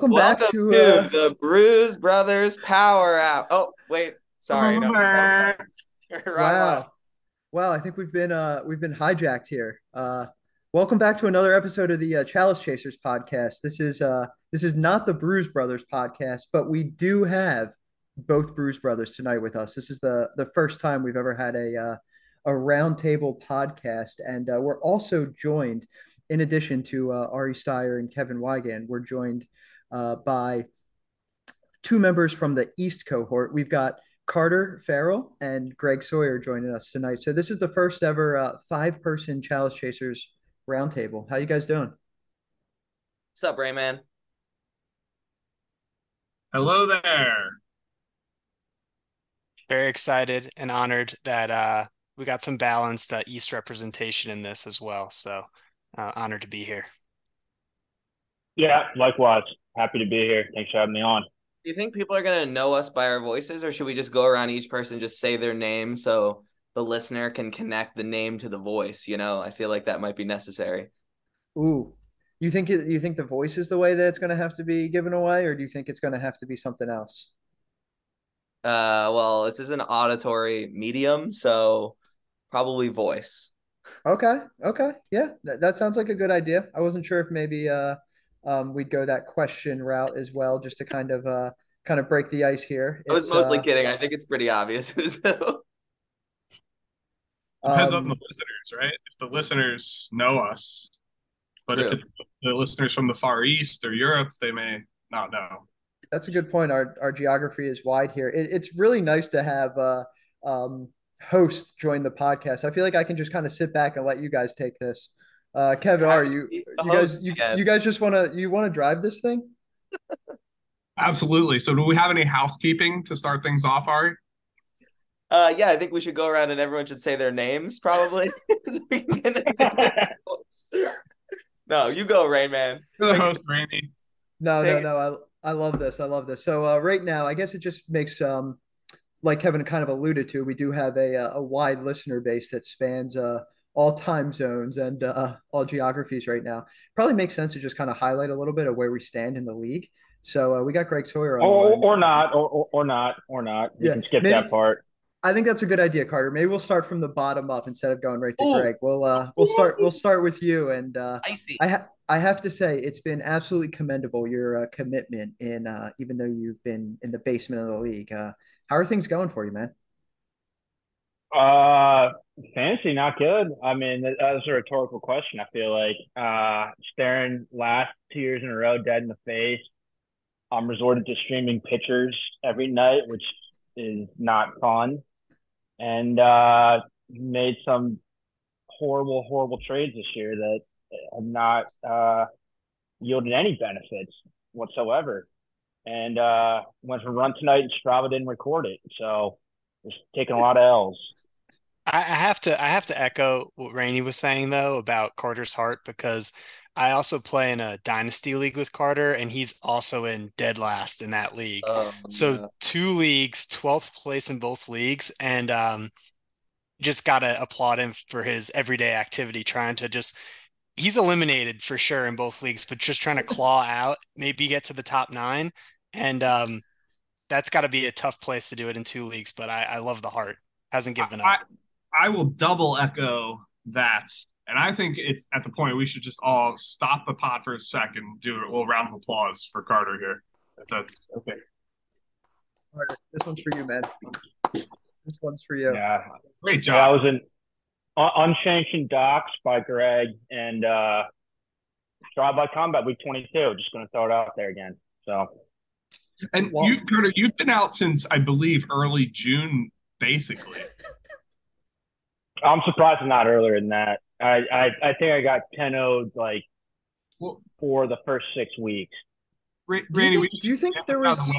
welcome, Welcome back to, to uh, the Bruise Brothers Power Hour. Oh, wait, sorry. No, wow, one. wow. I think we've been uh we've been hijacked here. Uh, welcome back to another episode of the uh, Chalice Chasers podcast. This is uh this is not the Bruise Brothers podcast, but we do have both Bruise Brothers tonight with us. This is the the first time we've ever had a uh, a roundtable podcast, and uh, we're also joined, in addition to uh, Ari Steyer and Kevin Wigan, we're joined uh, by two members from the East cohort. We've got Carter Farrell and Greg Sawyer joining us tonight. So this is the first ever uh, five person Chalice Chasers roundtable. How you guys doing? What's up, Rayman? Hello there. very excited and honored that uh, we got some balanced uh, East representation in this as well. So uh, honored to be here. Yeah, likewise. Happy to be here. Thanks for having me on. Do you think people are going to know us by our voices, or should we just go around each person, just say their name so the listener can connect the name to the voice? You know, I feel like that might be necessary. Ooh, you think it, you think the voice is the way that it's going to have to be given away, or do you think it's going to have to be something else? Uh, well, this is an auditory medium, so probably voice. Okay, okay, yeah, that, that sounds like a good idea. I wasn't sure if maybe uh, um, we'd go that question route as well, just to kind of uh, kind of break the ice here. I was It's, mostly uh, kidding. I think it's pretty obvious. So, Depends on um, the listeners, right? If the listeners know us, but if it's the listeners from the Far East or Europe, they may not know. That's a good point. Our our geography is wide here. It, it's really nice to have uh, um, host join the podcast. I feel like I can just kind of sit back and let you guys take this. Uh, Kevin, are you you guys you, you guys just want to you want to drive this thing? Absolutely. So, do we have any housekeeping to start things off, Ari? Uh, yeah, I think we should go around and everyone should say their names probably. so we can connect the voice. no, you go, Rain Man. You're the host, Randy. No, no, Take- no. I I love this. I love this. So uh, right now, I guess it just makes um like Kevin kind of alluded to, we do have a uh, a wide listener base that spans uh all time zones and uh, all geographies right now. Probably makes sense to just kind of highlight a little bit of where we stand in the league. So uh, we got Greg Sawyer on the or, line. or not, or, or, or not, or not. You Yeah, can skip maybe- that part. I think that's a good idea, Carter. Maybe we'll start from the bottom up instead of going right to Ooh. Greg. We'll uh we'll start we'll start with you and uh Icy. I ha- I have to say it's been absolutely commendable your uh, commitment in uh even though you've been in the basement of the league. Uh how are things going for you, man? Uh, fantasy, not good. I mean, that- that's a rhetorical question. I feel like uh, staring last two years in a row dead in the face. I'm resorted to streaming pictures every night, which is not fun, and uh, made some horrible, horrible trades this year that have not uh, yielded any benefits whatsoever. And uh, went for run tonight, and Strava didn't record it, so just taking a lot of L's. I, I have to I have to echo what Rainey was saying though about Carter's heart because I also play in a dynasty league with Carter and he's also in dead last in that league. Oh, So no. two leagues, 12th place in both leagues, and um, just gotta applaud him for his everyday activity, trying to just he's eliminated for sure in both leagues, but just trying to claw out, maybe get to the top nine. And um, that's got to be a tough place to do it in two leagues, but I, I love the heart. Hasn't given I, up. I will double echo that. And I think it's at the point we should just all stop the pod for a second, do a little round of applause for Carter here. If that's okay. Carter, this one's for you, man. This one's for you. Yeah, Great Yeah, I job. was in Un- Unsanctioned Docs by Greg and uh, Strava by Combat Week 22. Just going to throw it out there again. So, And Well- you've Carter, you've been out since I believe early June, basically. I'm surprised I'm not earlier than that. I, I, I think I got 10 0 like Well, for the first six weeks. Ra- Do you Randy, think- we do you think there this out of was- the.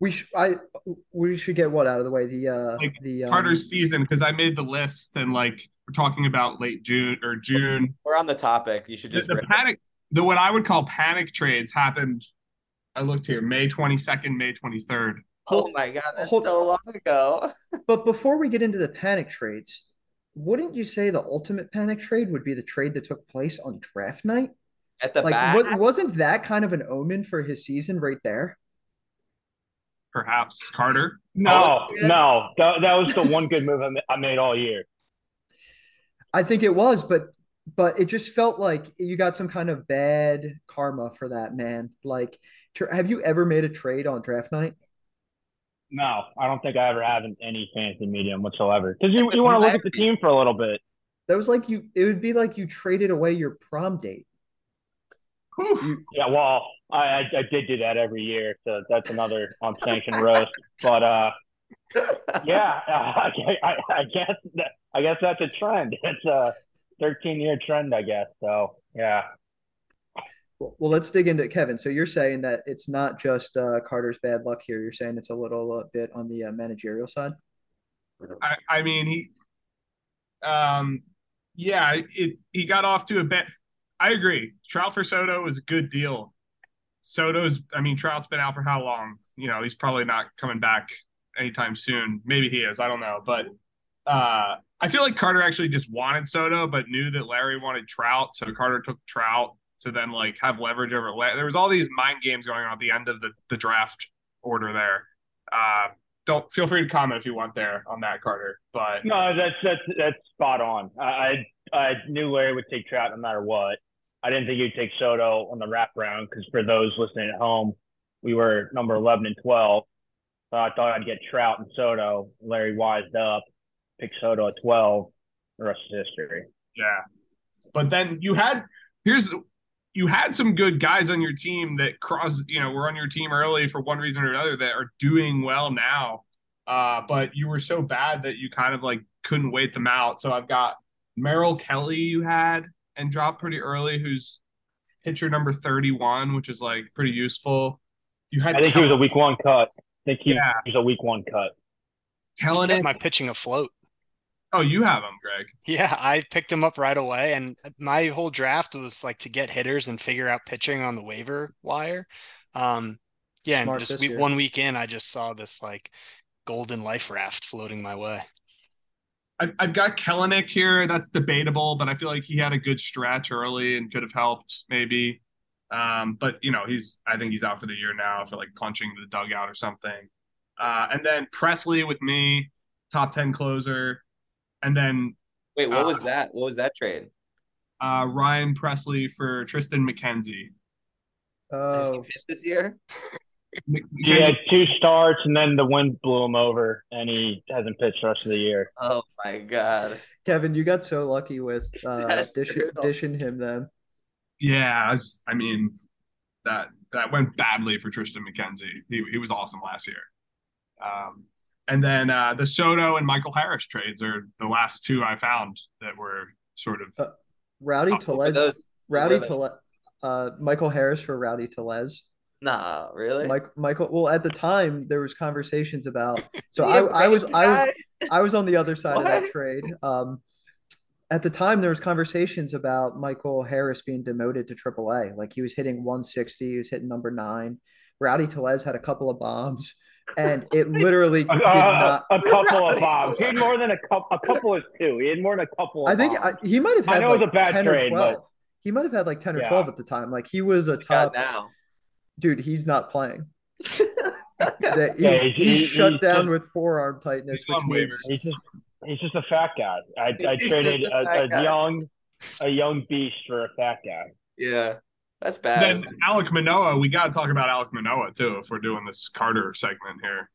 We should I we should get what out of the way? The uh Like, the um, Carter's season because I made the list and like we're talking about late June or June. We're on the topic. You should just the rip- panic, the what I would call panic trades happened. I looked here, May twenty second, May twenty third. Oh my god, that's Hold- so long ago. But before we get into the panic trades, wouldn't you say the ultimate panic trade would be the trade that took place on draft night? At the Like, back, wasn't that kind of an omen for his season right there? Perhaps Carter. No, Oh, no, that, that was the one good move I made all year. I think it was, but but it just felt like you got some kind of bad karma for that man. Like, have you ever made a trade on draft night? No, I don't think I ever have in any fantasy medium whatsoever. Because you, you want to look at the team for a little bit. That was like you. It would be like you traded away your prom date. You, Yeah, well, I, I I did do that every year, so that's another unsanctioned roast. But uh, yeah, I, I, I guess that, I guess that's a trend. It's a 13 year trend, I guess. So yeah, well, let's dig into Kevin. So you're saying that it's not just uh, Carter's bad luck here. You're saying it's a little uh, bit on the uh, managerial side. I, I mean, he, um, yeah, it he got off to a bit. I agree. Trout for Soto was a good deal. Soto's, I mean, Trout's been out for how long? You know, he's probably not coming back anytime soon. Maybe he is. I don't know, but uh, I feel like Carter actually just wanted Soto, but knew that Larry wanted Trout, so Carter took Trout to then like have leverage over. La- there was all these mind games going on at the end of the the draft order there. Uh, don't feel free to comment if you want there on that, Carter. But no, that's that's that's spot on. I I, knew Larry would take Trout no matter what. I didn't think he'd take Soto on the wraparound because for those listening at home, we were number 11 and 12. So I thought I'd get Trout and Soto. Larry wised up, picked Soto at 12. The rest is history. Yeah. But then you had here's you had some good guys on your team that cross, you know, were on your team early for one reason or another that are doing well now. Uh, but you were so bad that you kind of like couldn't wait them out. So I've got Merrill Kelly you had and dropped pretty early, who's pitcher number 31, which is like pretty useful. You had I think he was a week one cut. I think he, Yeah. he was a week one cut. Just Kelenic. my pitching afloat. Oh, you have him, Greg. Yeah, I picked him up right away, and my whole draft was like to get hitters and figure out pitching on the waiver wire. Um, yeah, Smart and just this we, one week in, I just saw this like golden life raft floating my way. I, I've got Kelenic here. That's debatable, but I feel like he had a good stretch early and could have helped maybe. Um, but you know, he's I think he's out for the year now for like punching the dugout or something. Uh, and then Pressly with me, top ten closer, and then Wait, what was Uh, that? What was that trade? uh, Ryan Pressly for Triston McKenzie. Has he Oh, pitched this year? Mc- He had two starts and then the wind blew him over and he hasn't pitched the rest of the year. Oh my god. Kevin, you got so lucky with uh, dish, dishing him then. Yeah, I, just- I mean that that went badly for Triston McKenzie. He he was awesome last year. Um, and then uh, the Soto and Michael Harris trades are the last two I found that were sort of Uh, Rowdy Oh, What were Tellez. Rowdy were they? Tellez, uh, Michael Harris for Rowdy Tellez. Nah, really? Mike, Michael. Well, at the time there was conversations about. So I, a I, I was, Braves I was. I was on the other side of that trade. Um, at the time there was conversations about Michael Harris being demoted to AAA. Like he was hitting 160, he was hitting number nine. Rowdy Tellez had a couple of bombs, and it literally A, did a- not. a couple of bombs. He had more than a couple. A couple is two. He had more than a couple. Of I think I, he might have had. I had know it was like a bad 10 trade, or but- 12. He might have had like 10 or Yeah. 12 at the time. Like he was a What's he got top now? dude. He's not playing. That- Yeah, he's, he's- he's he- shut he's down just- with forearm tightness, He's which means He's just he's just a fat guy. I, I traded a a, a young a young beast for a fat guy. yeah, that's bad. then Alek Manoah. We got to talk about Alek Manoah too if we're doing this Carter segment here.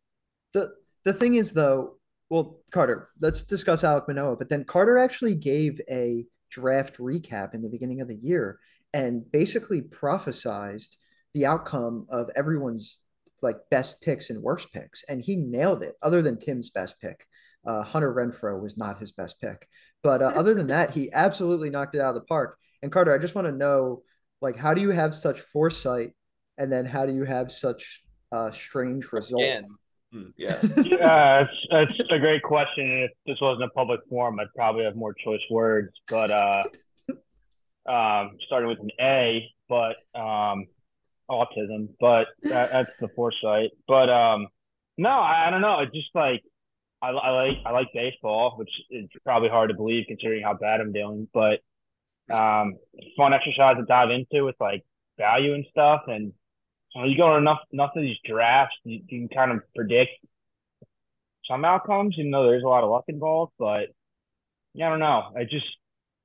the the thing is though. Well, Carter, let's discuss Alek Manoah. But then Carter actually gave a draft recap in the beginning of the year and basically prophesized the outcome of everyone's like best picks and worst picks, and he nailed it. Other than Tim's best pick, uh, Hunter Renfroe was not his best pick, but uh, other than that, he absolutely knocked it out of the park. And Carter, I just want to know, like, how do you have such foresight, and then how do you have such uh, strange result? Skin. Hmm, yeah. Yeah, that's that's a great question. And if this wasn't a public forum, I'd probably have more choice words. But uh, um, starting with an A, but um, autism. But that, that's the foresight. But um, no, I, I don't know. It's just like I, I like I like baseball, which is probably hard to believe considering how bad I'm doing. But Um, fun exercise to dive into with like value and stuff. And you, know, you go to enough enough of these drafts, you, you can kind of predict some outcomes, even though there's a lot of luck involved. But yeah, I don't know. I just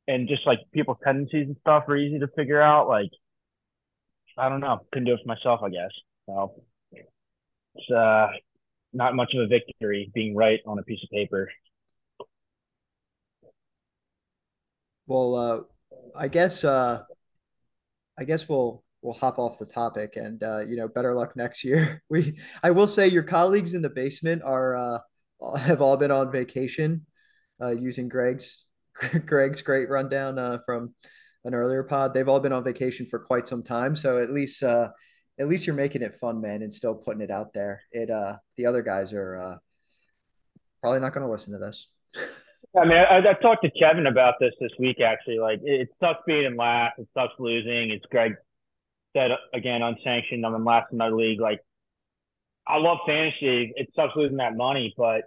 and just like people's tendencies and stuff are easy to figure out. Like I don't know, couldn't do it for myself, I guess. So it's uh not much of a victory being right on a piece of paper. Well, uh, I guess uh, I guess we'll we'll hop off the topic and uh, you know better luck next year. We I will say your colleagues in the basement are uh, have all been on vacation uh, using Greg's Greg's great rundown uh, from an earlier pod. They've all been on vacation for quite some time, so at least uh, at least you're making it fun, man, and still putting it out there. It uh, the other guys are uh, probably not going to listen to this. I mean, I, I talked to Kevin about this this week. Actually, like it, it sucks being in last. It sucks losing. It's Greg said again, unsanctioned. I'm in last in my league. Like, I love fantasy. It sucks losing that money, but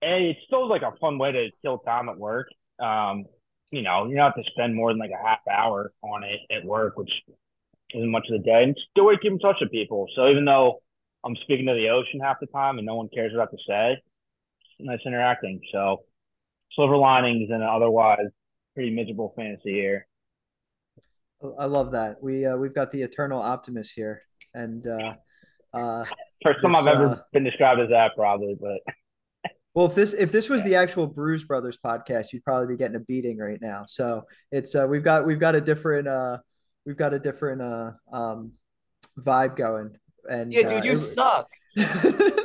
hey, it's still like a fun way to kill time at work. Um, you know, you don't have to spend more than like a half hour on it at work, which isn't much of the day, and still way keep in touch with people. So even though I'm speaking to the ocean half the time and no one cares what I have to say, it's nice interacting. So silver linings in an otherwise pretty miserable fantasy here. I love that. We uh, we've got the eternal optimist here, and uh, uh, first time I've ever uh, been described as that, probably. But well, if this if this was the actual Bruise Brothers podcast, you'd probably be getting a beating right now. So it's uh, we've got we've got a different uh, we've got a different uh, um, vibe going. And yeah, dude, you it, suck.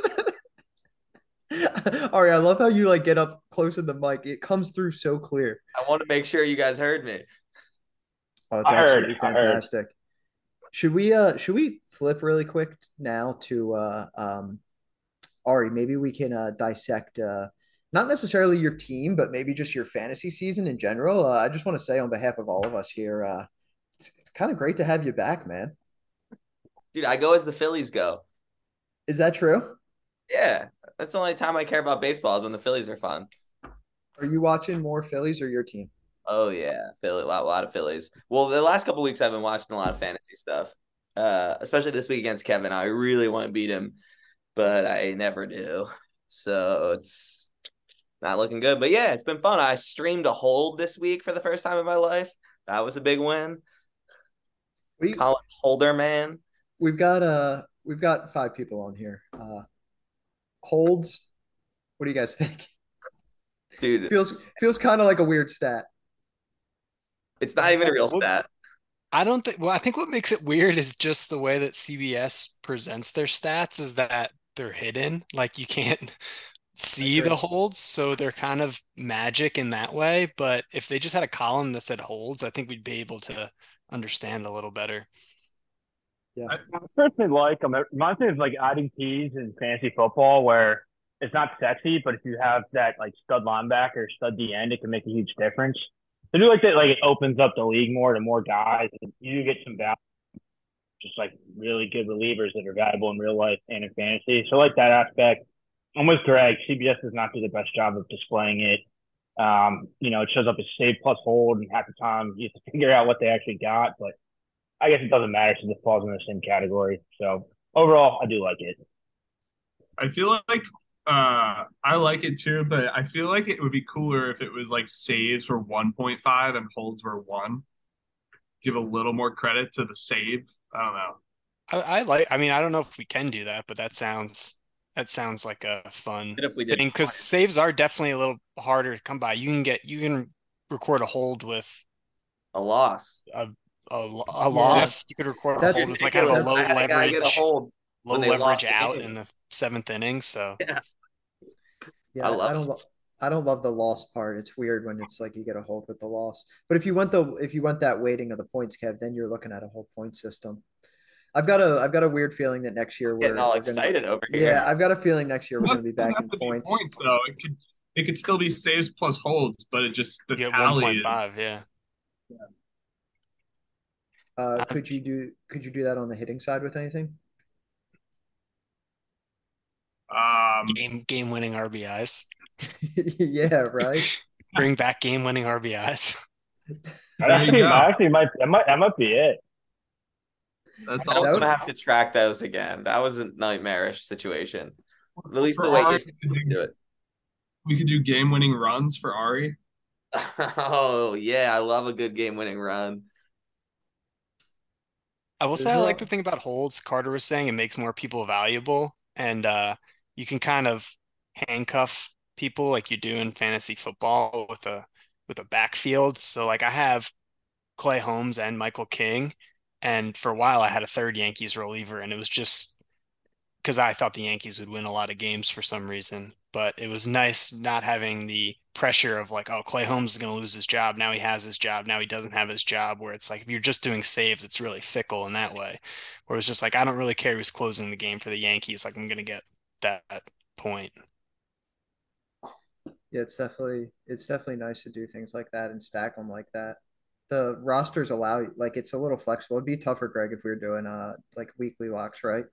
Ari, I love how you like get up close in the mic. It comes through so clear. I want to make sure you guys heard me. Oh, it's absolutely fantastic. Should we uh should we flip really quick now to uh um Ari, maybe we can uh dissect uh not necessarily your team, but maybe just your fantasy season in general. Uh, I just want to say on behalf of all of us here, uh it's, it's kind of great to have you back, man. Dude, I go as the Phillies go. Is that true? Yeah. That's the only time I care about baseball is when the Phillies are fun. Are you watching more Phillies or your team? Oh yeah, Philly, a lot, a lot of Phillies. Well, the last couple weeks I've been watching a lot of fantasy stuff, uh, especially this week against Kevin. I really want to beat him, but I never do. So it's not looking good. But yeah, it's been fun. I streamed a hold this week for the first time in my life. That was a big win. We Colin Holder, man. We've got uh we've got five people on here. Uh holds. What do you guys think? Dude, feels feels kind of like a weird stat. It's not even a real stat. I don't think. Well, I think what makes it weird is just the way that CBS presents their stats is that they're hidden. Like you can't see the holds, so they're kind of magic in that way. But if they just had a column that said holds, I think we'd be able to understand a little better. Yeah, I, personally like them. It reminds me of like IDPs in fantasy football, where it's not sexy, but if you have that like stud linebacker, stud D end, it can make a huge difference. I do like that. Like it opens up the league more to more guys, and you get some value, just like really good relievers that are valuable in real life and in fantasy. So I like that aspect. I'm with Greg. CBS does not do the best job of displaying it. Um, you know, it shows up as save plus hold, and half the time you have to figure out what they actually got. But I guess it doesn't matter since it falls in the same category. So overall, I do like it. I feel like uh, I like it too, but I feel like it would be cooler if it was like saves were 1.5 and holds were one. Give a little more credit to the save. I don't know. I, I like. I mean, I don't know if we can do that, but that sounds that sounds like a fun if we did thing because saves are definitely a little harder to come by. You can get you can record a hold with a loss. A, a, a loss. You could record a hold with like kind of a low leverage. A hold low leverage out in the seventh inning. So yeah. Yeah, I, I don't. Lo- I don't love the loss part. It's weird when it's like you get a hold with the loss. But if you want the if you want that weighting of the points, Kev, then you're looking at a whole point system. I've got a I've got a weird feeling that next year we're getting all we're excited gonna, over here. Yeah, I've got a feeling next year we're going to be back in points. points. Though it could it could still be saves plus holds, but it just the yeah, tally 1. 5, is, yeah. yeah. Uh, could you do could you do that on the hitting side with anything? Um, game game winning RBIs. yeah, right. Bring back game winning RBIs. That There you actually, actually might that might that might be it. That's I all. was was- gonna have to track those again. That was a nightmarish situation. At least For the way Ari, you we could do do- it. we could do game-winning runs for Ari. Oh yeah, I love a good game-winning run. I will say I like the thing about holds. Carter was saying it makes more people valuable, and uh, you can kind of handcuff people like you do in fantasy football with a with a backfield. So like I have Clay Holmes and Michael King, and for a while I had a third Yankees reliever, and it was just because I thought the Yankees would win a lot of games for some reason. But it was nice not having the pressure of like, oh, Clay Holmes is going to lose his job. Now he has his job. Now he doesn't have his job. Where it's like, if you're just doing saves, it's really fickle in that way. Where it's just like, I don't really care who's closing the game for the Yankees. Like, I'm going to get that point. Yeah, it's definitely it's definitely nice to do things like that and stack them like that. The rosters allow you like it's a little flexible. It'd be tougher, Greg, if we were doing uh like weekly locks, right?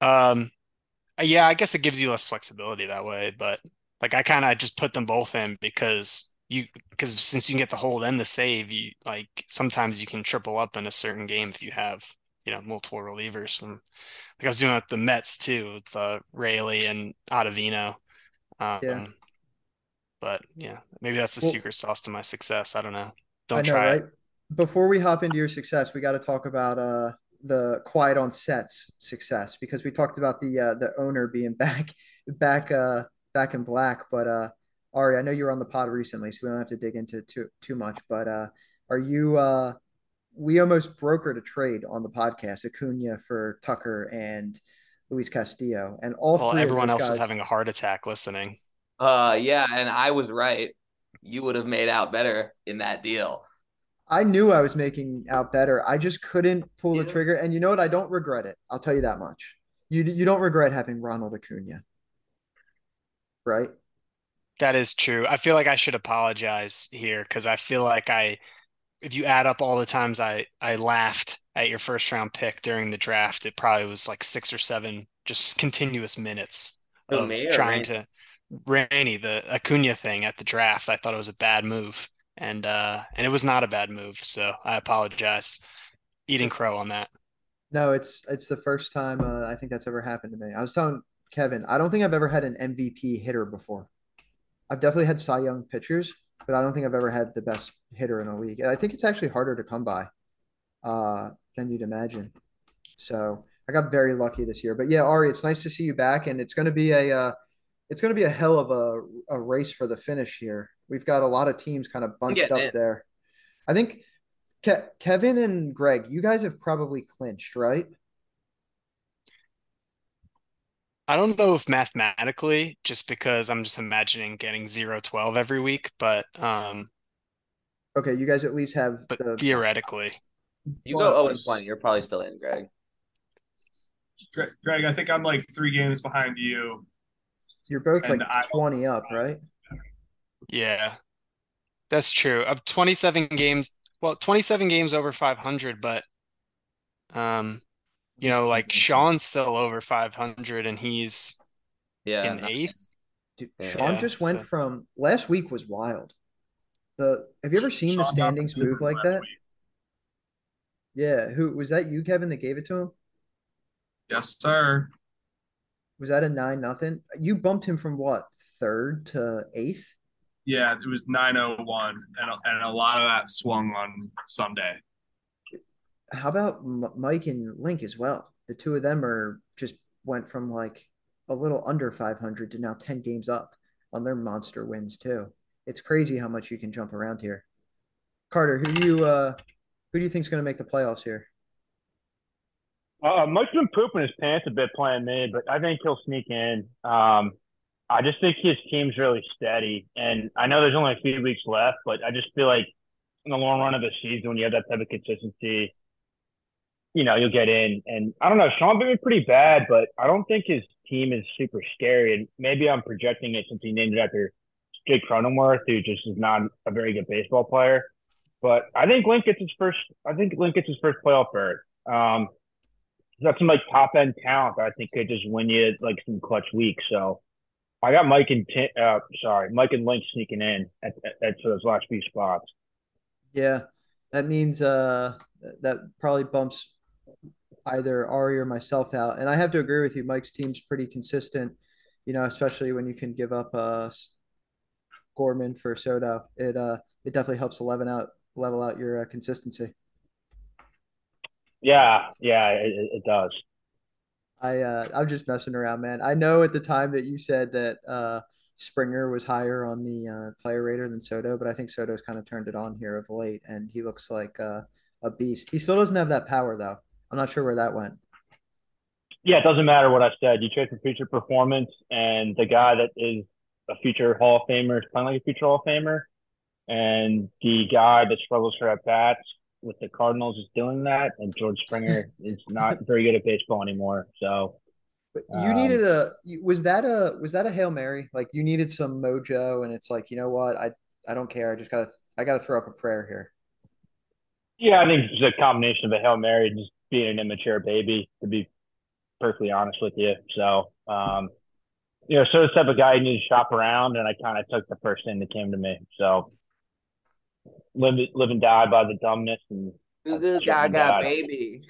Um, yeah, I guess it gives you less flexibility that way, but like I kind of just put them both in because you because since you can get the hold and the save, you like sometimes you can triple up in a certain game if you have you know multiple relievers. From like I was doing with the Mets too, with uh, Raley and Ottavino. Um, Yeah. but yeah, maybe that's the Well- secret sauce to my success. I don't know. Don't know, try right? it. Before we hop into your success, we got to talk about uh the quiet on sets success because we talked about the uh the owner being back back uh back in black, but uh Ari, I know you were on the pod recently, so we don't have to dig into too too much, but uh are you uh we almost brokered a trade on the podcast, Acuna for Tucker and Luis Castillo, and all Well, three everyone those else was having a heart attack listening. Uh yeah, and I was right. You would have made out better in that deal. I knew I was making out better. I just couldn't pull the trigger. And you know what? I don't regret it. I'll tell you that much. You you don't regret having Ronald Acuna, right? That is true. I feel like I should apologize here because I feel like I, if you add up all the times I I laughed at your first round pick during the draft, it probably was like six or seven just continuous minutes oh, of me trying Rainey? to Rainey, the Acuna thing at the draft. I thought it was a bad move, and uh, and it was not a bad move. So I apologize. Eating crow on that. No, it's it's the first time uh, I think that's ever happened to me. I was telling Kevin, I don't think I've ever had an MVP hitter before. I've definitely had Cy Young pitchers, but I don't think I've ever had the best hitter in a league. And I think it's actually harder to come by uh, than you'd imagine. So I got very lucky this year. But yeah, Ari, it's nice to see you back, and it's going to be a uh, it's going to be a hell of a, a race for the finish here. We've got a lot of teams kind of bunched getting up in. there. I think Ke- Kevin and Greg, you guys have probably clinched, right? I don't know if mathematically, just because I'm just imagining getting 0 12 every week, but um, Okay, you guys at least have but the theoretically. You go 0 and 20, you're probably still in, Greg. Greg, Greg, I think I'm like three games behind you. you're both like I- 20 up, right? Yeah, that's true. Of 27 games, well, 27 games over 500, but um, you know, like Sean's still over 500 and he's Yeah. in eighth. Dude, Sean Yeah, just went so- from last week was wild. The have you ever seen the Sean got standings move like that? week. Yeah, who was that you, Kevin, that gave it to him? Yes, sir. Was that a nine nothing? You bumped him from what, third to eighth? Yeah, it was 901, and a, and a lot of that swung on Sunday. How about M- Mike and Link as well? The two of them are just went from like a little under 500 to now 10 games up on their monster wins too. It's crazy how much you can jump around here. Carter, who do you uh who do you think is going to make the playoffs here? Uh, Mike's been pooping his pants a bit playing me, but I think he'll sneak in. Um, I just think his team's really steady, and I know there's only a few weeks left, but I just feel like in the long run of the season, when you have that type of consistency, you know, you'll get in. And I don't know, Sean been pretty bad, but I don't think his team is super scary. And maybe I'm projecting it since he named it after Jake Cronenworth, who just is not a very good baseball player. But I think Link gets his first. I think Link gets his first playoff berth. Um, he's some like top end talent that I think could just win you like some clutch weeks. So I got Mike and Tim, uh, sorry, Mike and Link sneaking in at, at, at those last few spots. Yeah, that means uh that probably bumps either Ari or myself out. And I have to agree with you. Mike's team's pretty consistent, you know, especially when you can give up uh Gorman for Soto. It uh it definitely helps level out level out your uh, consistency. Yeah, yeah, it, it does. I uh, I'm just messing around, man. I know at the time that you said that uh, Springer was higher on the uh, player rater than Soto, but I think Soto's kind of turned it on here of late, and he looks like uh, a beast. He still doesn't have that power though. I'm not sure where that went. Yeah, it doesn't matter what I said. You trade for future performance, and the guy that is a future Hall of Famer is playing like a future Hall of Famer, and the guy that struggles for at bats with the Cardinals is doing that, and George Springer is not very good at baseball anymore. So you um, needed a was that a was that a hail mary? Like you needed some mojo, and it's like you know what I I don't care. I just gotta I gotta throw up a prayer here. Yeah, I think it's a combination of a hail mary, just being an immature baby, to be perfectly honest with you. So. um you know, so this type of guy you need to shop around, and I kind of took the first thing that came to me. So live live and die by the dumbness and the Gaga baby.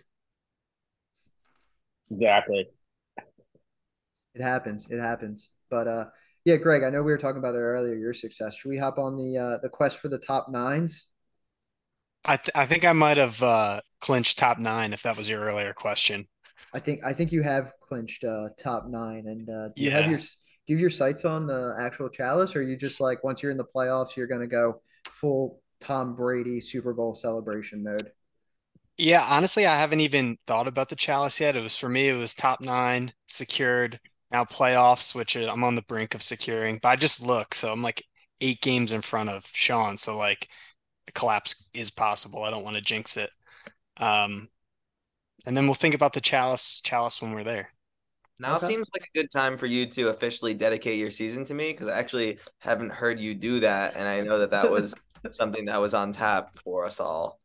Exactly. It happens. It happens. But uh yeah, Greg, I know we were talking about it earlier, your success. Should we hop on the uh the quest for the top nines? I th- I think I might have uh clinched top nine if that was your earlier question. I think I think you have clinched uh top nine and uh do you yeah. have your do you have your sights on the actual chalice or you just like once you're in the playoffs you're gonna go full Tom Brady Super Bowl celebration mode? Yeah, honestly, I haven't even thought about the chalice yet. It was for me, it was top nine, secured, now playoffs, which I'm on the brink of securing. But I just look, so I'm like eight games in front of Sean. So like a collapse is possible. I don't want to jinx it. Um, and then we'll think about the chalice chalice when we're there. Now okay. seems like a good time for you to officially dedicate your season to me because I actually haven't heard you do that, and I know that that was something that was on tap for us all.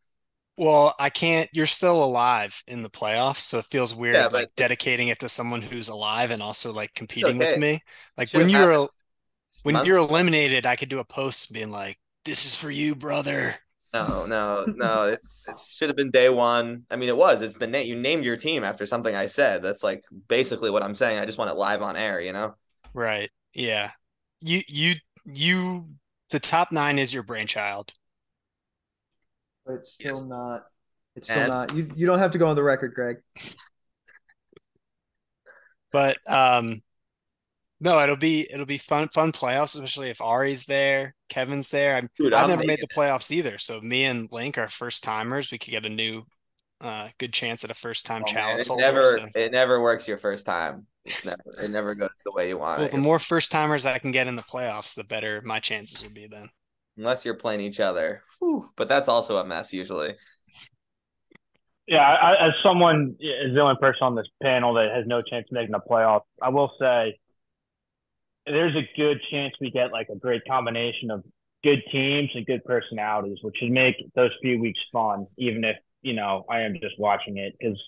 Well, I can't. You're still alive in the playoffs, so it feels weird yeah, like dedicating it to someone who's alive and also like competing okay. with me. Like when you're when Months. you're eliminated, I could do a post being like, "This is for you, brother." No, no, no. It's it should have been day one. I mean, it was. It's the name you named your team after something I said. That's like basically what I'm saying. I just want it live on air. You know. Right. Yeah. You you you the top nine is your brainchild. But it's still yes. not. It's still and, not. You you don't have to go on the record, Greg. but um, no, it'll be it'll be fun fun playoffs, especially if Ari's there, Kevin's there. I'm, Dude, I've never made the playoffs either, so me and Link are first timers. We could get a new, uh, good chance at a first time oh, chalice. it never so. it never works your first time. It's never it never goes the way you want. Well, it. the more first timers I can get in the playoffs, the better my chances will be then. Unless you're playing each other, Whew. but that's also a mess usually. Yeah, I, as someone is the only person on this panel that has no chance of making the playoffs, I will say there's a good chance we get like a great combination of good teams and good personalities, which should make those few weeks fun, even if you know I am just watching it because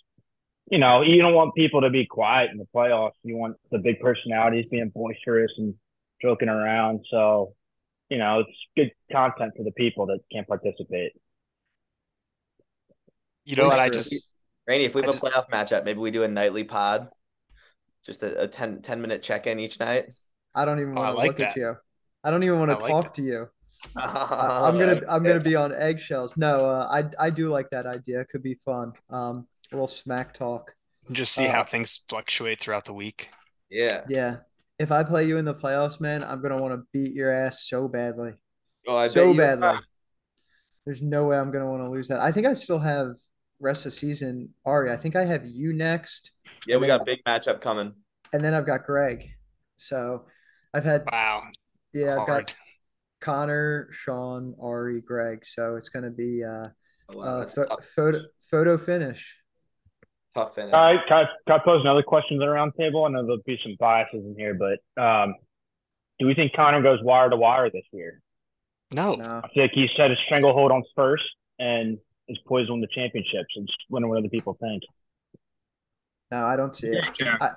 you know, you don't want people to be quiet in the playoffs. You want the big personalities being boisterous and joking around. So, you know, it's good content for the people that can't participate. You know what? I just, Rainey, if we have just, a playoff matchup, maybe we do a nightly pod, just a, a 10, 10 minute check in each night. I don't even want oh, to like look that. at you. I don't even want to like talk that. to you. I'm gonna I'm gonna be on eggshells. No, uh, I I do like that idea. It could be fun. Um, a little smack talk. Just see uh, how things fluctuate throughout the week. Yeah. Yeah. If I play you in the playoffs, man, I'm gonna want to beat your ass so badly. Oh, I so badly. There's no way I'm gonna want to lose that. I think I still have rest of season. Ari, I think I have you next. Yeah, we got a big matchup coming. And then I've got Greg. So I've had wow. Yeah, Hard. I've got Connor, Sean, Ari, Greg. So it's gonna be uh, oh, wow, uh photo photo finish tough finish. All right, can I, can I pose another question to the round table? I know there'll be some biases in here, but um, do we think Connor goes wire to wire this year? No. no. I feel like he set a stranglehold on first and is poised to win the championships. And just wondering what other people think. No, I don't see it. Yeah. I,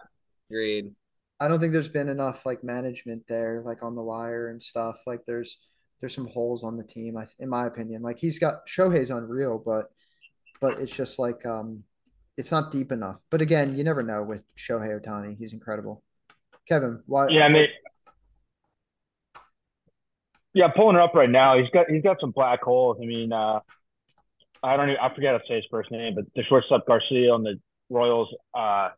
Agreed. I don't think there's been enough like management there, like on the wire and stuff. Like there's there's some holes on the team, I in my opinion. Like he's got Shohei's unreal, but but it's just like um it's not deep enough. But again, you never know with Shohei Ohtani. He's incredible. Kevin, why? Yeah, I mean, yeah, pulling it up right now. He's got he's got some black holes. I mean, uh, I don't even, I forget how to say his first name, but the shortstop Garcia on the Royals, uh,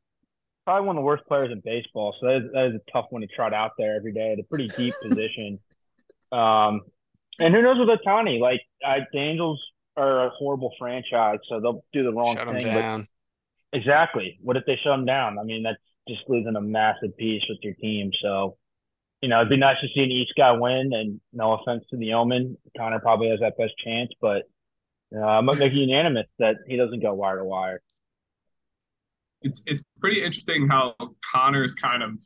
probably one of the worst players in baseball. So that is, that is a tough one to trot out there every day at a pretty deep position. Um, and who knows with Ohtani? Like uh, the Angels are a horrible franchise, so they'll do the wrong Shut thing. him down. But exactly, what if they shut him down? I mean, that's just losing a massive piece with your team. So, you know, it'd be nice to see an East guy win. And no offense to the Omen, Connor probably has that best chance, but uh, I'm gonna make unanimous that he doesn't go wire to wire. It's it's pretty interesting how Connor's kind of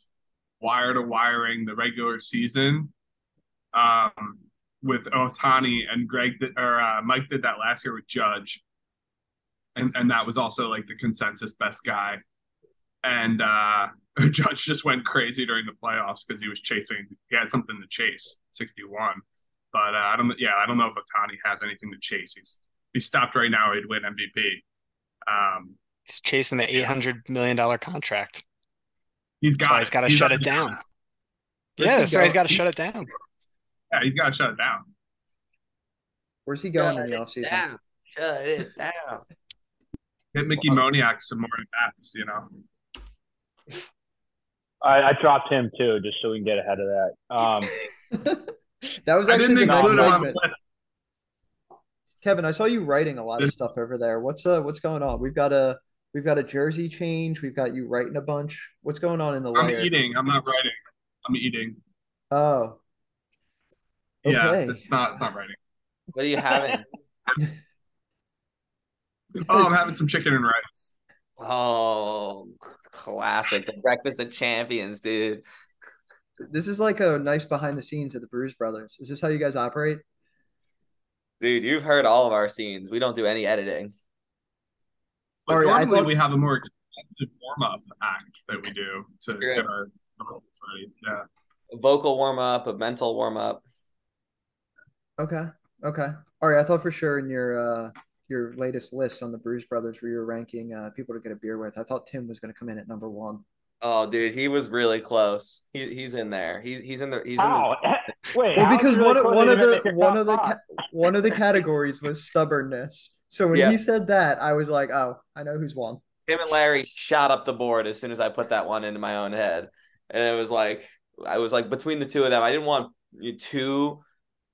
wire to wiring the regular season. Um, with Ohtani and Greg or uh, Mike did that last year with Judge, and and that was also like the consensus best guy. And uh, Judge just went crazy during the playoffs because he was chasing. He had something to chase, sixty one. But uh, I don't. Yeah, I don't know if Ohtani has anything to chase. He's if he stopped right now, he'd win MVP. Um, He's chasing the eight hundred million dollar contract. he's That's got. why he's got to shut it down. Where's Yeah, he that's why he's go- got to shut it down. Yeah, he's got to shut it down. Where's he going Shut in the offseason? Shut it down. Get Mickey Moniak some more at bats. You know. I, I dropped him too, just so we can get ahead of that. Um, that was actually the next include him on the segment. Kevin, I saw you writing a lot of stuff over there. What's uh what's going on? We've got a we've got a jersey change. We've got you writing a bunch. What's going on in the I'm layer? eating. I'm not writing. I'm eating. Oh. Yeah, Okay. it's not. It's not writing. What are you having? Oh, I'm having some chicken and rice. Oh, classic. The breakfast of champions, dude. This is like a nice behind the scenes of the Bruise Brothers. Is this how you guys operate? Dude, you've heard all of our scenes. We don't do any editing. But All right, I normally thought- we have a more extensive warm up act that we do to Yeah. get our vocals ready. Yeah. A vocal warm up, a mental warm up. Okay. Okay. All right. I thought for sure in your uh your latest list on the Bruise Brothers where you're ranking uh people to get a beer with. I thought Tim was gonna come in at number one. Oh, dude, he was really close. He, he's in there. He's he's in the he's in how? Wait, Well, because really one of one of the one of the ca- one of the categories was stubbornness. So when Yeah. he said that, I was like, oh, I know who's won. the him and Larry shot up the board as soon as I put that one into my own head, and it was like I was like between the two of them. I didn't want you two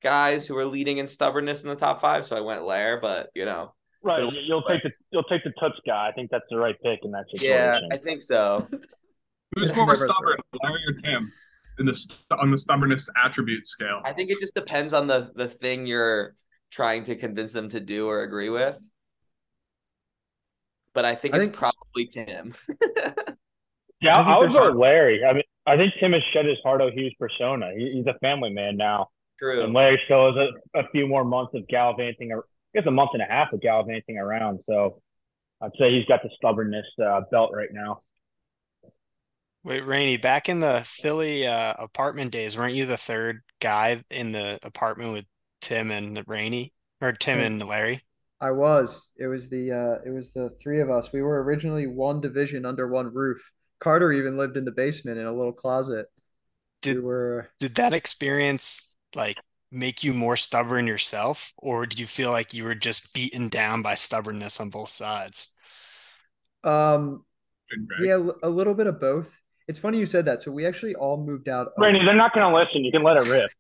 guys who are leading in stubbornness in the top five, so I went Lair. But you know, Right, you'll take the you'll take the touch guy. I think that's the right pick in that yeah, situation. I think so. Who's more stubborn, Larry or Tim, in the on the stubbornness attribute scale? I think it just depends on the the thing you're trying to convince them to do or agree with. But I think I it's think- probably Tim. yeah, I I, think would go Larry. I mean, I think Tim has shed his Hardo Hughes persona. He, he's a family man now, True. and Larry still has a, a few more months of gallivanting. Or, I guess a month and a half of gallivanting around. So I'd say he's got the stubbornness uh, belt right now. Wait, Rainey, back in the Philly uh, apartment days, weren't you the third guy in the apartment with Tim and Rainey or Tim Yeah. and Larry? I was. It was the uh it was the three of us. We were originally one division under one roof. Carter even lived in the basement in a little closet. Did- we were Did that experience like make you more stubborn yourself, or do you feel like you were just beaten down by stubbornness on both sides? um yeah, a little bit of both. It's funny you said that. So we actually all moved out. of- they're not going to listen. You can let it rip.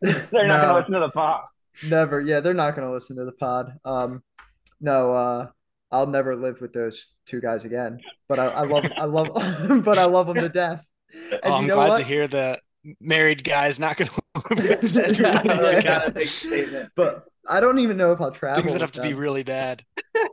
they're not No. going to listen to the pod. Never. Yeah, they're not going to listen to the pod. Um, no, uh, I'll never live with those two guys again. But I, I love, I love, but I love them to death. And Oh, I'm know glad what? to hear the married guy's not going to not Yeah. not a big. But I don't even know if I'll travel. Things would have with to be really bad.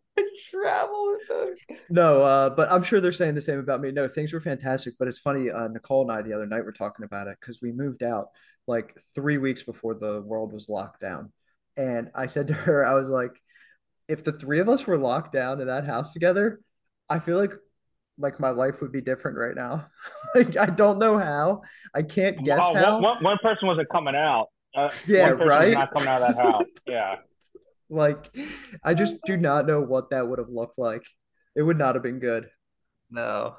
Travel with them. No, uh, but I'm sure they're saying the same about me. No, things were fantastic, but it's funny. Uh, Nicole and I the other night were talking about it because we moved out like three weeks before the world was locked down, and I said to her, I was like, if the three of us were locked down in that house together, I feel like like my life would be different right now. like I don't know how. I can't guess Oh, how. one, one, one person wasn't coming out. Uh, Yeah, one person was right? Not coming out of that house. Yeah. Like I just do not know what that would have looked like. It would not have been good. No.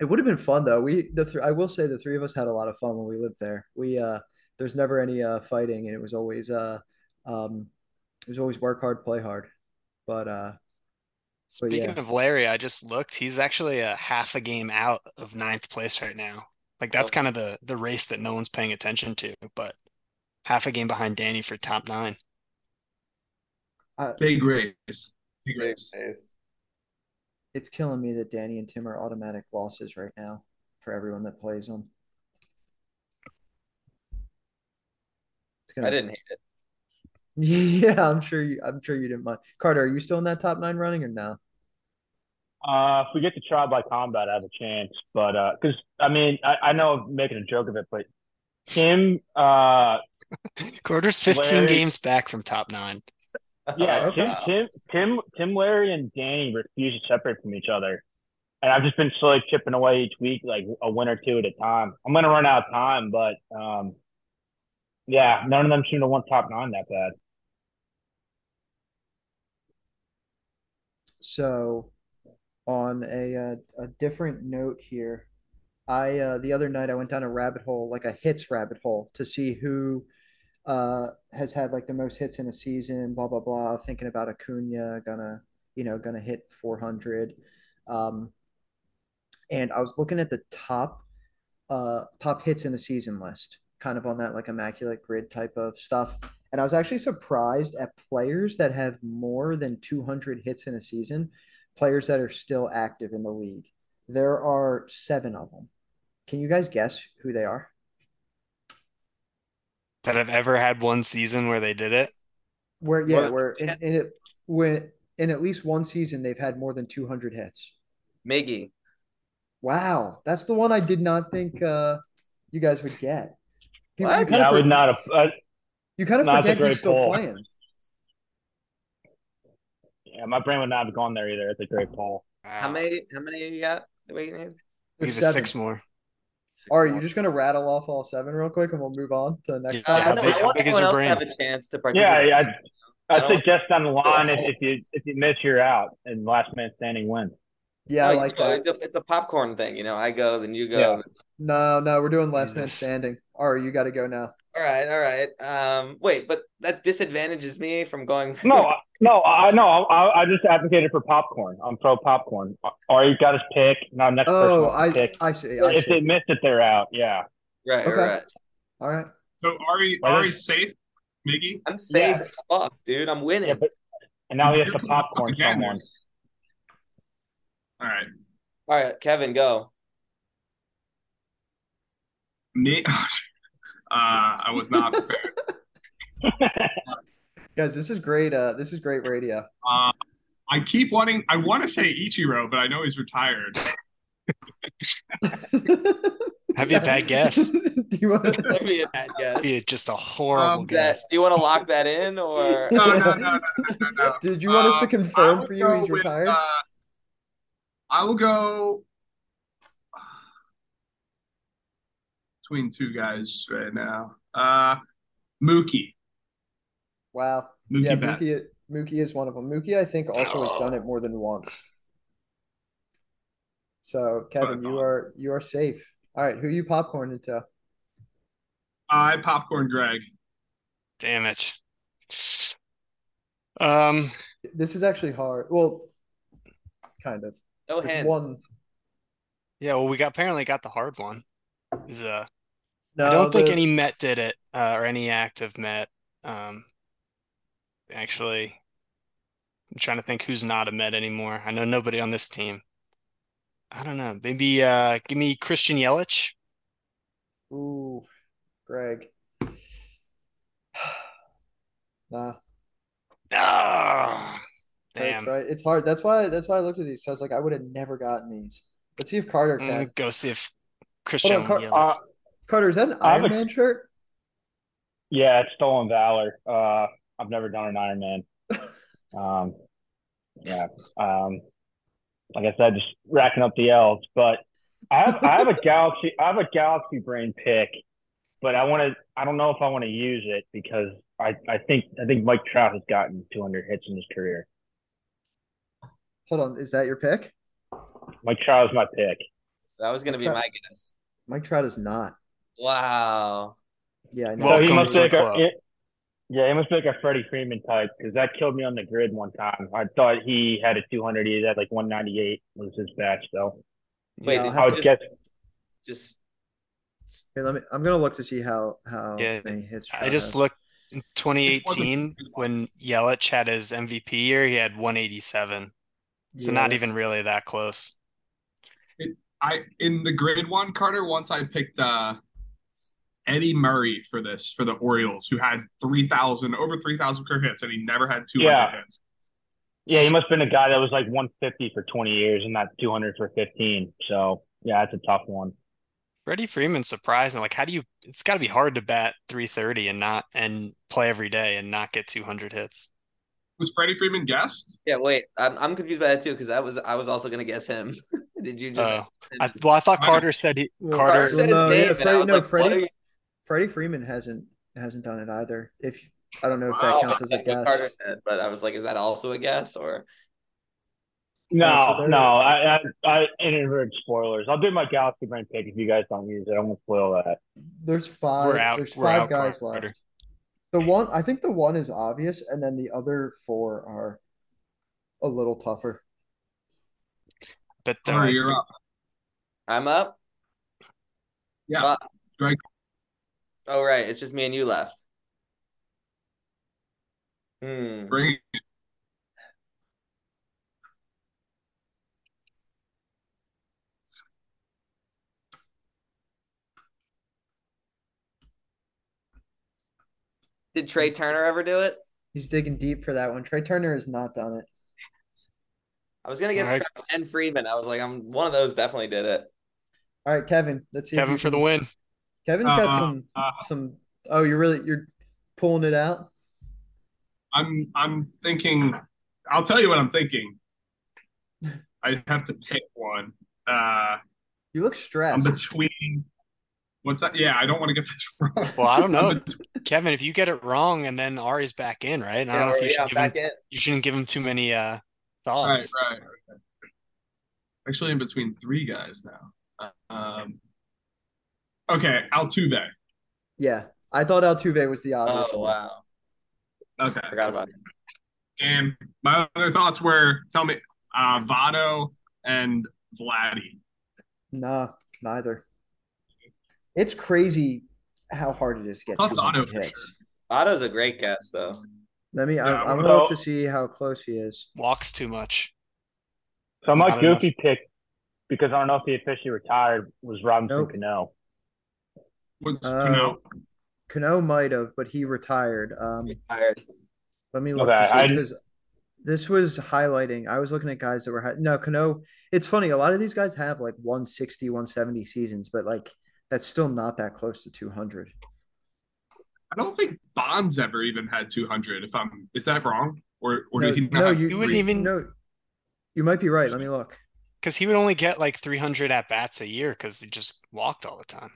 It would have been fun though. We the th I will say the three of us had a lot of fun when we lived there. We uh there's never any uh fighting and it was always uh um it was always work hard, play hard. But uh Speaking yeah. of Larry, I just looked. He's actually a half a game out of ninth place right now. Like that's Oh. kind of the the race that no one's paying attention to, but half a game behind Danny for top nine. Big race. Big race. it's killing me that Danny and Tim are automatic losses right now for everyone that plays them. It's I gonna didn't hate it. Yeah, I'm sure you I'm sure you didn't mind. Carter, are you still in that top nine running or no? Uh, if we get to trial by combat, I have a chance. But uh, because I mean, I, I know I'm making a joke of it, but Tim, uh, Carter's 15 Larry- games back from top nine. yeah, Oh, Tim. Tim, Tim, Tim, Larry, and Danny refuse to separate from each other, and I've just been slowly chipping away each week, like a win or two at a time. I'm gonna run out of time, but um, yeah, none of them seem to want top nine that bad. So, on a uh, a different note here, I uh, the other night I went down a rabbit hole, like a hits rabbit hole, to see who uh has had like the most hits in a season, blah blah blah. Thinking about Acuna gonna, you know, gonna hit 400. Um, and I was looking at the top uh top hits in the season list, kind of on that like immaculate grid type of stuff. And I was actually surprised at players that have more than 200 hits in a season, players that are still active in the league. There are seven of them. Can you guys guess who they are? That have ever had one season where they did it. Where yeah, What- where in, in it when in at least one season they've had more than 200 hits. Miggy. Wow, that's the one I did not think uh you guys would get. You, you What? kind Yeah, I would not have. Uh, you kind of Not forget great he's still poll. playing. yeah, my brain would not have gone there either. It's a great poll. How many how many you got? Wait, name? There's Give us seven. six more. Six All right, you're just gonna rattle off all seven real quick, and we'll move on to the next. Yeah, Uh, how I, know, big- I want is everyone your else to have a chance to participate. yeah. I I don't- suggest on the line if, if you if you miss, you're out, and last man standing wins. Yeah, I Oh, like you know, that. It's a, it's a popcorn thing, you know. I go, then you go. Yeah. No, no, we're doing last man standing. All right, you got to go now. All right, all right. Um, wait, but that disadvantages me from going. No, no, I no, I, I just advocated for popcorn. I'm pro popcorn. Or you got his pick. Now next person Oh, wants I, pick. I see. I If see. they missed it, they're out. Yeah. right, Okay. right. All right. So Ari, Why Ari's safe, Miggy. I'm safe Yeah. as fuck, dude. I'm winning. Yeah, but and now he has You're to popcorn again. someone. All right, all right, Kevin, go. me. Uh, I was not prepared. Guys, this is great. Uh, this is great radio. Uh, I keep wanting. I want to say Ichiro, but I know he's retired. Have you a bad guess? Do you want to? That'd be a bad guess. Be just a horrible Um, That, guess. do you want to lock that in or? No, no, no, no, no, no. Did you want us to Uh, confirm for you go he's with, retired? uh, I will go between two guys right now. Uh, Mookie. Wow. Mookie yeah, Betts. Mookie, Mookie is one of them. Mookie, I think, also has done it more than once. So, Kevin, you are you are safe. All right, who you popcorn into? I popcorn Greg. Damn it. Um, This is actually hard. Well, kind of. No There's hands. one. yeah, well, we got apparently got the hard one. Is uh, No, I don't think any Met did it, uh, or any active Met. Um, actually, I'm trying to think who's not a Met anymore. I know nobody on this team. I don't know. Maybe uh, give me Christian Yelich. Ooh, Greg. Nah, Ah, that's damn. right. It's hard. That's why. That's why I looked at these. I was like, I would have never gotten these. Let's see if Carter can. gonna go see if Christian Car- Yelich. Uh, Carter, is that an Iron a- Man shirt? yeah, it's stolen valor. Uh, I've never done an Iron Man. Um, yeah. Um, like I said, just racking up the L's. But I have I have a galaxy I have a galaxy brain pick, but I want to I don't know if I want to use it because I, I think I think Mike Trout has gotten 200 hits in his career. Hold on, is that your pick? Mike Trout is my pick. That was gonna be my guess. Mike Trout is not. Wow. Yeah, I know. So he must to be the like a, club. it- yeah, he must be like a Freddie Freeman type because that killed me on the grid one time. I thought he had a 200. He had like 198 was his batch though. Wait, Yeah, I'll did have I you would just, guess just Here, let me. I'm gonna look to see how how Yeah, many hits. I just has. looked in 2018 when Yelich had his MVP year, he had 187. So Yeah, not even really that close. I in the grade one, Carter. Once I picked uh, Eddie Murray for this for the Orioles, who had three thousand over three thousand career hits, and he never had two hundred Yeah. hits. Yeah, he must have been a guy that was like 150 for 20 years and not 200 for 15. So yeah, that's a tough one. Freddie Freeman's surprising. Like, how do you? It's got to be hard to bat 330 and not and play every day and not get 200 hits. Was Freddie Freeman guessed? yeah. Wait, I'm I'm confused by that too because I was I was also gonna guess him. did you just? Oh, I, well, I thought Carter said he. Well, Carter Carter said his no, name, yeah, and I was no, like, what Freddie- are you? Freddie Freeman hasn't hasn't done it either. If I don't know if Wow, that counts as a guess. Carter said, but I was like, is that also a guess or? No, so no, I, I, I inadvertent spoilers. I'll do my Galaxy Brain pick if you guys don't use it. I'm gonna spoil that. There's five. We're out- There's we're five out, guys Carter. left. The one I think the one is obvious, and then the other four are a little tougher. but uh, Carter, the, you're up. I'm up. Yeah. But- Greg. Oh right, it's just me and you left. Hmm. Bring it. Did Trea Turner ever do it? He's digging deep for that one. Trea Turner has not done it. I was gonna guess Alright. Trout and Freeman. I was like, I'm one of those definitely did it. All right, Kevin. Let's see. Kevin you for the win. Kevin's got Uh, some uh, some. Oh, you're really you're pulling it out. I'm I'm thinking. I'll tell you what I'm thinking. I have to pick one. Uh, You look stressed. I'm stressed. between. What's that? Yeah, I don't want to get this wrong. Well, I don't know, Kevin. If you get it wrong and then Ari's back in, right? And I don't know if you yeah, should give him. back in. You shouldn't give him too many uh right, thoughts. right. right. Actually, in between three guys now. Um, okay, Altuve. yeah, I thought Altuve was the obvious Oh one. wow, Okay. forgot about it. And my other thoughts were tell me uh Votto and Vladdy. Nah, neither. It's crazy how hard it is to get Tough 200 auto hits. Otto's a great guess though. Let me. Yeah, I, I'm well- gonna look to see how close he is. Walks too much. So my Not enough. goofy pick, because I don't know if he officially retired, was Robinson Nope. Cano. What's Uh, Cano? Cano might have, but he retired. Um, Tired. let me look Okay, to see because this was highlighting. I was looking at guys that were high, no Cano. It's funny. A lot of these guys have like 160, 170 seasons, but like that's still not that close to 200. I don't think Bonds ever even had 200. If I'm, is that wrong? Or or No, did he not? no, have you You wouldn't three? even- No, you might be right. Let me look. Because he would only get like 300 at bats a year because he just walked all the time.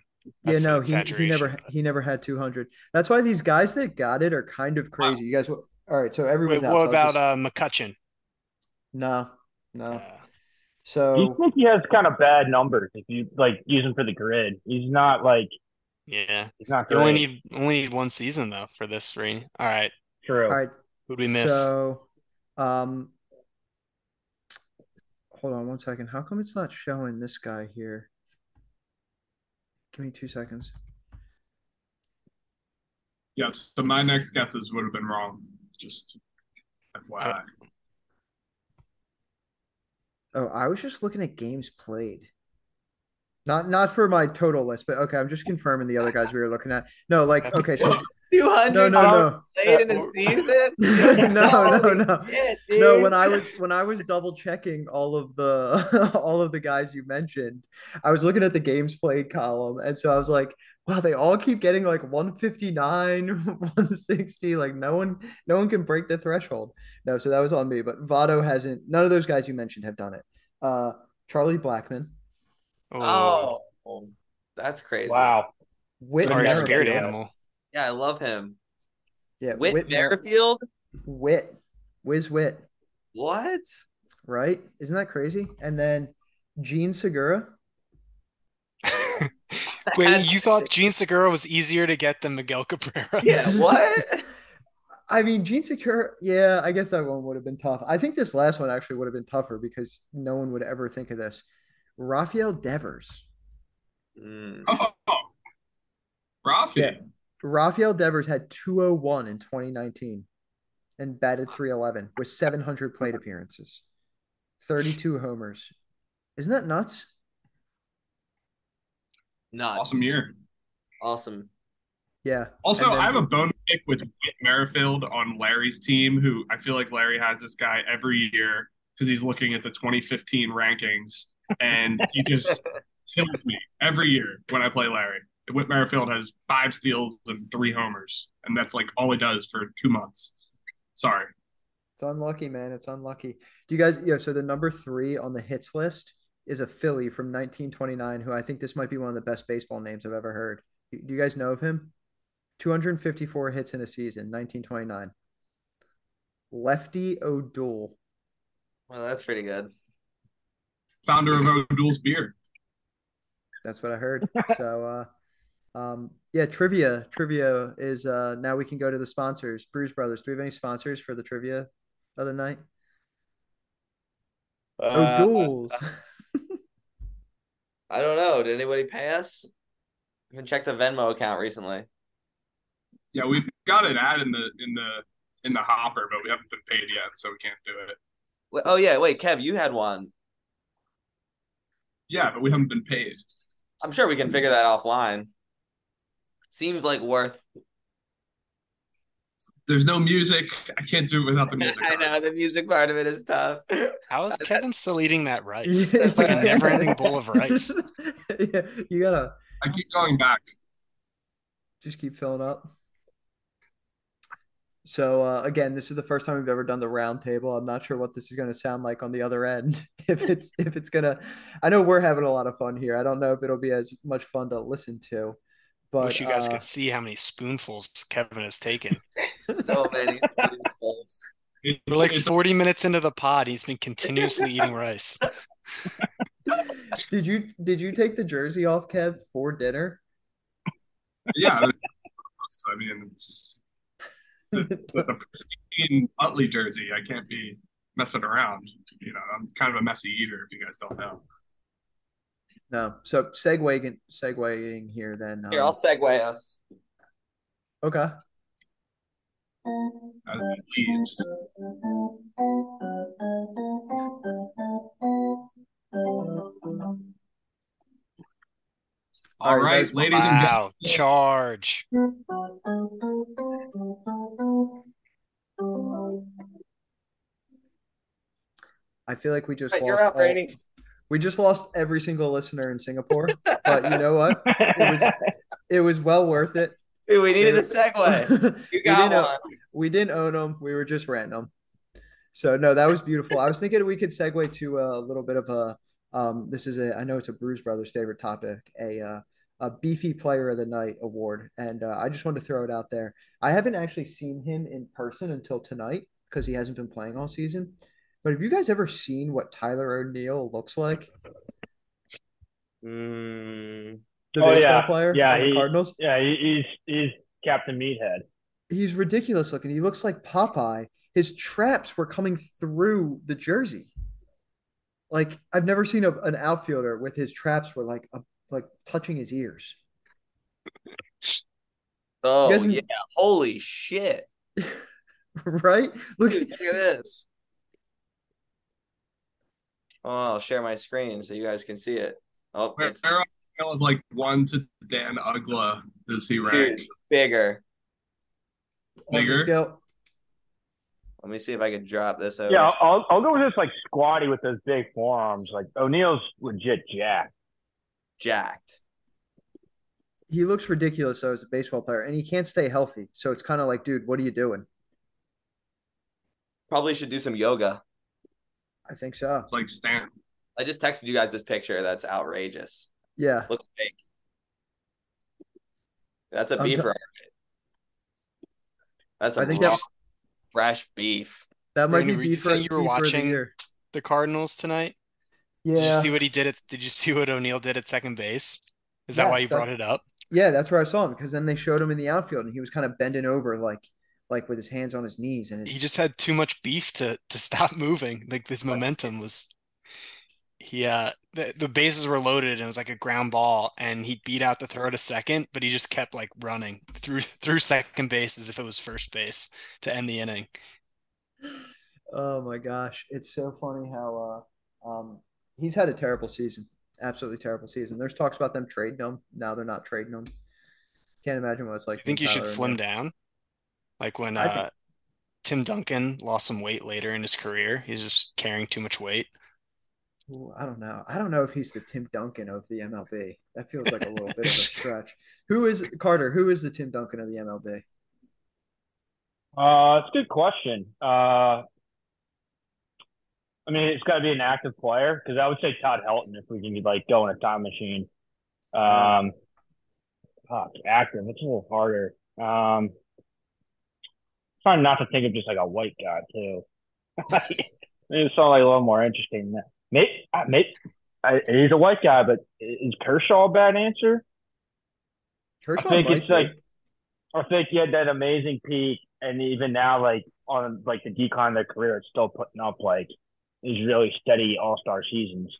Yeah, no, he, he never but- he never had 200. That's why these guys that got it are kind of crazy. You guys, all right? So Wait, everyone's out. what about just- uh McCutchen? no, no. Uh, Do you think he has kind of bad numbers if you like use him for the grid? He's not like yeah, he's not you only need only need one season though for this ring. All right, True. all right. who'd we miss? So, um, hold on one second. How come it's not showing this guy here? Give me two seconds. Yes. So my next guesses would have been wrong. Just FYI. Oh, I was just looking at games played. Not not for my total list, but okay, I'm just confirming the other guys we were looking at. No, like okay, so Two hundred no, no, no. played in a season. No, no, no. Shit, No, when I was when I was double checking all of the all of the guys you mentioned, I was looking at the games played column, and so I was like, wow, they all keep getting like 159, 160. Like no one no one can break the threshold. No, so that was on me. But Votto hasn't. None of those guys you mentioned have done it. uh, Charlie Blackmon, Oh, that's crazy. Wow. Whit Sorry, Merrifield. spirit animal. Yeah, I love him. Yeah, Whit, Whit Mer- Merrifield? Whit, Whiz Whit, What? right? Isn't that crazy? And then Jean Segura. Wait, you thought Jean Segura was easier to get than Miguel Cabrera? Yeah, what? I mean, Jean Segura. Yeah, I guess that one would have been tough. I think this last one actually would have been tougher because no one would ever think of this. Rafael Devers. Mm. Oh, Rafi. Yeah. Rafael Devers had 201 in 2019 and batted 311 with 700 plate appearances, 32 homers. Isn't that nuts? Nuts. Awesome year. Awesome. Yeah. Also, then- I have a bone pick with Whit Merrifield on Larry's team, who I feel like Larry has this guy every year because he's looking at the 2015 rankings, and he just kills me every year when I play Larry. Whit Merrifield has five steals and three homers, and that's like all he does for two months. Sorry. It's unlucky, man. It's unlucky. Do you guys, yeah, so the number three on the hits list is a Philly from 1929, who I think this might be one of the best baseball names I've ever heard. Do you guys know of him? 254 hits in a season, 1929. Lefty O'Doul. Well, that's pretty good. Founder of O'Doul's Beer. That's what I heard. So, uh, um, yeah, trivia. Trivia is uh, now we can go to the sponsors. Bruce Brothers. Do we have any sponsors for the trivia of the night? Uh, O'Doul's. I don't know. Did anybody pay us? I haven't checked the Venmo account recently. Yeah, we've got an ad in the in the in the hopper, but we haven't been paid yet, so we can't do it. Wait, oh yeah, wait, Kev, you had one. Yeah, but we haven't been paid. I'm sure we can figure that offline. Seems like worth. There's no music. I can't do it without the music. I know the music part of it is tough. How is Kevin still eating that rice? It's like a never-ending bowl of rice. yeah, you gotta I keep going back. just keep filling up. So uh, again, this is the first time we've ever done the round table. I'm not sure what this is going to sound like on the other end. If it's if it's gonna, I know we're having a lot of fun here. I don't know if it'll be as much fun to listen to, but Wish you guys uh, could see how many spoonfuls Kevin has taken. so many spoonfuls. We're like 40 minutes into the pod. He's been continuously eating rice. did you did you take the jersey off, Kev, for dinner? yeah. I mean, it's with a pristine Utley jersey. I can't be messing around. You know, I'm kind of a messy eater. If you guys don't know. No. So segueing segueing here then. Here, um, I'll segue us. okay. As it leaves. All All right, right, guys, ladies and gentlemen. Charge. I feel like we just You're lost out, all- Brady. We just lost every single listener in Singapore. but you know what? It was it was well worth it. Dude, we needed a segue. You we, got didn't, o- one. we didn't own them. We were just renting them. So no, that was beautiful. I was thinking we could segue to a little bit of a. Um, this is a. I know it's a Bruce Brothers favorite topic. A uh, a beefy player of the night award, and uh, I just wanted to throw it out there. I haven't actually seen him in person until tonight because he hasn't been playing all season. But have you guys ever seen what Tyler O'Neill looks like? Mm, The Oh, baseball yeah. player Yeah, on the he- Cardinals. yeah, he, he's he's Captain Meathead. He's ridiculous looking. He looks like Popeye. His traps were coming through the jersey. Like I've never seen a, an outfielder with his traps were like a, like touching his ears. oh yeah, holy shit! right? Look Dude, look at this. Oh, I'll share my screen so you guys can see it. Oh, Where, it's where on a scale of like one to Dan Uggla does he rank? dude, bigger. Bigger? Let me see if I can drop this over. Yeah, I'll, I'll I'll go with this like squatty with those big forearms. Like O'Neill's legit jack. jacked. He looks ridiculous though as a baseball player, and he can't stay healthy. So it's kind of like, dude, what are you doing? Probably should do some yoga. I think so. It's like Stan. I just texted you guys this picture. That's outrageous. Yeah. Looks fake. That's a I'm beef t- right. That's I a think raw, that's- fresh beef. That might Brandon, be were you beef you were beef for the watching- The Cardinals tonight. Yeah. Did you see what he did? At, did you see what O'Neill did at second base? Is that why you that- brought it up? Yeah, that's where I saw him because then they showed him in the outfield and he was kind of bending over like like with his hands on his knees and He just had too much beef to to stop moving. Like this momentum was. He uh the, the bases were loaded and it was like a ground ball and he beat out the throw to second, but he just kept like running through through second base as if it was first base to end the inning. Oh my gosh, it's so funny how uh um he's had a terrible season. Absolutely terrible season. There's talks about them trading him. Now they're not trading him. Can't imagine what it's like. I think you should slim down. Like when I think- uh Tim Duncan lost some weight later in his career. He's just carrying too much weight. Ooh, I don't know. I don't know if he's the Tim Duncan of the MLB. That feels like a little bit of a stretch. Who is Carter? Who is the Tim Duncan of the MLB? Uh, it's a good question. Uh, I mean, it's got to be an active player because I would say Todd Helton if we can like go in a time machine. Um, fuck, active. It's a little harder. Um, trying not to think of just like a white guy too. Maybe something like a little more interesting. Maybe, maybe I, he's a white guy, but is Kershaw a bad answer? Kershaw think it's be. like- I think he had that amazing peak, and even now, like on like the decline of their career, it's still putting up like these really steady All Star seasons.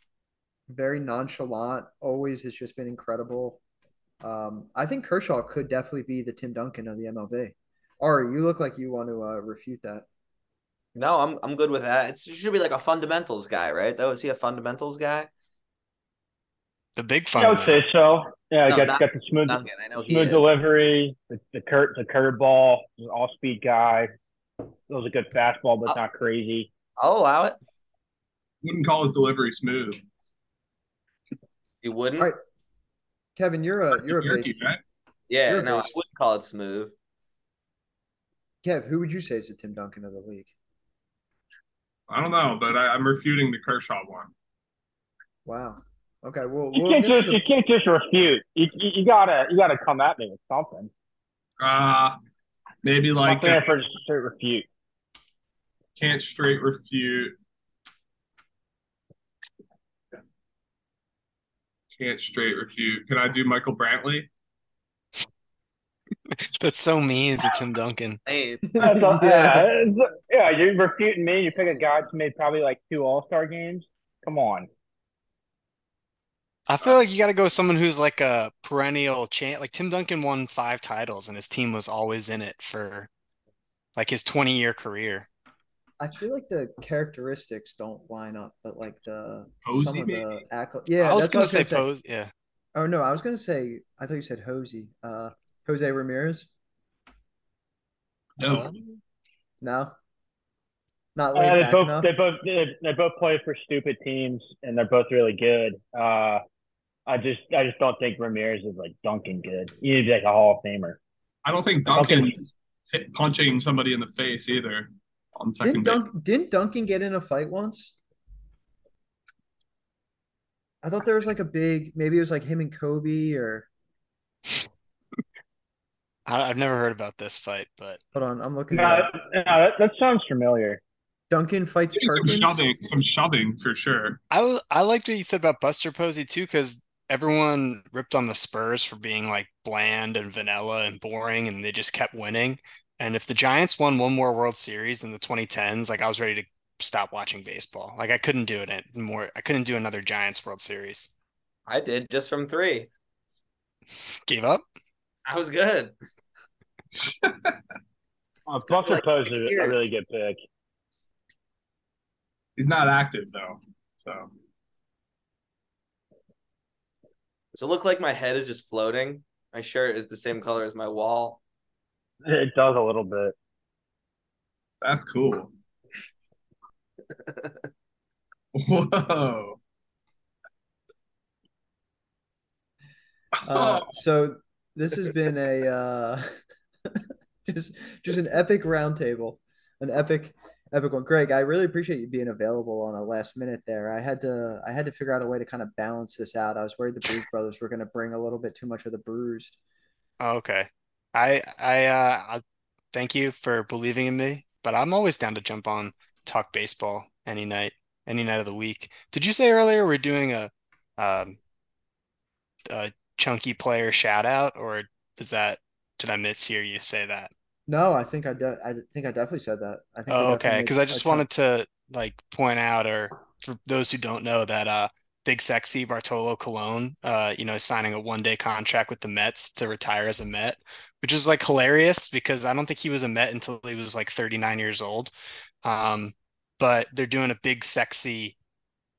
very nonchalant. Always has just been incredible. Um, I think Kershaw could definitely be the Tim Duncan of the MLB. Ari, you look like you want to uh, refute that. No, I'm I'm good with that. It's, it should be like a fundamentals guy, right? Though is he a fundamentals guy? The big Yeah, I would say so. Yeah, No, got not- got the smooth Duncan, I know smooth delivery, the the curt the curveball, all speed guy. It was a good fastball, but Oh. not crazy. I'll allow it. Wouldn't call his delivery smooth. You wouldn't? All right. Kevin, you're a you're a base. Right? Yeah, You're a no, I base- wouldn't call it smooth. Kev, who would you say is the Tim Duncan of the league? I don't know, but I, I'm refuting the Kershaw one. Wow. Okay, well, You we'll can't just the- you can't just refute. You, you, you gotta you gotta come at me with something. Uh maybe like Something uh, for just straight refute. can't straight refute. Can't straight refute. Can I do Michael Brantley? That's so mean to Tim Duncan. Hey, That's a- yeah. yeah, yeah, you're refuting me. You pick a guy that's made probably like two All Star games. Come on. I feel like you got to go with someone who's like a perennial champ. Like Tim Duncan won five titles and his team was always in it for like his 20 year career. I feel like the characteristics don't line up, but like the Posey, some of the maybe? yeah. I was that's what gonna say gonna pose. Yeah. Oh no, I was gonna say I thought you said Hosey. Uh, Jose Ramirez. No. No, not laid Uh, they back both enough. they both they, they both play for stupid teams, and they're both really good. Uh, I just I just don't think Ramirez is like Duncan good. You need like a Hall of Famer. I don't think I don't think- Duncan's hit punching somebody in the face either on second Didn't, base. Dunk, didn't Duncan get in a fight once? I thought there was like a big, maybe it was like him and Kobe or I, I've never heard about this fight, but hold on, I'm looking. No, no, that, that sounds familiar. Duncan fights Maybe some Perkins. shoving, some shoving for sure. I was I liked what you said about Buster Posey too, because everyone ripped on the Spurs for being like bland and vanilla and boring, and they just kept winning. And if the Giants won one more World Series in the 2010s, like I was ready to stop watching baseball. Like I couldn't do it anymore. I couldn't do another Giants World Series. I did just from three. Gave up. I was good. Uh, It's Buster like Posey is a really good pick. He's not active though. So Does it look like my head is just floating? My shirt is the same color as my wall. It does a little bit. that's cool. Whoa. Uh, Oh, so this has been a uh, just just an epic roundtable, an epic Epic one, Greg. I really appreciate you being available on a last minute there. I had to, I had to figure out a way to kind of balance this out. I was worried the Bruise Brothers were going to bring a little bit too much of the bruised. Oh, okay. I I uh I thank you for believing in me, but I'm always down to jump on talk baseball any night, any night of the week. Did you say earlier we're doing a um a chunky player shout out, or is that did I mishear you say that? No, I think I, de- I think I definitely said that. I think. Oh, definitely okay. Because I just wanted to like point out, or for those who don't know, that uh, Big Sexy Bartolo Colon, uh, you know, is signing a one-day contract with the Mets to retire as a Met, which is like hilarious because I don't think he was a Met until he was like 39 years old. Um, but they're doing a Big Sexy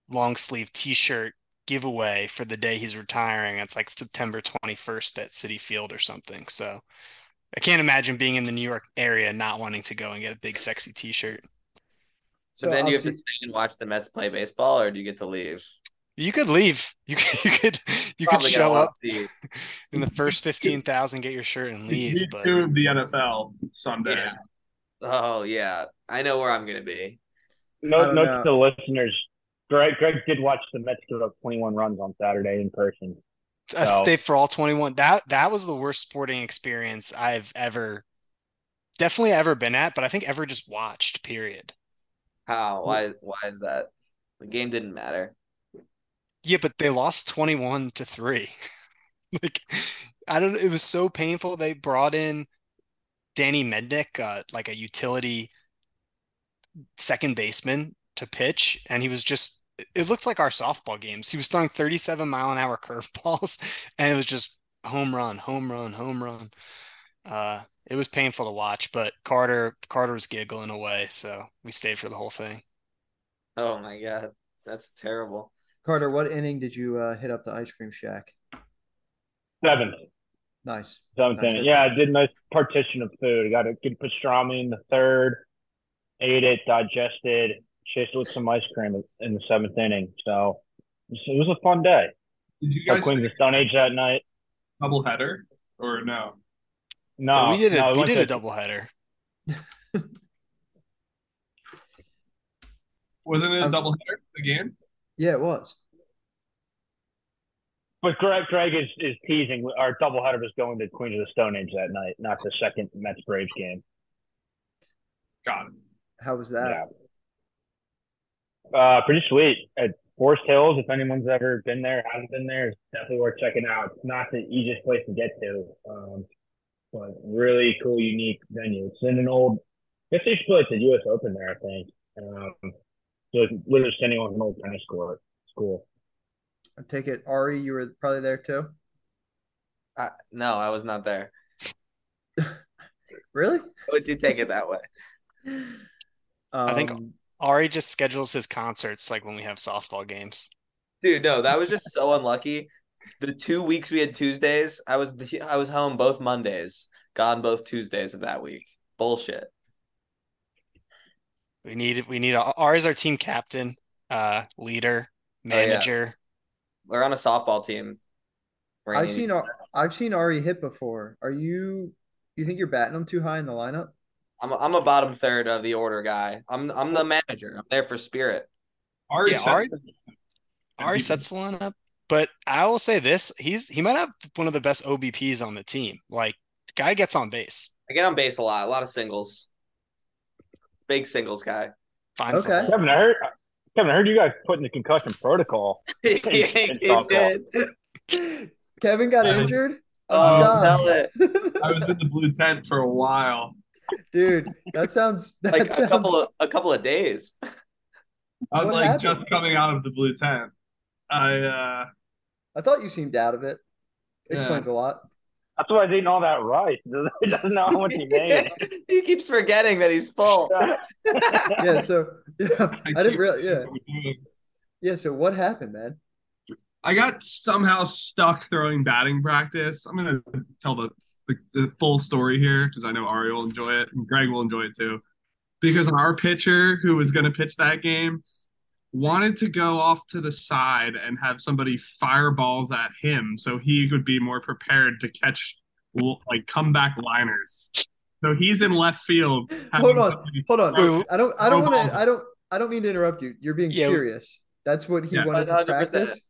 long sleeve T-shirt giveaway for the day he's retiring. It's like September 21st at Citi Field or something. So I can't imagine being in the New York area not wanting to go and get a Big Sexy T-shirt. So then I'll you have see- to stay and watch the Mets play baseball, or do you get to leave? You could leave. You could you could you could show up to in the first fifteen thousand, get your shirt and leave. He's But the NFL Sunday. Yeah. Oh yeah, I know where I'm gonna be. I No, note know. to the listeners. Greg, Greg did watch the Mets give up 21 runs on Saturday in person. I So- stayed for all twenty one. That that was the worst sporting experience I've ever definitely ever been at, but I think ever just watched. Period. How? Why? Why is that? The game didn't matter. Yeah, but they lost 21 to 3. Like I don't it was so painful. They brought in Danny Mendick, uh, like a utility second baseman to pitch, and he was just it looked like our softball games. He was throwing 37 mile an hour curveballs, and it was just home run, home run, home run. Uh, it was painful to watch, but Carter Carter was giggling away, so we stayed for the whole thing. Oh my god, that's terrible. Carter, what inning did you uh, hit up the ice cream shack? Seventh. Nice. Seventh Nice. inning. Yeah, I did a nice partition of food. Got a good pastrami in the third, ate it, digested, chased it with some ice cream in the seventh inning. So it was- a fun day. Did you Got guys Queens of the Stone Age that night. double header or no? No, we did a no, we went did a to- doubleheader. Wasn't it a Um, double header? The game? Yeah, it was. But Greg, Greg is, is teasing. Our doubleheader was going to Queens of the Stone Age that night, not the second Mets Braves game. Got it. How was that? Yeah. Uh, pretty sweet at Forest Hills. If anyone's ever been there, hasn't been there, it's definitely worth checking out. It's not the easiest place to get to, um, but really cool, unique venue. It's in an old. I guess they should play at the U.S. Open there. I think. Um, so it's literally standing on an old tennis court. It's cool. I take it, Ari, you were probably there too. I, no, I was not there. Really? Would you take it that way? I think- Um, Ari just schedules his concerts like when we have softball games. Dude, no, that was just so unlucky. The two weeks we had Tuesdays, I was I was home both Mondays, gone both Tuesdays of that week. Bullshit. We need we need Ari's our team captain, uh, leader, Oh, yeah. manager. We're on a softball team. I've seen Ar- I've seen Ari hit before. Are you? You think you're batting him too high in the lineup? I'm a, I'm a bottom third of the order guy. I'm I'm the manager. I'm there for spirit. Ari Yeah, sets Ari- the- Ari sets the lineup, but I will say this: he's he might have one of the best OBPs on the team. Like, the guy gets on base, I get on base a lot, a lot of singles. Big singles guy. finds the Okay. hole. Kevin, I heard. Kevin, I heard you guys put in the concussion protocol. he softball. did. Kevin got injured. Oh, um, I'm tell it. I was in the blue tent for a while. Dude, that sounds that Like a sounds, couple of a couple of days. I was What like happened? just coming out of the blue tent. I uh I thought you seemed out of it. Yeah. Explains a lot. That's why I was eating all that rice. He doesn't know how much he made. he keeps forgetting that he's full. Yeah, so yeah, I didn't really yeah. Yeah, so what happened, man? I got somehow stuck throwing batting practice. I'm gonna tell the the, the full story here because I know Ari will enjoy it and Greg will enjoy it too. Because our pitcher who was gonna pitch that game wanted to go off to the side and have somebody fireballs at him so he would be more prepared to catch like comeback liners. So he's in left field. Hold on, hold on. Wait, I don't. I don't want to. I don't. I don't mean to interrupt you. You're being Yeah. serious. That's what he Yeah. wanted to 100%. practice.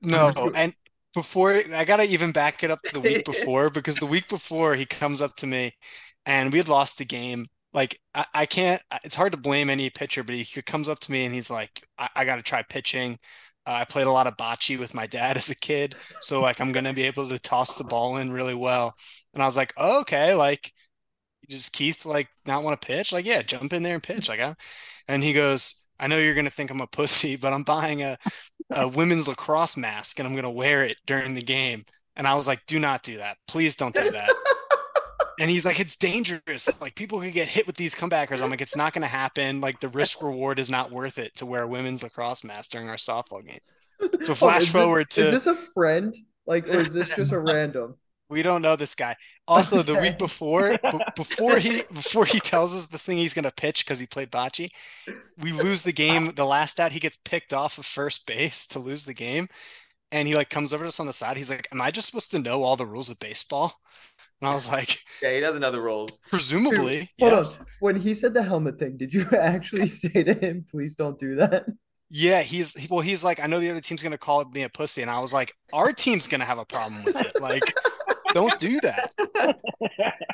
No, and before I gotta even back it up to the week before because the week before he comes up to me and we had lost the game. Like I, I can't. It's hard to blame any pitcher, but he comes up to me and he's like, "I, I got to try pitching." Uh, I played a lot of bocce with my dad as a kid, so like I'm gonna be able to toss the ball in really well. And I was like, oh, "Okay, like does Keith like not want to pitch? Like, yeah, jump in there and pitch." Like, I, and he goes, "I know you're gonna think I'm a pussy, but I'm buying a a women's lacrosse mask and I'm gonna wear it during the game." And I was like, "Do not do that. Please don't do that." And he's like, it's dangerous. Like people could get hit with these comebackers. I'm like, it's not going to happen. Like the risk reward is not worth it to wear a women's lacrosse mask during our softball game. So on, flash is this- forward Is this a friend? Like, or is this just a random? We don't know this guy. Also, the week before, b- before he before he tells us the thing he's going to pitch because he played bocce, we lose the game. The last out, he gets picked off of first base to lose the game, and he like comes over to us on the side. He's like, "Am I just supposed to know all the rules of baseball?" And I was like, Yeah, he doesn't know the rules. "Presumably, Hold yes." When he said the helmet thing, did you actually say to him, "Please don't do that"? Yeah, he's well, he's like, I know the other team's gonna call me a pussy, and I was like, our team's gonna have a problem with it. Like, don't do that.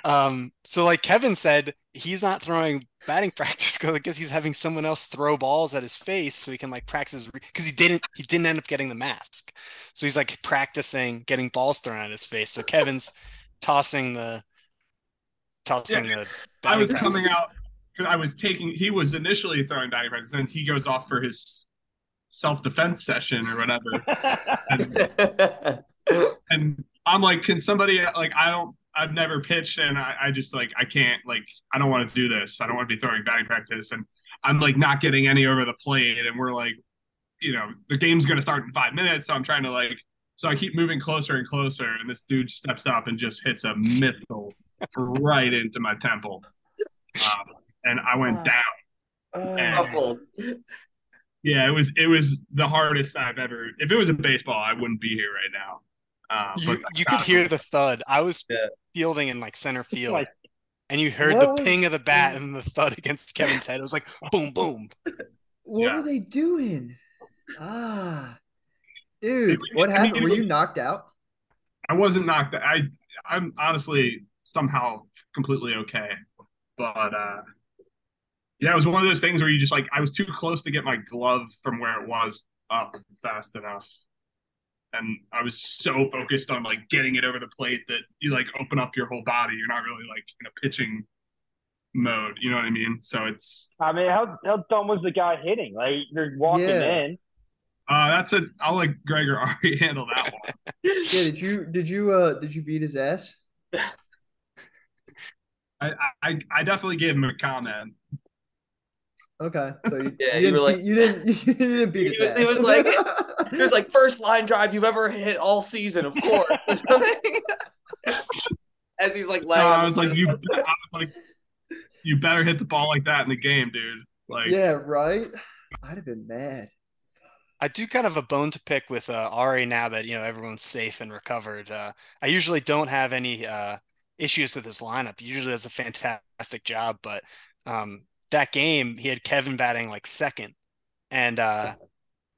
Um, so like Kevin said, he's not throwing batting practice because I guess he's having someone else throw balls at his face so he can like practice because he didn't he didn't end up getting the mask. So he's like practicing getting balls thrown at his face. So Kevin's tossing the tossing the I was practice. coming out because I was taking. He was initially throwing batting practice, then he goes off for his self defense session or whatever. and, and I'm like, can somebody like I don't. I've never pitched, and I, I just like I can't like I don't want to do this. I don't want to be throwing batting practice, and I'm like not getting any over the plate, and we're like, you know, the game's gonna start in five minutes, so I'm trying to like, so I keep moving closer and closer, and this dude steps up and just hits a missile right into my temple, um, and I went Wow. down. Uh, Yeah, it was it was the hardest I've ever. If it was a baseball, I wouldn't be here right now. Uh, You, but you could hear the thud. I was Yeah. fielding in like center field, Like- and you heard the was- ping of the bat and the thud against Kevin's head. It was like boom, boom. what Yeah. were they doing? Ah, dude, It- what I mean, happened? Were you knocked out? I wasn't knocked. I I'm honestly somehow completely okay, but uh, yeah, it was one of those things where you just like I was too close to get my glove from where it was up fast enough, and I was so focused on like getting it over the plate that you like open up your whole body. You're not really like in a pitching mode. You know what I mean? So it's I mean, how how dumb was the guy hitting? Like you're walking Yeah. in. uh, that's a I'll let Greg Gregor Ari handle that one. Yeah, did you did you uh did you beat his ass? I, I I definitely gave him a comment. Okay, so you, Yeah, you, you were didn't, beat- you didn't you didn't beat his He was- he was like- He was like first line drive you've ever hit all season, of course, or something. As he's like No, I was like, you, I was like, you better hit the ball like that in the game, dude. Like, yeah, right. I'd have been mad. I do kind of a bone to pick with uh, Ari now that you know everyone's safe and recovered. Uh, I usually don't have any uh, issues with his lineup. He usually does a fantastic job, but um, that game he had Kevin batting like second, and uh,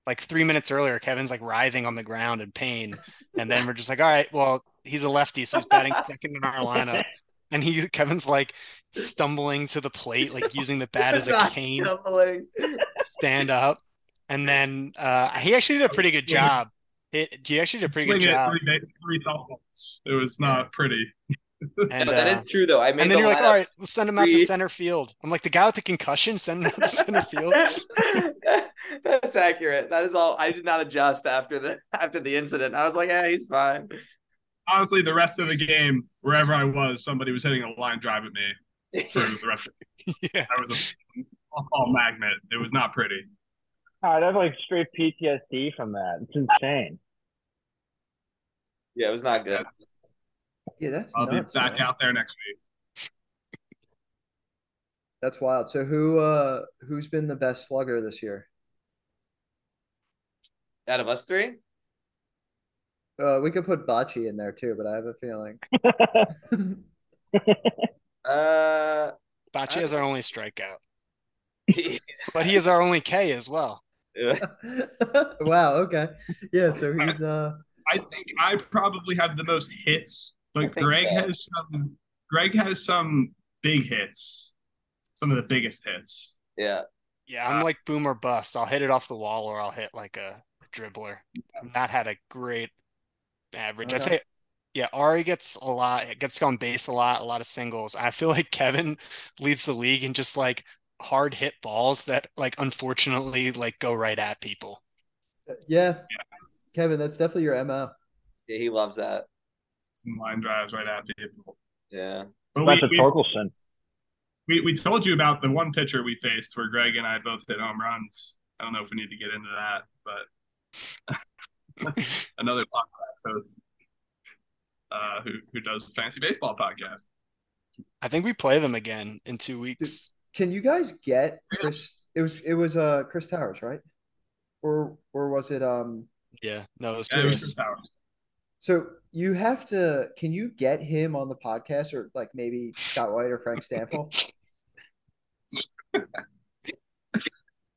like three minutes earlier, Kevin's like writhing on the ground in pain, and then we're just like, all right, well he's a lefty, so he's batting second in our lineup, and he Kevin's like stumbling to the plate, like using the bat as a cane stumbling. stand up. And then uh, he actually did a pretty good job. It, he actually did a pretty good job. three, three. It was not pretty. And, No, that uh, is true though. I made and then the you're like, all right, we'll send him out to center field. I'm like, the guy with the concussion, send him out to center field. That's accurate. That is all. I did not adjust after the after the incident. I was like, yeah, he's fine. Honestly, the rest of the game, wherever I was, somebody was hitting a line drive at me for the rest of the yeah. I was a softball magnet. It was not pretty. I'd have like straight PTSD from that. It's insane. Yeah, it was not good. Yeah, that's I'll nuts. be back man. out there next week. That's wild. So who uh who's been the best slugger this year? Out of us three, Uh, we could put Bocce in there too, but I have a feeling. Uh, Bocce I- is our only strikeout, but he is our only K as well. wow. Okay. Yeah. So he's uh. I think I probably have the most hits, I but Greg so. has some. Greg has some big hits, some of the biggest hits. yeah. Yeah, I'm like boom or bust. I'll hit it off the wall or I'll hit like a, dribbler. I've not had a great average. I'd uh-huh. say, yeah, Ari gets a lot, It gets on base a lot, a lot of singles. I feel like Kevin leads the league in just like hard hit balls that like unfortunately like go right at people. Yeah. Kevin, that's definitely your mo. Yeah, he loves that. Some line drives right at people. Yeah. But we, That's a we, Torkelson. we, we told you about the one pitcher we faced where Greg and I both hit home runs. I don't know if we need to get into that, but another podcast host uh, who who does a fantasy baseball podcast. I think we play them again in two weeks. Can you guys get Chris? It was it was uh Chris Towers, right? Or or was it um? Yeah, no, it was Yeah, it was Chris. Chris Towers. So you have to. Can you get him on the podcast, or like maybe Scott White or Frank Stampfl?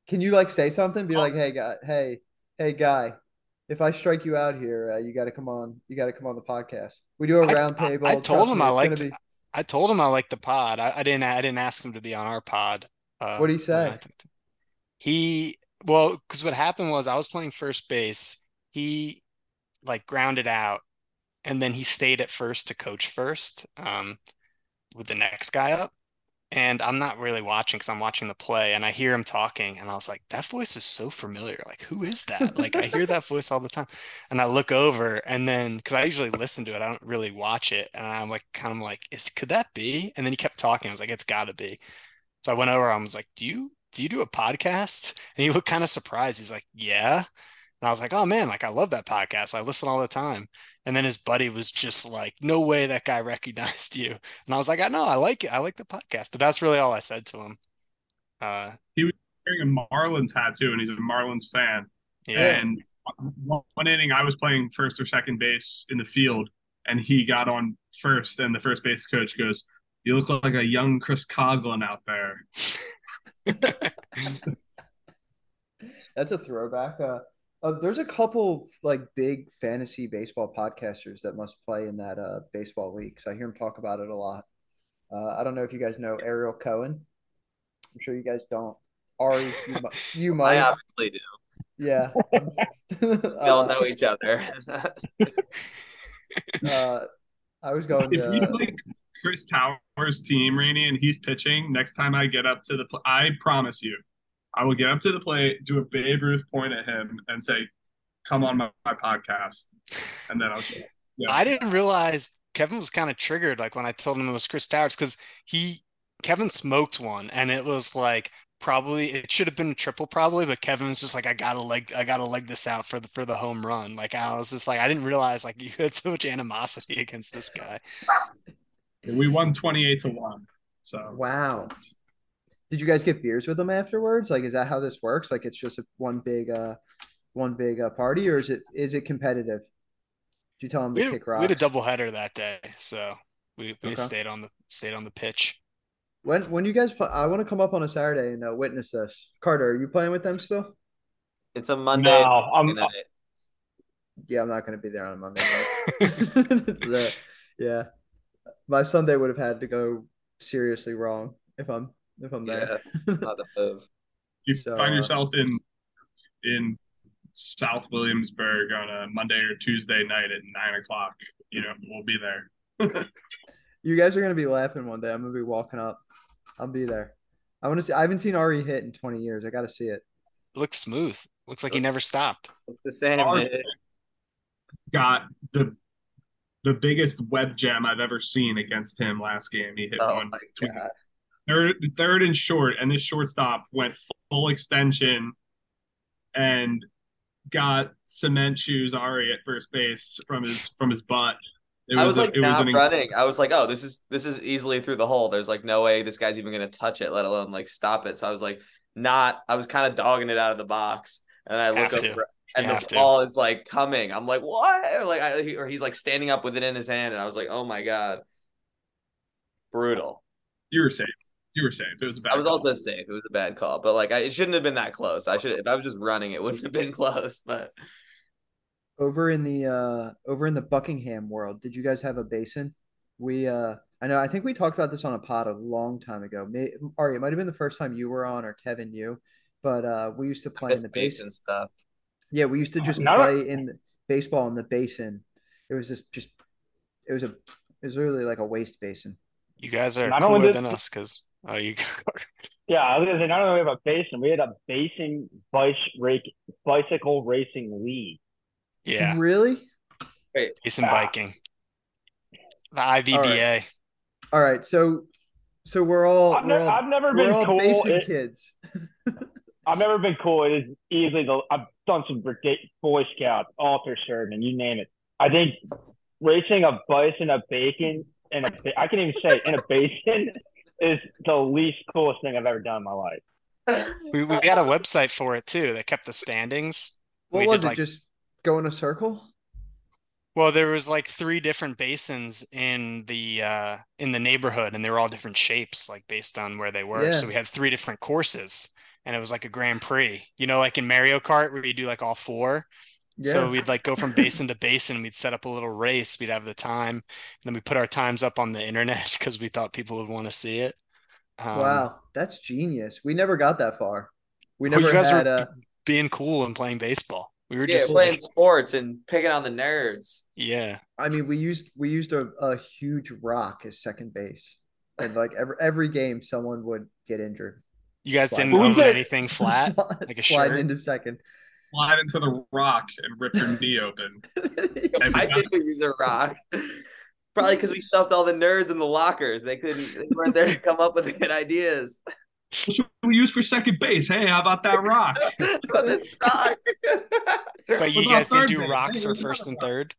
Can you like say something? Be like, hey guy, hey, hey guy, if I strike you out here, uh, you got to come on. You got to come on the podcast. We do a round I- table. I told him me, I liked- be- I told him I liked the pod. I, I didn't. I didn't ask him to be on our pod. Uh, What'd he say? He well, because what happened was I was playing first base. He like grounded out, and then he stayed at first to coach first, um, with the next guy up. And I'm not really watching because I'm watching the play, and I hear him talking, and I was like, "That voice is so familiar. Like, who is that? Like, I hear that voice all the time." And I look over, and then because I usually listen to it, I don't really watch it, and I'm like, kind of like, "Is could that be?" And then he kept talking. I was like, "It's got to be." So I went over. I was like, "Do you do you do a podcast?" And he looked kind of surprised. He's like, "Yeah." And I was like, "Oh man, like I love that podcast. I listen all the time." And then his buddy was just like, "No way that guy recognized you." And I was like, "I know, I like it. I like the podcast." But that's really all I said to him. Uh, he was Wearing a Marlins hat too, and he's a Marlins fan. yeah. And one one inning, I was playing first or second base in the field, and he got on first, and the first base coach goes, "You look like a young Chris Coghlan out there." That's a throwback. Uh, uh, there's a couple like big fantasy baseball podcasters that must play in that uh, baseball league. So I hear him talk about it a lot. Uh, I don't know if you guys know Ariel Cohen. I'm sure you guys don't. Ari, you, mi- you I might. obviously do. Yeah. We all uh, know each other. uh, I was going If you to. like Chris Towers' team, Rainey, and he's pitching, next time I get up to the, pl- I promise you, I will get up to the plate, do a Babe Ruth point at him, and say, "Come on my, my podcast," and then I'll. Yeah. I didn't realize Kevin was kind of triggered like when I told him it was Chris Towers because he Kevin smoked one and it was like probably it should have been a triple probably, but Kevin was just like I gotta leg I gotta leg this out for the for the home run. Like I was just like I didn't realize like you had so much animosity against this guy. We won twenty-eight to one. So Wow. Did you guys get beers with them afterwards? Like, is that how this works? Like, it's just a, one big, uh, one big uh, party, or is it is it competitive? Did you tell them We to had, kick a- we had a rocks? double header that day, so we, we Okay. stayed on the stayed on the pitch. When when you guys play, I want to come up on a Saturday and uh, witness this. Carter, are you playing with them still? it's a Monday. No, I'm night. Yeah, I'm not going to be there on Monday. The- yeah, my Sunday would have had to go seriously wrong if I'm if I'm there. not the move. you So, find uh, yourself in in South Williamsburg on a Monday or Tuesday night at nine o'clock. You know, we'll be there. You guys are going to be laughing one day. I'm going to be walking up. I'll be there. I want to see. I haven't seen Ari hit in 20 years. I got to see it. It looks smooth. Looks like he never stopped. It's the same. Our- Got the the biggest web gem I've ever seen against him last game. He hit oh one my between god. Third third and short, and this shortstop went full extension and got cement shoes Ari at first base from his from his butt. It I was a- like it was not an running. I was like, oh, this is this is easily through the hole. There's like no way this guy's even gonna touch it, let alone like stop it. So I was like, not. I was kind of dogging it out of the box, and I look Have to. over, and have the to. ball is like coming. I'm like, what? Or like, I, he- or he's like standing up with it in his hand, and I was like, oh my god, brutal. You were safe. You were safe. It was a bad. I was call. also safe. It was a bad call, but like I, it shouldn't have been that close. I should if I was just running, it wouldn't have been close. But over in the uh over in the Buckingham world, did you guys have a basin? We uh I know I think we talked about this on a pod a long time ago. May, Ari, it might have been the first time you were on or Kevin you, but uh we used to play in the basin basin. stuff. Yeah, we used to just Not- play in the baseball in the basin. It was just just it was a it was really like a waste basin. You guys are Not only cooler than us because oh, you Yeah, I was gonna say not only we have a basin, we had a basin bike rake, bicycle racing league. yeah, Really? Basin Ah. biking, the IVBA. All right, so so we're all I've, we're ne- all, I've never we're been all cool. basin It- kids. I've never been cool. It is easily the I've done some ridic- Boy Scouts, altar sermon, you name it. I think racing a bison, a bacon, and a ba- I can even say in a basin is the least coolest thing I've ever done in my life. We we had a website for it too that kept the standings. What We was did, it? like- Just go in a circle? Well, there was like three different basins in the uh in the neighborhood, and they were all different shapes, like based on where they were. So we had three different courses, and it was like a Grand Prix. You know, like in Mario Kart where you do like all four. So we'd like go from basin to basin. We'd set up a little race. We'd have the time, and then we put our times up on the internet because we thought people would want to see it. Um, Wow, that's genius. We never got that far. We Well, you never guys had were- uh being cool and playing baseball. We were Yeah, just playing like, sports and picking on the nerds. yeah. I mean we used we used a, a huge rock as second base. And like every every game someone would get injured. You guys Slide. didn't Well, we own did- anything flat. Slide- like a sliding shirt? into second. Slide into the rock and rip your knee open. I did use a rock. Probably because we stuffed all the nerds in the lockers. They couldn't. They weren't there to come up with good ideas. What should we use for second base? Hey, how about that rock? On this rock. But you guys did third do base? rocks Hey, for first and third.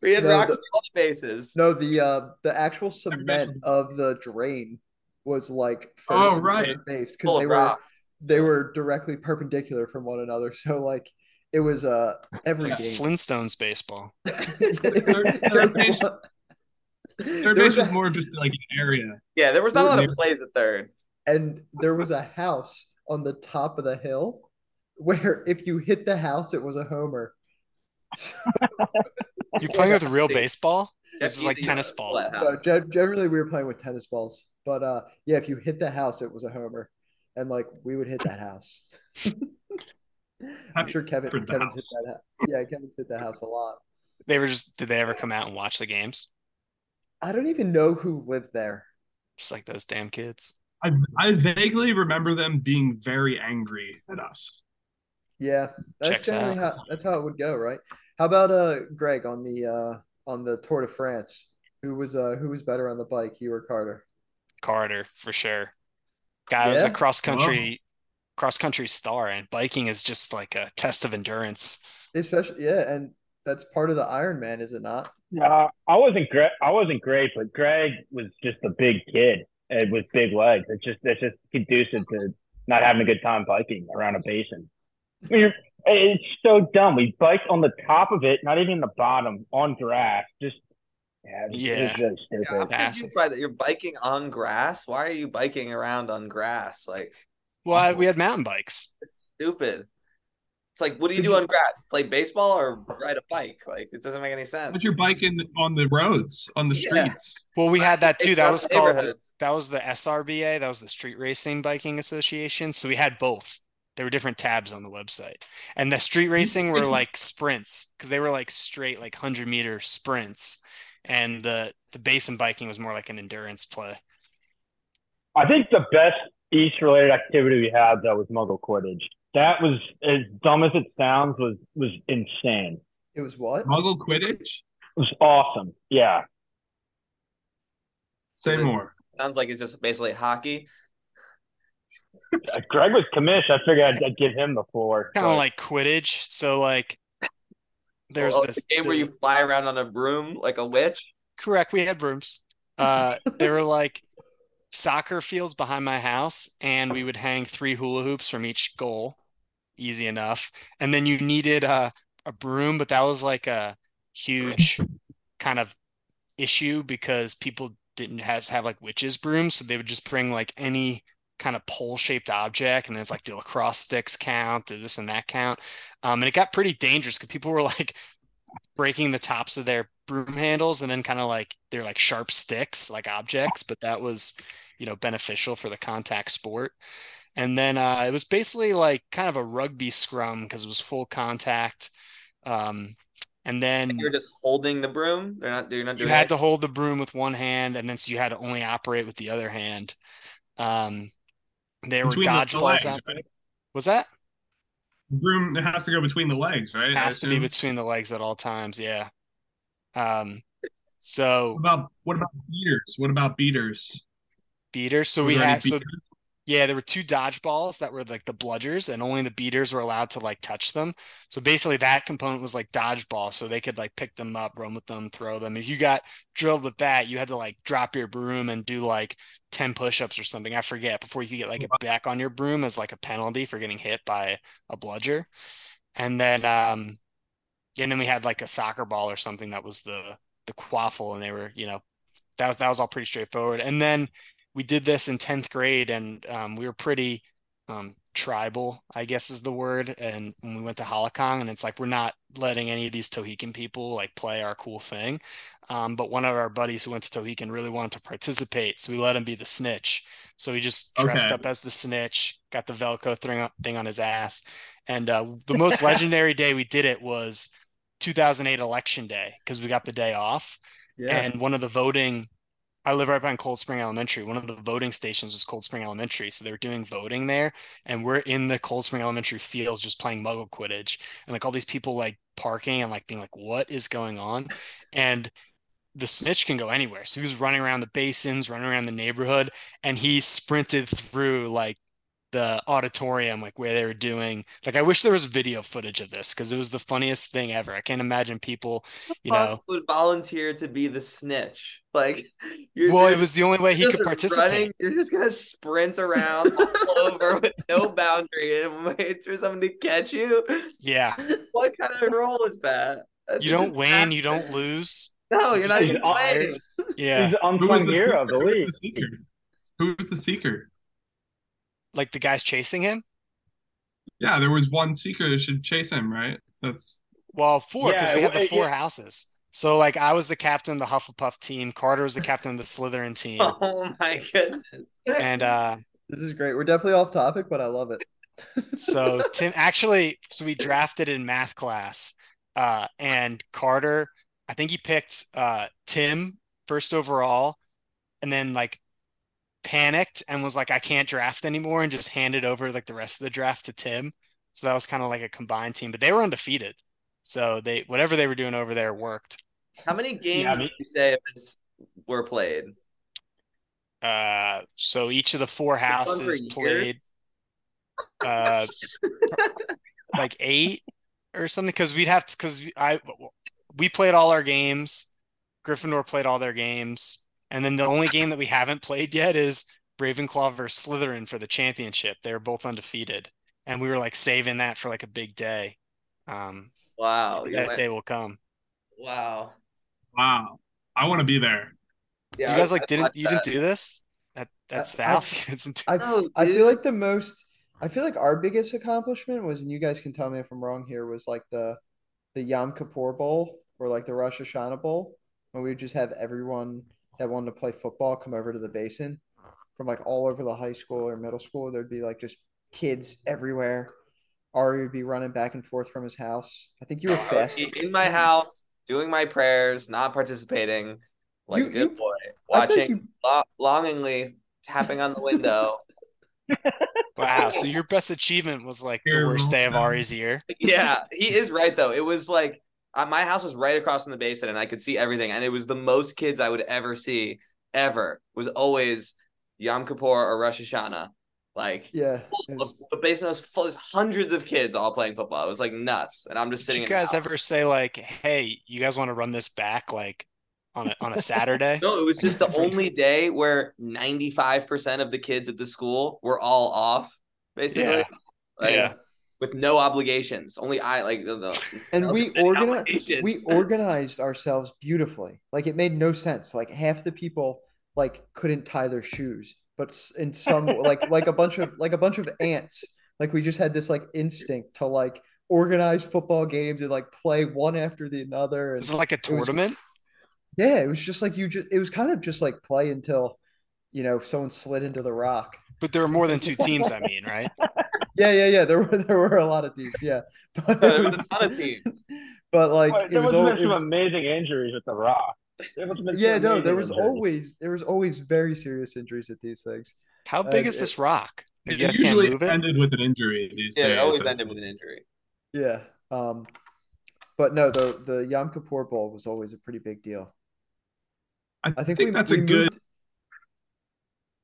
we had No, rocks the- for all the bases. No, the uh the actual cement of the drain was like first Oh, and right. third base because they of were rocks. They were directly perpendicular from one another. So like it was uh every Yeah, game. Flintstones baseball. Third- third base- Third base was was a- more just like an area. Yeah, there was not a lot of plays at third. and there was a house on the top of the hill where if you hit the house it was a homer You're playing with real baseball? This is like tennis uh, ball. flat no, generally we were playing with tennis balls but uh yeah if you hit the house it was a homer and like we would hit that house i'm sure kevin For the kevin's hit that ha- yeah kevin's hit the house a lot They were just, did they ever come out and watch the games? i don't even know who lived there Just like those damn kids. I I vaguely remember them being very angry at us. yeah that's Checks generally how that's how it would go right how about uh greg on the uh on the tour de france who was uh who was better on the bike you or carter Carter, for sure. Guy was a cross country, cross country star, and biking is just like a test of endurance. especially yeah and that's part of the ironman is it not Uh, I wasn't great. I wasn't great, but Greg was just a big kid and with big legs. It's just it's just conducive to not having a good time biking around a basin. I mean, it's so dumb. We biked on the top of it, not even the bottom, on grass. Just yeah, it was, it Yeah. was really Yeah, I'm stupid. Massive. confused by that. You're biking on grass. Why are you biking around on grass? Like Well, I- we had mountain bikes. it's stupid. It's like, what do you do on grass? Play baseball or ride a bike? Like it doesn't make any sense. But you're biking on the roads, on the Yeah. streets. Well, we had that too. That was called that was the SRBA. That was the Street Racing Biking Association. So we had both. There were different tabs on the website, and the street racing were like sprints because they were like straight like hundred meter sprints, and the the basin biking was more like an endurance play. I think the best East related activity we had though was Muggle Quidditch. That was as dumb as it sounds. Was was insane. it was what Muggle Quidditch? It was awesome. Yeah. Say it- more. Sounds like it's just basically hockey. Greg was commish. I figured I'd, I'd give him the floor. Kind of but- like Quidditch. So like, there's Oh, this the game where you fly around on a broom like a witch. Correct. We had brooms. Uh, there were like soccer fields behind my house, and we would hang three hula hoops from each goal. Easy enough. And then you needed a, a broom, but that was like a huge kind of issue because people didn't have have like witches brooms, so they would just bring like any kind of pole shaped object, and then it's like do lacrosse sticks count? Do this and that count? Um, and it got pretty dangerous because people were like breaking the tops of their broom handles and then kind of like they're like sharp sticks like objects but that was you know beneficial for the contact sport and then uh, it was basically like kind of a rugby scrum because it was full contact um, and then you're just holding the broom they're not you're not you had it? to hold the broom with one hand and then so you had to only operate with the other hand um, there were the dodgeballs out there right? was that Broom it has to go between the legs, right? Has to be between the legs at all times yeah um so What about what about beaters? What about beaters? beaters so we had so beaters? Yeah, there were two dodgeballs that were like the bludgers, and only the beaters were allowed to like touch them. So basically, that component was like dodgeball, so they could like pick them up, run with them, throw them. If you got drilled with that, you had to like drop your broom and do like 10 push-ups or something. I forget before you could get like it back on your broom as like a penalty for getting hit by a bludger. And then um and then we had like a soccer ball or something that was the the quaffle, and they were, you know, that was that was all pretty straightforward. And then we did this in 10th grade and um, we were pretty um, tribal, I guess is the word. And when we went to Holicong, and it's like, we're not letting any of these Tohickon people like play our cool thing. Um, but one of our buddies who went to Tohickon really wanted to participate. So we let him be the snitch. So he just dressed Okay. up as the snitch, got the Velcro thing, thing on his ass. And uh, the most legendary day we did it was 2008 election day because we got the day off Yeah. and one of the voting I live right behind Cold Spring Elementary. One of the voting stations was Cold Spring Elementary. So they were doing voting there. And we're in the Cold Spring Elementary fields just playing muggle Quidditch. And like all these people like parking and like being like, what is going on? And the snitch can go anywhere. So he was running around the basins, running around the neighborhood, and he sprinted through like the auditorium, like where they were doing. Like I wish there was video footage of this because it was the funniest thing ever. I can't imagine people, you know. Would volunteer to be the snitch like you're Well, you're it was the only way he could participate. running, you're just gonna sprint around all over with no boundary and wait for someone to catch you Yeah. what kind of role is that That's You don't just win, you don't lose. no you're not He's even all- Yeah. He's the Who was unsung the hero of the Who was league. the seeker? Who was the seeker? Like the guys chasing him. Yeah, there was one seeker that should chase him, right? That's Well, four because Yeah, we had the it- four yeah. houses. So like I was the captain of the Hufflepuff team, Carter was the captain of the Slytherin team, oh my goodness and uh This is great. We're definitely off topic, but I love it. so Tim actually so we drafted in math class uh and Carter I think he picked uh Tim first overall and then like panicked and was like I can't draft anymore and just handed over like the rest of the draft to Tim. So that was kind of like a combined team, but they were undefeated. So they whatever they were doing over there worked. how many games I mean- you say this were played Uh so each of the four houses played uh like eight or something because we'd have to because I we played all our games. Gryffindor played all their games, and then the only game that we haven't played yet is Ravenclaw versus Slytherin for the championship. They're both undefeated, and we were like saving that for like a big day. Um, wow that went- day will come. wow wow. I want to be there. yeah you guys like I didn't watched you didn't do this at I- at South? You guys didn't do- I I feel like the most I feel like our biggest accomplishment was, and you guys can tell me if I'm wrong here, was like the the Yom Kippur Bowl or like the Rosh Hashanah Bowl, when we would just have everyone that wanted to play football come over to the basin from like all over the high school or middle school. There'd be like just kids everywhere. Ari would be running back and forth from his house. I think you were oh, fast. in my house doing my prayers not participating like You- a good you- boy watching you lo- longingly tapping on the window Wow, so your best achievement was like the worst day of Roll Ari's year. yeah he is right though it was like uh, my house was right across from the basin and i could see everything and it was the most kids i would ever see ever was always yom kippur or rosh hashanah like yeah. it was- the basin was full there's hundreds of kids all playing football it was like nuts and i'm just Did sitting you guys ever say like, "Hey, you guys want to run this back like on a on a Saturday?" No, it was just the only day where 95% of the kids at the school were all off, basically. Yeah. Like, Yeah. With no obligations. Only I like the, the and we organized we organized ourselves beautifully like it made no sense like half the people like couldn't tie their shoes, but in some like like a bunch of like a bunch of ants. Like we just had this like instinct to like organize football games and like play one after the other. And was it like a tournament? Was, yeah, it was just like you just it was kind of just like play until you know someone slid into the rock. But there were more than two teams, I mean, right? yeah, yeah, yeah. There were there were a lot of teams, yeah. But there was, was a ton of teams. But like Wait, there was, was some amazing injuries with the rock. Yeah, no, there was injuries. always there was always very serious injuries at these things. How big uh, is this rock? You it guys usually can't move it? ended with an injury these yeah, days. it always so. ended with an injury. Yeah. Um, but no, the the Yom Kippur Bowl was always a pretty big deal. I, I think, think we, that's we a moved... good.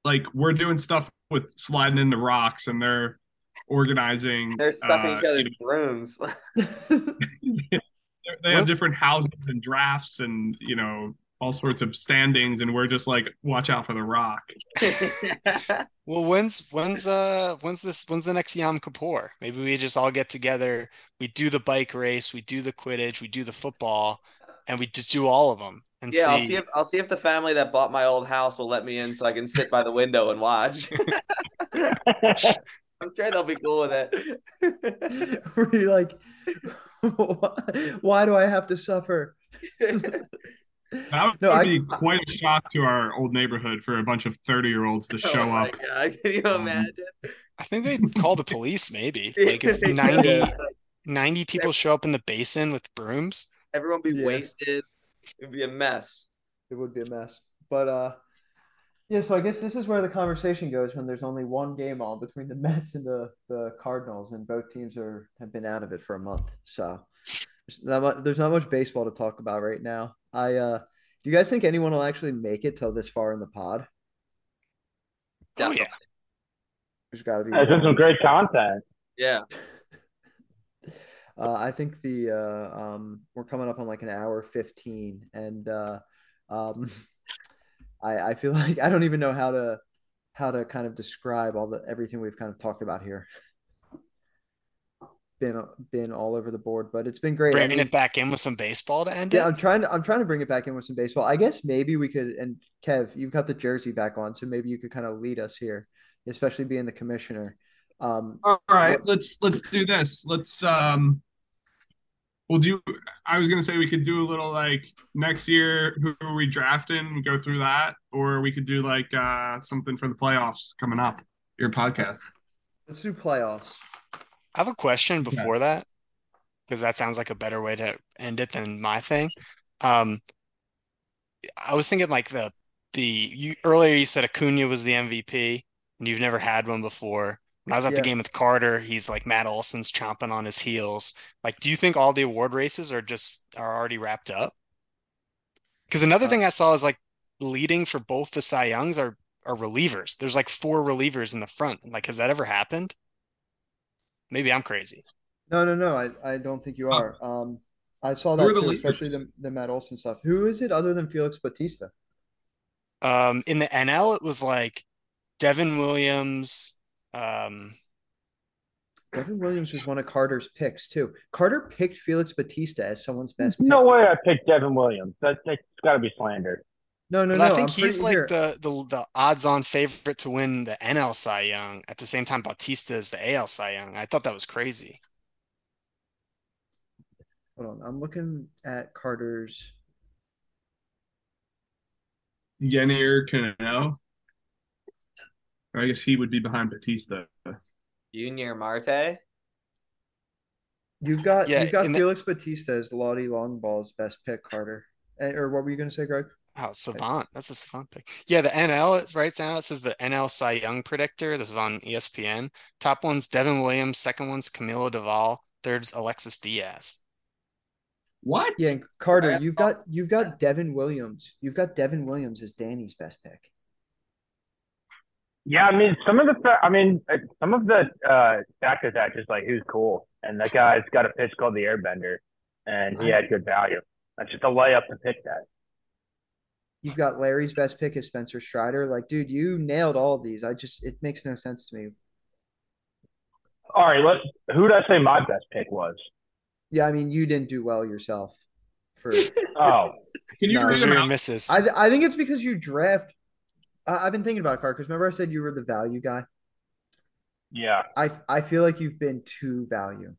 Like we're doing stuff with sliding into rocks, and they're organizing. They're sucking uh, each other's brooms. they have different houses and drafts, and you know all sorts of standings, and we're just like, watch out for the rock. well, when's when's uh when's this when's the next Yom Kippur? Maybe we just all get together. We do the bike race, we do the Quidditch, we do the football, and we just do all of them. And yeah, see... I'll see if I'll see if the family that bought my old house will let me in so I can sit by the window and watch. I'm sure they'll be cool with it. Were you like, why do I have to suffer? That would no, be I, quite a shock to our old neighborhood for a bunch of 30 year olds to oh show oh up. God, can you um, imagine? I think they'd call the police maybe. Like if 90, 90 people show up in the basin with brooms. Everyone be yeah. wasted. It'd be a mess. It would be a mess. But uh yeah, so I guess this is where the conversation goes when there's only one game on between the Mets and the, the Cardinals, and both teams are have been out of it for a month. So there's not much, there's not much baseball to talk about right now. I uh, do you guys think anyone will actually make it till this far in the pod? Oh yeah, there's got to be. There's been some great content. Yeah. uh, I think the uh, um, we're coming up on like an hour fifteen, and uh, um, I I feel like I don't even know how to how to kind of describe all the everything we've kind of talked about here been been all over the board, but it's been great. Bringing I mean, it back in with some baseball to end yeah, it. Yeah, I'm trying to I'm trying to bring it back in with some baseball. I guess maybe we could. And Kev, you've got the jersey back on, so maybe you could kind of lead us here, especially being the commissioner. Um, all right, what, let's let's do this. Let's um, we'll do. I was gonna say we could do a little like next year. Who are we drafting? We go through that, or we could do like uh something for the playoffs coming up. Your podcast. Let's do playoffs. I have a question before yeah. that because that sounds like a better way to end it than my thing. Um, I was thinking like the the you earlier you said Acuna was the MVP and you've never had one before. When I was at yeah. the game with Carter, he's like Matt Olson's chomping on his heels. Like, do you think all the award races are just are already wrapped up? Because another uh, thing I saw is like leading for both the Cy Youngs are are relievers. There's like four relievers in the front. Like, has that ever happened? Maybe I'm crazy. No, no, no. I, I don't think you are. Um, I saw that too, especially the, the Matt Olson stuff. Who is it other than Felix Bautista? Um, in the NL, it was like Devin Williams. Um, Devin Williams was one of Carter's picks too. Carter picked Felix Bautista as someone's best. Pick. No way, I picked Devin Williams. That, that's got to be slander. No, no, but no. I think I'm he's like here. the, the the odds-on favorite to win the NL Cy Young. At the same time, Bautista is the AL Cy Young. I thought that was crazy. Hold on, I'm looking at Carter's. Yennier Cano. I guess he would be behind Bautista. Junior Marte. You've got yeah, you've got Felix the... Bautista as Lottie Longball's best pick, Carter. Eh, or what were you going to say, Greg? Oh, Savant. That's a Savant pick. Yeah, the NL is right now. It says the NL Cy Young predictor. This is on ESPN. Top one's Devin Williams. Second one's Camilo Doval. Third's Alexis Diaz. What? Yeah, Carter, you've got you've got Devin Williams. You've got Devin Williams as Danny's best pick. Yeah, I mean some of the I mean uh, some of the uh factors that just like who's cool, and that guy's got a pitch called the Airbender, and he had good value. That's just a layup to pick that. You've got Larry's best pick is Spencer Strider. Like, dude, you nailed all of these. I just it makes no sense to me. All right, let who did I say my best pick was? Yeah, I mean you didn't do well yourself. For oh, can you no, read misses? I I think it's because you draft I've been thinking about it, Carter, because remember I said you were the value guy. Yeah. I I feel like you've been too value.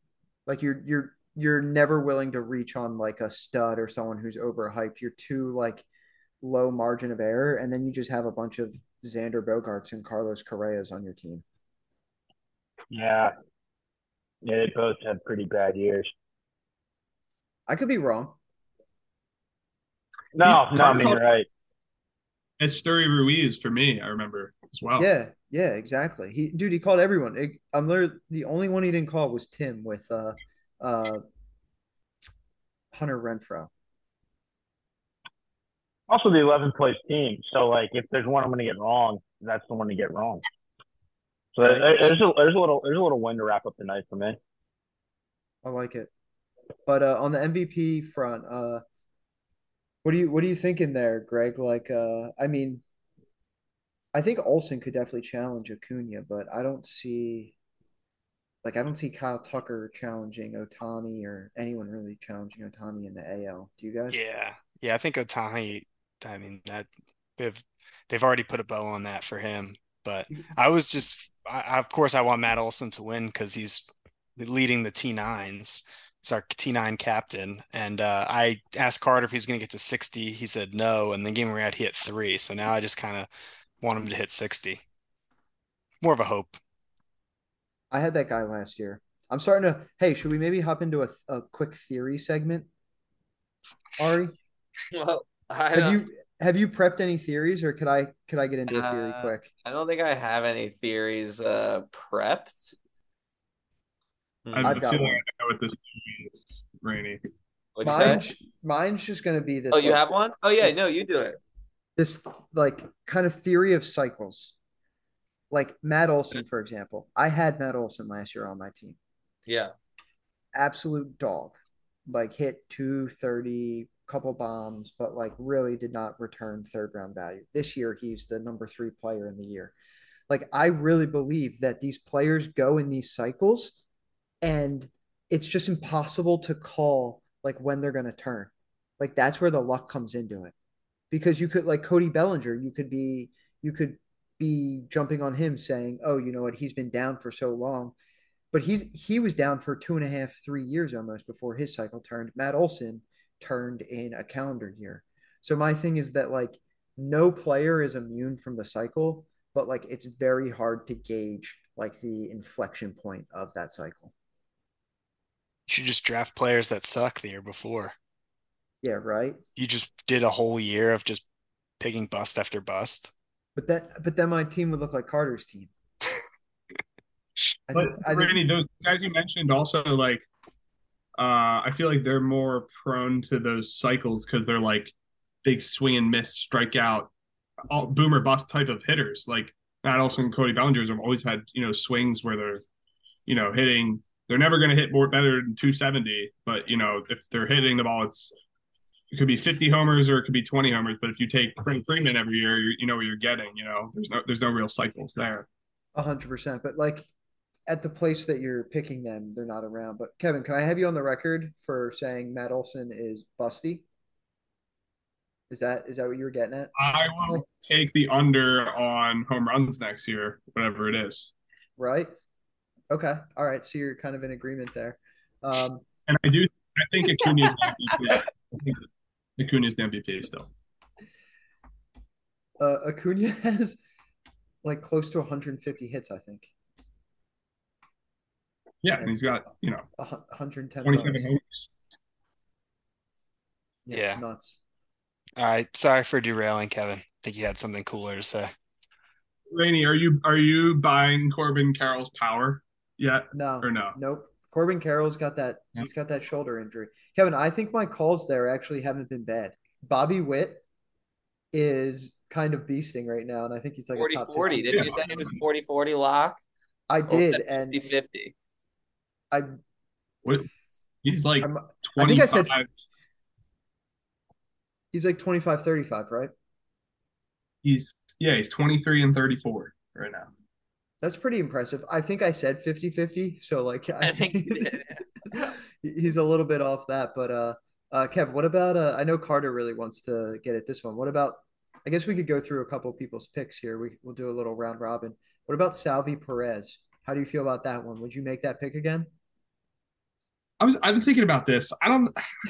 Like you're you're you're never willing to reach on like a stud or someone who's overhyped. You're too like low margin of error, and then you just have a bunch of Xander Bogaerts and Carlos Correas on your team. Yeah. Yeah, they both had pretty bad years. I could be wrong. No, He- no, I mean right. Esteury Ruiz for me, I remember as well. Yeah, yeah, exactly. He, dude, he called everyone. It, I'm literally the only one he didn't call was Tim with uh, uh, Hunter Renfroe. Also the 11th place team. So like, if there's one I'm going to get wrong, that's the one to get wrong. So Right. there- there's a there's a little there's a little win to wrap up the night for me. I like it. But uh, on the MVP front, uh, what do you what are you thinking there, Greg? Like, uh, I mean, I think Olson could definitely challenge Acuna, but I don't see, like, I don't see Kyle Tucker challenging Ohtani or anyone really challenging Ohtani in the AL. Do you guys? Yeah. Yeah, I think Ohtani, I mean that they've they've already put a bow on that for him. But I was just I, of course I want Matt Olson to win because he's leading the T9s. He's our T9 captain. And uh, I asked Carter if he's gonna get to 60. He said no. And the game we had he hit three. So now I just kind of want him to hit 60. More of a hope. I had that guy last year. I'm starting to. Hey, should we maybe hop into a, a quick theory segment? Ari, Well, I have you have you prepped any theories, or could I could I get into a theory Uh, quick? I don't think I have any theories uh prepped. I Hmm, have I've a got feeling one. I know what this movie is, Rainey. What'd you say? Mine's mine's just gonna be this. Oh, you like, have one? Oh yeah, this- no, you do it. this like kind of theory of cycles. Like Matt Olson, for example. I had Matt Olson last year on my team. Yeah. Absolute dog. Like hit 230, couple bombs, but like really did not return third round value. This year he's the number 3 player in the year. Like I really believe that these players go in these cycles and it's just impossible to call like when they're going to turn. Like that's where the luck comes into it. Because you could like Cody Bellinger, you could be you could be jumping on him saying, "Oh, you know what? He's been down for so long." But he's he was down for two and a half, three years almost before his cycle turned. Matt Olson turned in a calendar year. So my thing is that like no player is immune from the cycle, but like it's very hard to gauge like the inflection point of that cycle. You should just draft players that suck the year before. Yeah, right. You just did a whole year of just picking bust after bust. But that but then my team would look like Carter's team. I But think, I think Randy, those guys you mentioned also like uh I feel like they're more prone to those cycles because they're like big swing and miss strikeout all boomer bust type of hitters. Like Matt Olson and Cody Bellingers have always had, you know, swings where they're, you know, hitting they're never gonna hit more better than 270, but you know, if they're hitting the ball, it's it could be 50 homers or it could be 20 homers. But if you take Frank Freeman every year, you you know what you're getting. You know, there's no there's no real cycles there. A hundred percent. But like at the place that you're picking them, they're not around. But Kevin, can I have you on the record for saying Matt Olson is busty? Is that is that what you were getting at? I will take the under on home runs next year, whatever it is. Right? Okay. All right. So you're kind of in agreement there. Um, And I do, I think Acuna's the MVP. I think Acuna's the MVP still. uh, Acuna has like close to 150 hits, I think. Yeah, and he's got you know 110 27 homers. Yeah, Yeah. nuts. All right. Sorry for derailing, Kevin. I think you had something cooler to say. Rainey, are you are you buying Corbin Carroll's power yet No, or no? nope. Corbin Carroll's got that. Yep. He's got that shoulder injury. Kevin, I think my calls there actually haven't been bad. Bobby Witt is kind of beasting right now, and I think he's like 40 a top 40. 50. Didn't you say it was 40 40 lock? I Or did, and 50 50. I, What he's like I'm, I think I said- he's like 25, 35, right? he's yeah, he's 23 and 34 right now. That's pretty impressive. I think I said 50 50. So, like, I think you did. he's a little bit off that. But, uh, uh, Kev, what about, uh, I know Carter really wants to get at this one. What about I guess we could go through a couple of people's picks here. We we'll do a little round robin. What about Salvy Perez? How do you feel about that one? Would you make that pick again? I was I've been thinking about this. I don't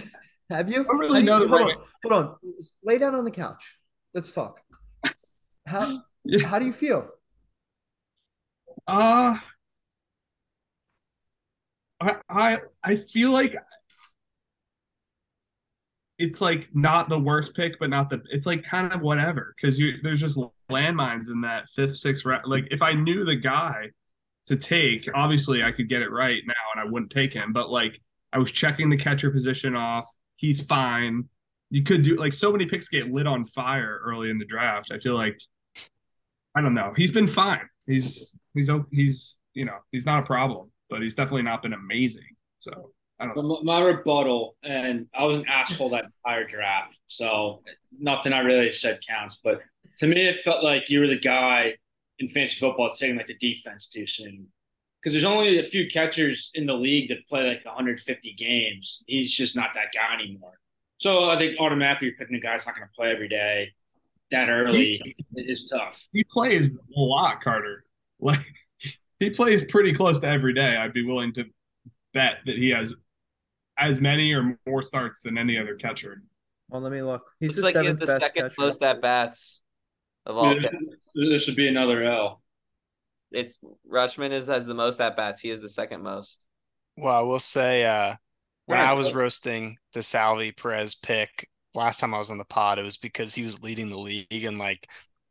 Have you? I don't really How know the hold right- on, hold on. Lay down on the couch. Let's talk. How Yeah. how do you feel? Uh I I I feel like it's like not the worst pick, but not the it's like kind of whatever because you there's just landmines in that fifth, sixth round. Like if I knew the guy to take, obviously I could get it right now and I wouldn't take him. But like I was checking the catcher position off. He's fine. You could do like so many picks get lit on fire early in the draft. I feel like I don't know. He's been fine. He's he's he's you know he's not a problem, but he's definitely not been amazing. So I don't know. My my rebuttal, and I was an asshole that entire draft, so nothing I really said counts. But to me, it felt like you were the guy in fantasy football saying like the defense too soon, because there's only a few catchers in the league that play like 150 games. He's just not that guy anymore. So I think automatically you're picking a guy that's not going to play every day that early is tough. He plays a lot, Carter. Like he plays pretty close to every day. I'd be willing to bet that he has as many or more starts than any other catcher. Well, let me look. He's Looks the like he has the best second catcher. most at bats of all. This, catchers. this would be another L. It's Rutschman is has the most at bats. He is the second most. Well, I will say, uh, when I was roasting the Salvy Perez pick last time I was on the pod, it was because he was leading the league in like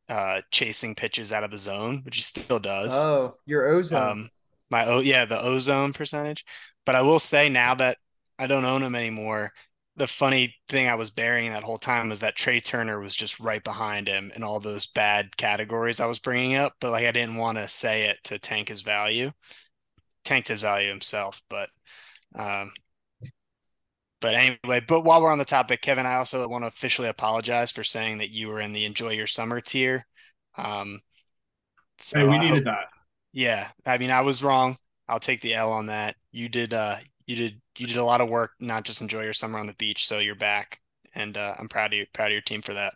uh chasing pitches out of the zone, which he still does. Oh, your ozone. Um, my oh yeah, the ozone percentage. But I will say now that I don't own him anymore, the funny thing I was burying that whole time was that Trea Turner was just right behind him in all those bad categories I was bringing up. But like I didn't want to say it to tank his value, tanked his value himself. But um, but anyway, but while we're on the topic, Kevin, I also want to officially apologize for saying that you were in the enjoy your summer tier. Um, so hey, we I hope- needed that. yeah, I mean, I was wrong. I'll take the L on that. You did, uh, you did, you did a lot of work, not just enjoy your summer on the beach. So you're back, and uh, I'm proud of you, proud of your team for that.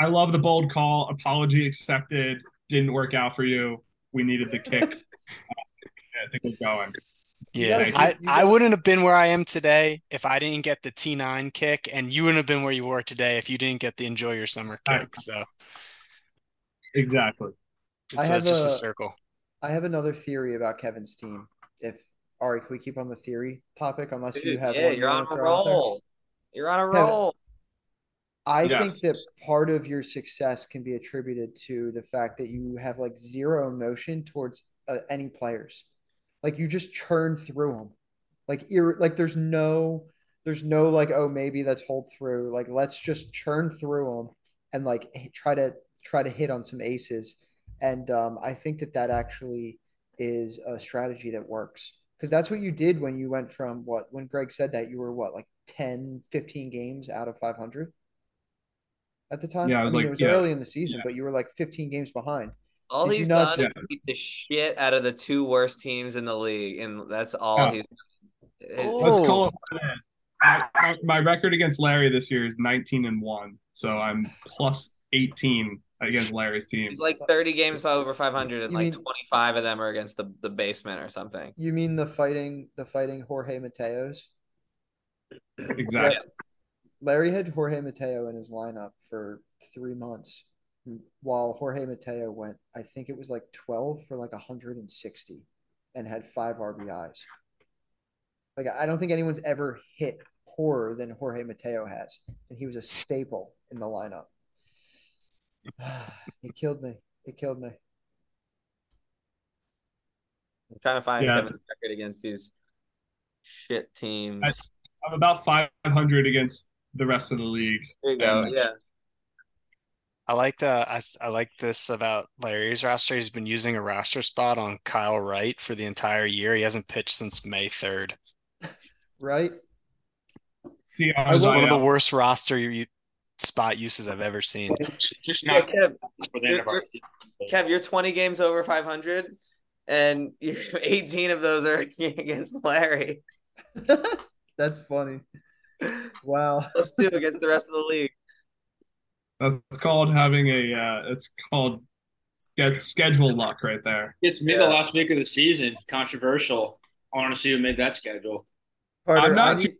I love the bold call. Apology accepted. Didn't work out for you. We needed the kick. yeah, I think we're going. You Yeah, gotta- I, I gotta- wouldn't have been where I am today if I didn't get the T9 kick, and you wouldn't have been where you were today if you didn't get the enjoy your summer I- kick. So Exactly. I it's a, just a a- circle. I have another theory about Kevin's team. If Ari, can we keep on the theory topic? Unless you have yeah, one you you're on wanna a throw out there? roll. You're on a Kevin, roll. I Yes. think that part of your success can be attributed to the fact that you have like zero emotion towards uh, any players. Like you just churn through them. Like ir- like there's no there's no like oh maybe let's hold through. Like let's just churn through them and like try to try to hit on some aces. And um, I think that that actually is a strategy that works because that's what you did when you went from what when Greg said that you were what like 10 15 games out of 500 at the time Yeah, I was mean, like- it was yeah. early in the season Yeah. but you were like 15 games behind All Did he's done ju- is beat the shit out of the two worst teams in the league, and that's all Yeah. he's. It- Oh. Let's call it what it is. My, my- my record against Larry this year is 19 and 1. So I'm plus 18 against Larry's team. He's like 30 games over 500, and You like mean- 25 of them are against the, the basement or something. you mean the fighting the fighting Jorge Mateos Exactly. Larry had Jorge Mateo in his lineup for three months while Jorge Mateo went I think it was like 12 for like 160 and had five RBIs like I don't think anyone's ever hit poorer than Jorge Mateo has and he was a staple in the lineup it killed me it killed me I'm trying to find Yeah. Kevin's record against these shit teams. I- I'm about 500 against the rest of the league. there you go. and- Yeah. I liked uh, I, s- I like this about Larry's roster. He's been using a roster spot on Kyle Wright for the entire year. He hasn't pitched since May 3rd. right See, I It's one of the worst roster u- spot uses I've ever seen. Just Yeah, not Kev, for the end of our You're- Kev, you're 20 games over 500, and you 18 of those are against Larry. that's funny wow Let's do against the rest of the league. That's called having a. Uh, it's called schedule luck right there. It's mid Yeah. the last week of the season. Controversial. Honestly, want who made that schedule. Carter, I'm not I too- need-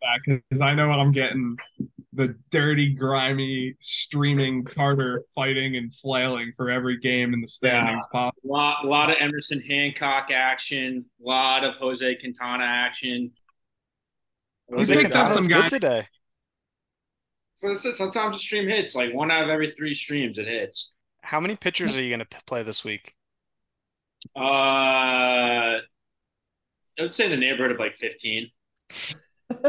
Back because I know what I'm getting the dirty, grimy, streaming Carter fighting and flailing for every game in the standings. Pop. A lot, lot of Emerson Hancock action. A lot of Jose Quintana action. Jose picked up some good guy- today. So it's just, sometimes the stream hits. Like one out of every three streams, it hits. How many pitchers are you going to play this week? Uh, I would say in the neighborhood of like 15.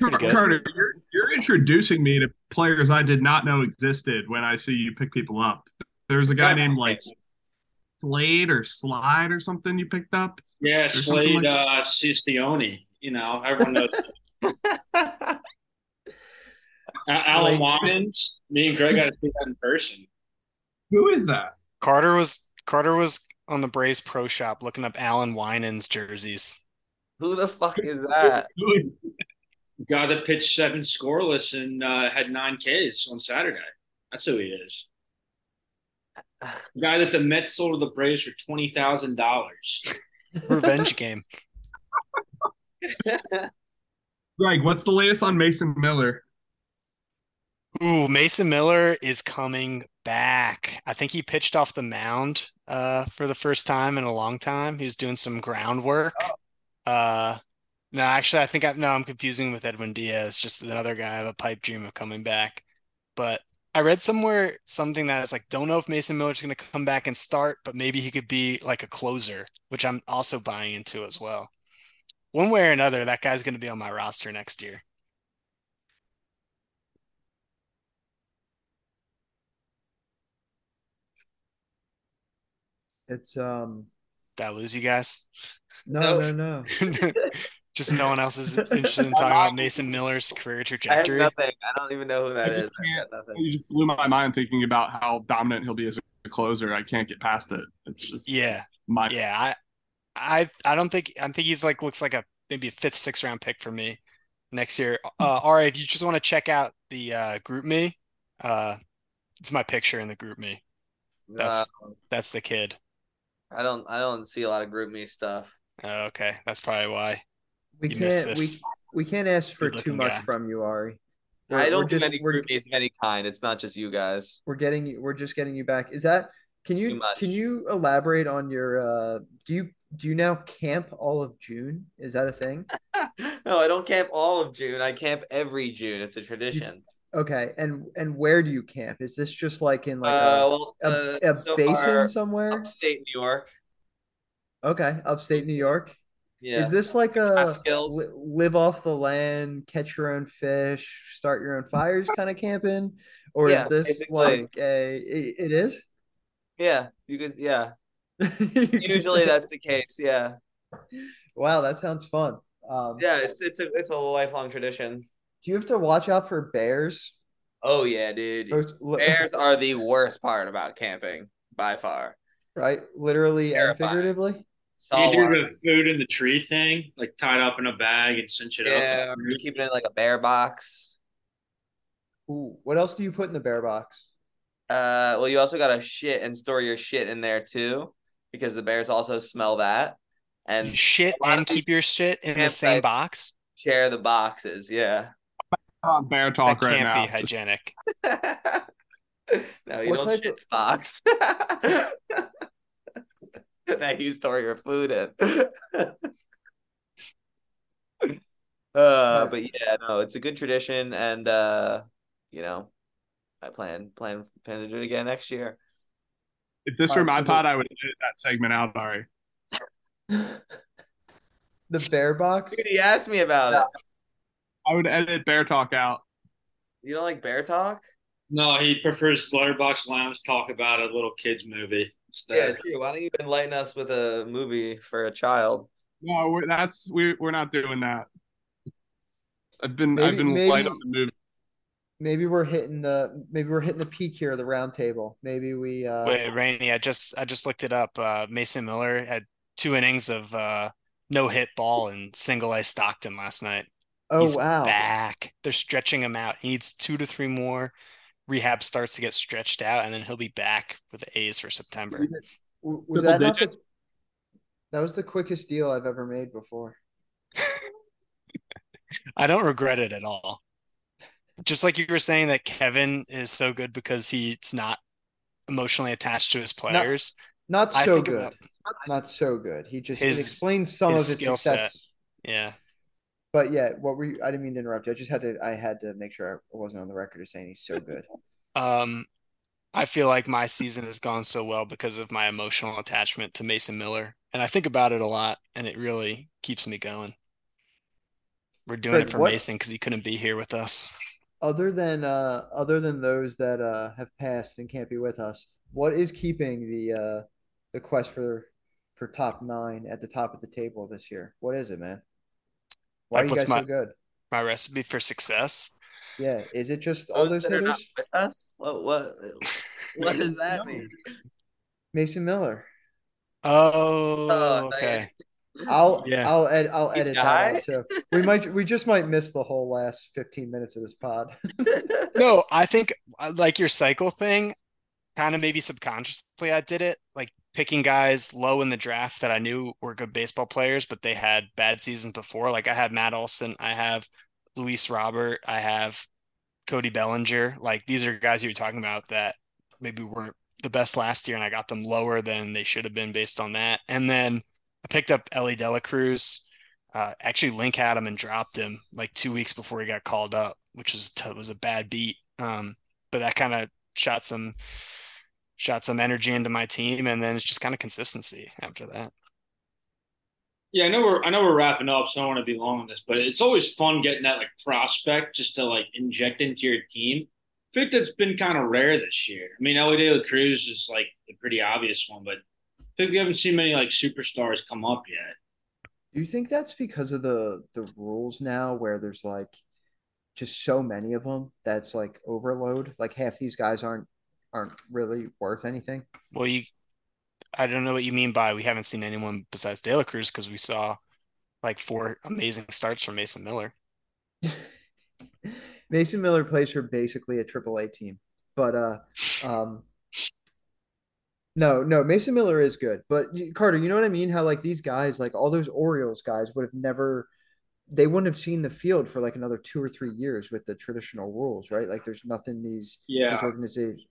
Carter, you're you're introducing me to players I did not know existed when I see you pick people up. There's a guy Yeah. named like Slade or Slide or something you picked up. Yeah, Slade like- uh, Cistione. You know, everyone knows. Uh, Alan Slade. Watkins. Me and Greg got to see that in person. Who is that? Carter was Carter was on the Braves Pro Shop looking up Alan Winans jerseys. Who the fuck is that? Who is- Guy that pitched seven scoreless and uh, had nine Ks on Saturday. That's who he is. The guy that the Mets sold to the Braves for twenty thousand dollars. Revenge game. Greg, what's the latest on Mason Miller? Ooh, Mason Miller is coming back. I think he pitched off the mound uh for the first time in a long time. He was doing some groundwork. Uh no, actually I think I no, I'm confusing with Edwin Diaz, just another guy I have a pipe dream of coming back. But I read somewhere something that's like don't know if Mason Miller's gonna come back and start, but maybe he could be like a closer, which I'm also buying into as well. One way or another, that guy's gonna be on my roster next year. It's um Did I lose you guys? no Nope. no no. Just no one else is interested in talking about Mason Miller's career I trajectory. nothing. I don't even know who that I is. just I can't- got nothing. You just blew my mind thinking about how dominant he'll be as a closer. I can't get past it. It's just Yeah, my yeah. I, I, I don't think I think he's like looks like a maybe a fifth, sixth round pick for me next year. Uh, all right, if you just want to check out the uh, group me, uh, it's my picture in the group me. That's Uh, that's the kid. I don't. I don't see a lot of group me stuff. Oh, okay, that's probably why. We You can't we this. we can't ask for too much guy. from you, Ari. I We're- don't do just- many we're- group me's of any kind. It's not just you guys. We're getting you we're just getting you back. Is that can It's you can you elaborate on your uh do you do you now camp all of June? Is that a thing? no, I don't camp all of June. I camp every June. It's a tradition. Okay, and and where do you camp? Is this just like in like uh, a, well, a, uh, a so basin somewhere? upstate New York. Okay, upstate New York. Yeah. Is this like a li- live off the land, catch your own fish, start your own fires kind of camping, or Yeah, is this basically. like a? It, it is. yeah, you could. Yeah, usually that's the case. Yeah, Wow, that sounds fun. Um, yeah. It's it's a it's a lifelong tradition. Do you have to watch out for bears? Oh yeah, dude. Bears are the worst part about camping by far. right? Literally and figuratively. Do you do the food in the tree thing, like tied up in a bag and cinch it Yeah, up? or you keep it in like a bear box. Ooh, what else do you put in the bear box? Uh, well, you also gotta shit and store your shit in there too, because the bears also smell that and You shit and keep your shit in the same box. share the boxes. Yeah. On bear That talk right can't now. be hygienic. no, you What don't shit of- the box. that you store your food in. uh, but yeah, no, it's a good tradition, and uh, you know, I plan plan plan to do it again next year. If this were my pod, I would edit that segment out, Sorry. The bear box. Dude, he asked me about it. I would edit bear talk out. You don't like bear talk? No, he prefers Letterbox Lounge talk about a little kids movie Yeah, instead. true. Why don't you enlighten us with a movie for a child? No, we're, that's we we're not doing that. I've been Maybe- I've been maybe- light on the movie. Maybe we're hitting the maybe we're hitting the peak here the round table. Maybe we uh Wait, Rainey, I just I just looked it up. Uh, Mason Miller had two innings of uh, no hit ball and single A Stockton last night. Oh He's wow. back. They're stretching him out. He needs two to three more. rehab starts to get stretched out, and then he'll be back with the A's for September. W- Was that not the, that was the quickest deal I've ever made before. I don't regret it at all. Just like you were saying that Kevin is so good because he's not emotionally attached to his players. Not I so good. about Not so good. He just His- explains some of his his skill success. set. yeah. But yeah, what were you, I didn't mean to interrupt you. I just had to I had to make sure I wasn't on the record of saying he's so good. Um, I feel like my season has gone so well because of my emotional attachment to Mason Miller. And I think about it a lot and it really keeps me going. We're doing Greg, it for what- Mason because he couldn't be here with us. other than uh other than those that uh have passed and can't be with us, what is keeping the uh the quest for for top nine at the top of the table this year? What is it, man? Why Like, are you guys my- so good? My recipe for success. Yeah, is it just all those that are not hitters? with us. What what what does that No. mean? Mason Miller. Oh, Oh, okay. I'll Yeah. I'll ed- I'll You edit that out too. We might we just might miss the whole last 15 minutes of this pod. No, I think uh, like your cycle thing, kind of maybe subconsciously I did it, like picking guys low in the draft that I knew were good baseball players, but they had bad seasons before. Like I have Matt Olson, I have Luis Robert, I have Cody Bellinger. Like these are guys you were talking about that maybe weren't the best last year, and I got them lower than they should have been based on that. And then I picked up Elly De La Cruz. Uh, actually, Link had him and dropped him like two weeks before he got called up, which was t- was a bad beat. Um, but that kind of shot some shot some energy into my team, and then it's just kind of consistency after that. Yeah, I know we're I know we're wrapping up, so I don't want to be long on this, but it's always fun getting that like prospect just to like inject into your team. I think that's been kind of rare this year. I mean, Elly De La Cruz is like a pretty obvious one, but I think we haven't seen many like superstars come up yet. Do you think that's because of the the rules now where there's like just so many of them that's like overload? Like half these guys aren't aren't really worth anything. Well, you, I don't know what you mean by we haven't seen anyone besides De La Cruz because we saw like four amazing starts from Mason Miller. Mason Miller plays for basically a triple A team. But uh um no, no, Mason Miller is good. But Carter, you know what I mean? How like these guys, like all those Orioles guys would have never they wouldn't have seen the field for like another two or three years with the traditional rules, right? Like there's nothing these Yeah, these organizations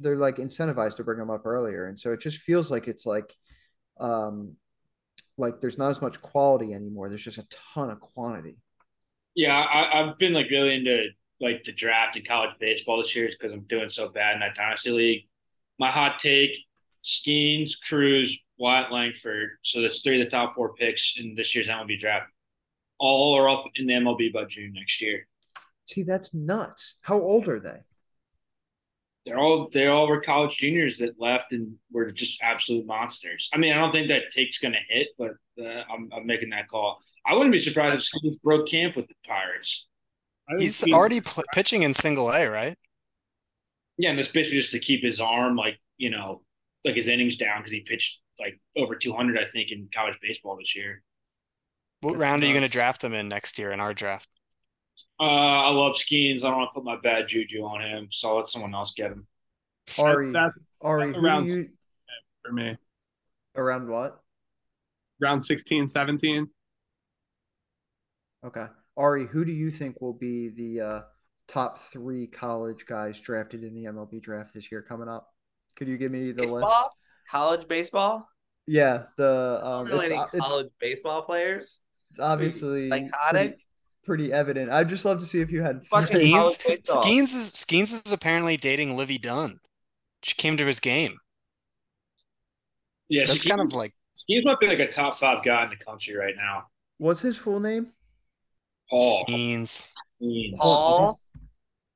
they're like incentivized to bring them up earlier. And so it just feels like it's like um like there's not as much quality anymore. There's just a ton of quantity. yeah. I, I've been like really into like the draft in college baseball this year because I'm doing so bad in that dynasty league. My hot take: Skenes, Crews, Wyatt Langford. So that's three of the top four picks in this year's MLB draft. All are up in the MLB by June next year. See, that's nuts. How old are they? They're all they all were college juniors that left and were just absolute monsters. I mean, I don't think that take's going to hit, but uh, I'm, I'm making that call. I wouldn't be surprised if Skenes broke camp with the Pirates. He's Skenes- already pl- pitching in Single A, right? Yeah, and especially just to keep his arm like you know like his innings down because he pitched like over 200 I think in college baseball this year. What That's round are you going to draft him in next year in our draft? Uh, I love Skenes. I don't want to put my bad juju on him, so I'll let someone else get him. Ari, that's Ari, that's who around- you for me. around what? Round 16, 17. Okay, Ari, who do you think will be the uh, top three college guys drafted in the MLB draft this year coming up? Could you give me the list? College baseball. Yeah, the I um, it's, any it's, college baseball players. it's obviously psychotic. pretty, pretty evident. I'd just love to see if you had Fucking three. Skenes. Skenes is Skenes is apparently dating Livvy Dunne. She came to his game. Yeah, That's Skenes, kind of like Skenes might be like a top five guy in the country right now. What's his full name? Paul Skenes. Skenes. Paul.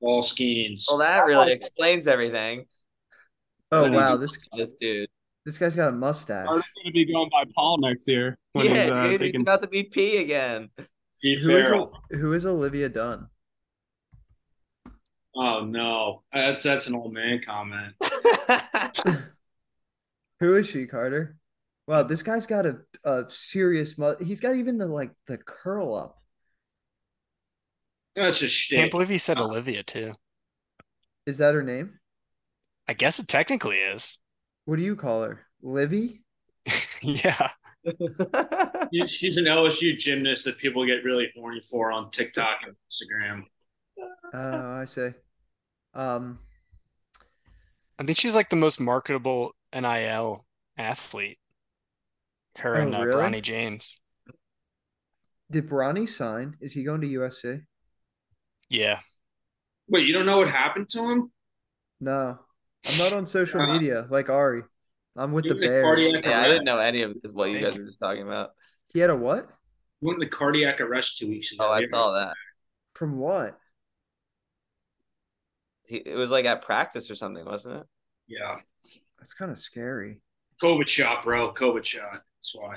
Paul Skenes. Well, that really explains everything. Oh What wow, this This dude. this guy's got a mustache. Are going to be going by Paul next year when yeah, he's uh, dude, he's about to be P again. Steve Who is Farrell. who is Olivia Dunne? Oh no, that's that's an old man comment. Who is she, Carter? Wow, this guy's got a, a serious mu- he's got even the like the curl up. That's just Can't believe he said uh, Olivia too. Is that her name? I guess it technically is. What do you call her? Livvy? yeah. She- She's an LSU gymnast that people get really horny for on TikTok and Instagram. Oh, I see. Um, I think she's like the most marketable NIL athlete. Her Oh, and uh, really? Bronny James. did Bronny sign? Is he going to USC? Yeah. Wait, you don't know what happened to him? No, I'm not on social Uh, media like Ari. I'm with He the went Bears. cardiac yeah, I didn't know any of this, what you guys were just talking about. He had a what? He went into cardiac arrest two weeks ago. Oh, I saw that. From what? He, it was like at practice or something, wasn't it? Yeah. That's kind of scary. COVID shot, bro. COVID shot. That's why.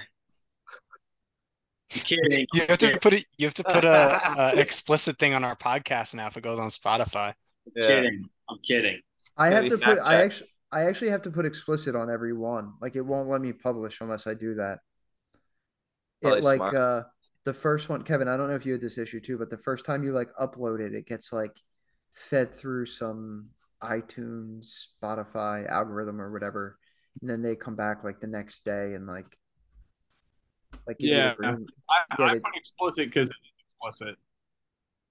I'm kidding. You have to put it you have to put a, a explicit thing on our podcast now if it goes on Spotify. I'm kidding. I'm kidding. I gonna have to put. I actually, I actually have to put explicit on every one. Like it won't let me publish unless I do that. Probably It like smart. uh the first one, Kevin. I don't know if you had this issue too, but the first time you like upload it, it gets like fed through some iTunes, Spotify algorithm or whatever, and then they come back like the next day and like like give you the Yeah. I, Yeah, I they- put explicit because it's explicit.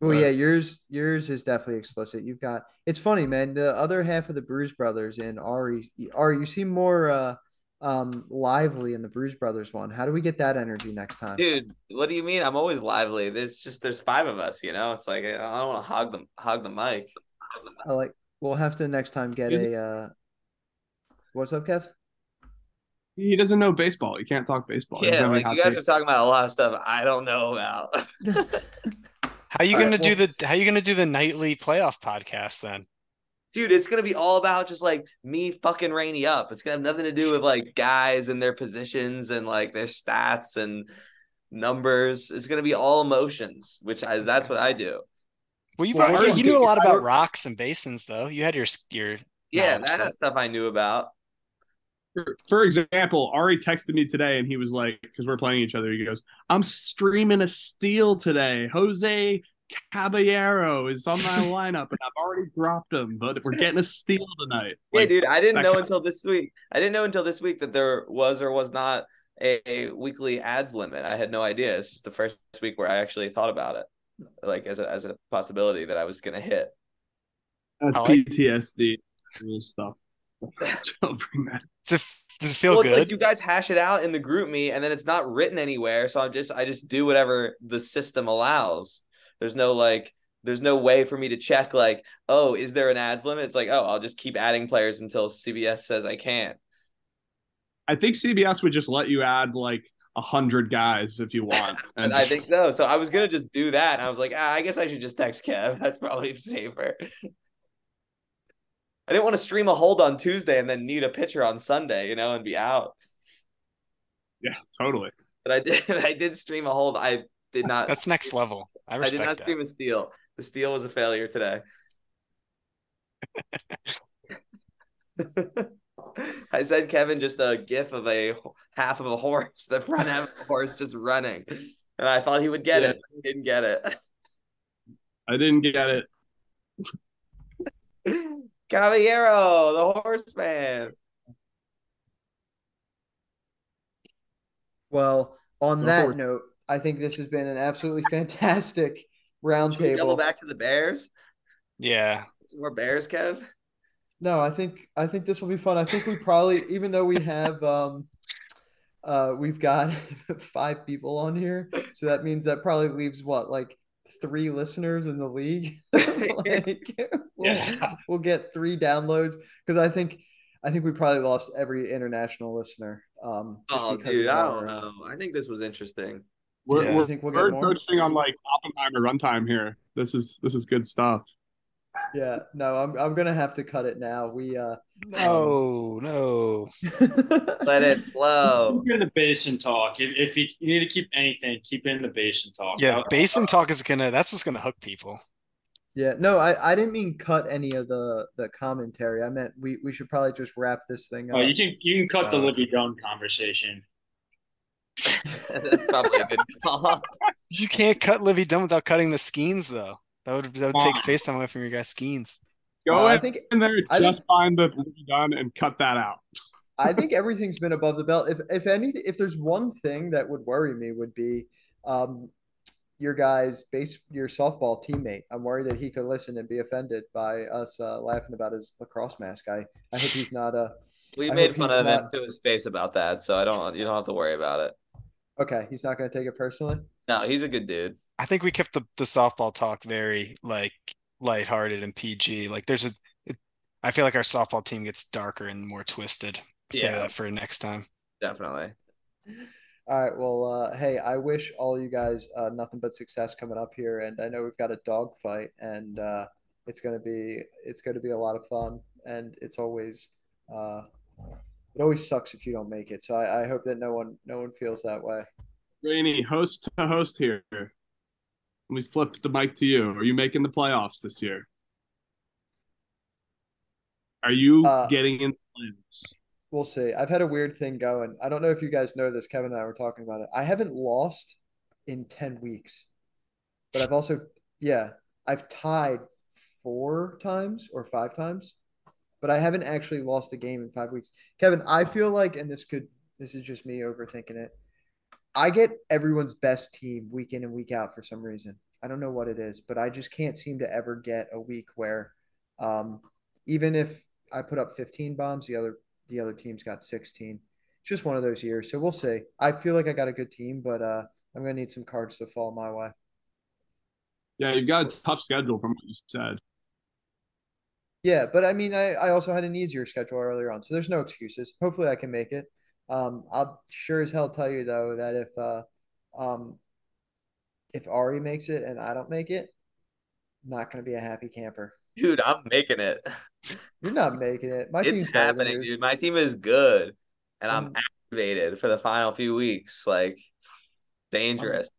Well, yeah, yours yours is definitely explicit. You've got it's funny, man. The other half of the Bruise Brothers and Ari, Ari, you seem more uh um lively in the Bruise Brothers one. How do we get that energy next time? Dude, what do you mean? I'm always lively. There's just there's five of us, you know. It's like I don't want to hog them hog the mic. I like. We'll have to next time get a. uh What's up, Kev? He doesn't know baseball. He can't talk baseball. Yeah, like you guys takes. are talking about a lot of stuff I don't know about. How you All right, gonna do well- the how you gonna do the nightly playoff podcast then? Dude, it's gonna be all about just like me fucking Rainey up. It's gonna have nothing to do with like guys and their positions and like their stats and numbers. It's gonna be all emotions, which I, that's what I do. Well, you Well, probably, you knew a lot about rocks and basins though. You had your your Yeah, that stuff I knew about. For, for example, Ari texted me today and he was like, because we're playing each other, he goes, I'm streaming a steal today. Jose Caballero is on my lineup and I've already dropped him, but we're getting a steal tonight. Yeah, Like, dude, I didn't know kind- until this week. I didn't know until this week that there was or was not a, a weekly adds limit. I had no idea. It's just the first week where I actually thought about it, like as a as a possibility that I was gonna hit. That's I like- PTSD stuff. Don't bring that. Does it, does it feel Well, good? Like you guys hash it out in the group me, and then it's not written anywhere. So I'm just I just do whatever the system allows. There's no like there's no way for me to check like, oh, is there an adds limit? It's like, oh, I'll just keep adding players until CBS says I can't. I think CBS would just let you add like a hundred guys if you want. And I think so. So I was gonna just do that. And I was like, ah, I guess I should just text Kev. That's probably safer. I didn't want to stream a hold on Tuesday and then need a pitcher on Sunday, you know, and be out. yeah, totally. But I did. I did stream a hold. I did not. That's next level. I I did not that. stream a steal. The steal was a failure today. I said Kevin just a gif of a half of a horse, the front half of a horse just running, and I thought he would get Yeah. it. He didn't get it. I didn't get it. Caballero, the horseman. Well, on Go that for it. note, I think this has been an absolutely fantastic Should we double roundtable. back to the Bears? Yeah. Some more Bears, Kev. No, I think I think this will be fun. I think we probably, even though we have um uh we've got five people on here, so that means that probably leaves what like three listeners in the league. like, we'll, Yeah. we'll get three downloads because I think I think we probably lost every international listener. Um, Oh, dude, I don't know. I think this was interesting. We're, Yeah. we're, I think we'll we're more. coaching on like Oppenheimer runtime here. This is this is good stuff. Yeah, no, I'm I'm gonna have to cut it now. We uh No, no. Let it flow. Keep in the basin talk. If, if you, you need to keep anything, keep in the basin talk. Yeah, I'll- basin talk is gonna that's just gonna hook people. Yeah, no, I, I didn't mean cut any of the the commentary. I meant we, we should probably just wrap this thing up. Oh, you can you can cut the Uh, Libby Dunne conversation. That's probably a good call. You can't cut Livvy Dunne without cutting the Skenes though. That would that would take Fine. FaceTime away from your guys' Skenes. Go Uh, I think in there, I just think- find the done and cut that out. I think everything's been above the belt. If if anything, if there's one thing that would worry me would be um, your guy's base, your softball teammate. I'm worried that he could listen and be offended by us uh, laughing about his lacrosse mask. I I hope he's not uh We I made fun he's of him to his face about that, so I don't. You don't have to worry about it. okay. He's not going to take it personally. No, he's a good dude. I think we kept the, the softball talk very like lighthearted and PG. Like there's a, it, I feel like our softball team gets darker and more twisted. Say Yeah. that for next time. Definitely. All right. Well, uh, hey, I wish all you guys uh, nothing but success coming up here, and I know we've got a dog fight, and uh, it's gonna be it's gonna be a lot of fun, and it's always uh, it always sucks if you don't make it. So I, I hope that no one no one feels that way. Rainey, host to host here. Let me flip the mic to you. Are you making the playoffs this year? Are you Uh, getting in the playoffs? We'll see. I've had a weird thing going. I don't know if you guys know this. Kevin and I were talking about it. I haven't lost in 10 weeks, but I've also, yeah, I've tied four times or five times, but I haven't actually lost a game in five weeks. Kevin, I feel like, and this could, this is just me overthinking it. I get everyone's best team week in and week out for some reason. I don't know what it is, but I just can't seem to ever get a week where, um, even if I put up 15 bombs, the other the other team's got 16. It's just one of those years. So we'll see. I feel like I got a good team, but uh, I'm gonna need some cards to fall my way. Yeah, you've got a tough schedule from what you said. Yeah, but I mean, I, I also had an easier schedule earlier on, so there's no excuses. Hopefully, I can make it. Um, I'll sure as hell tell you though that if uh, um, if Ari makes it and I don't make it, I'm not gonna be a happy camper. Dude, I'm making it. You're not making it. My it's team's better than happening, dude. My team is good, and I'm Um, activated for the final few weeks. Like dangerous.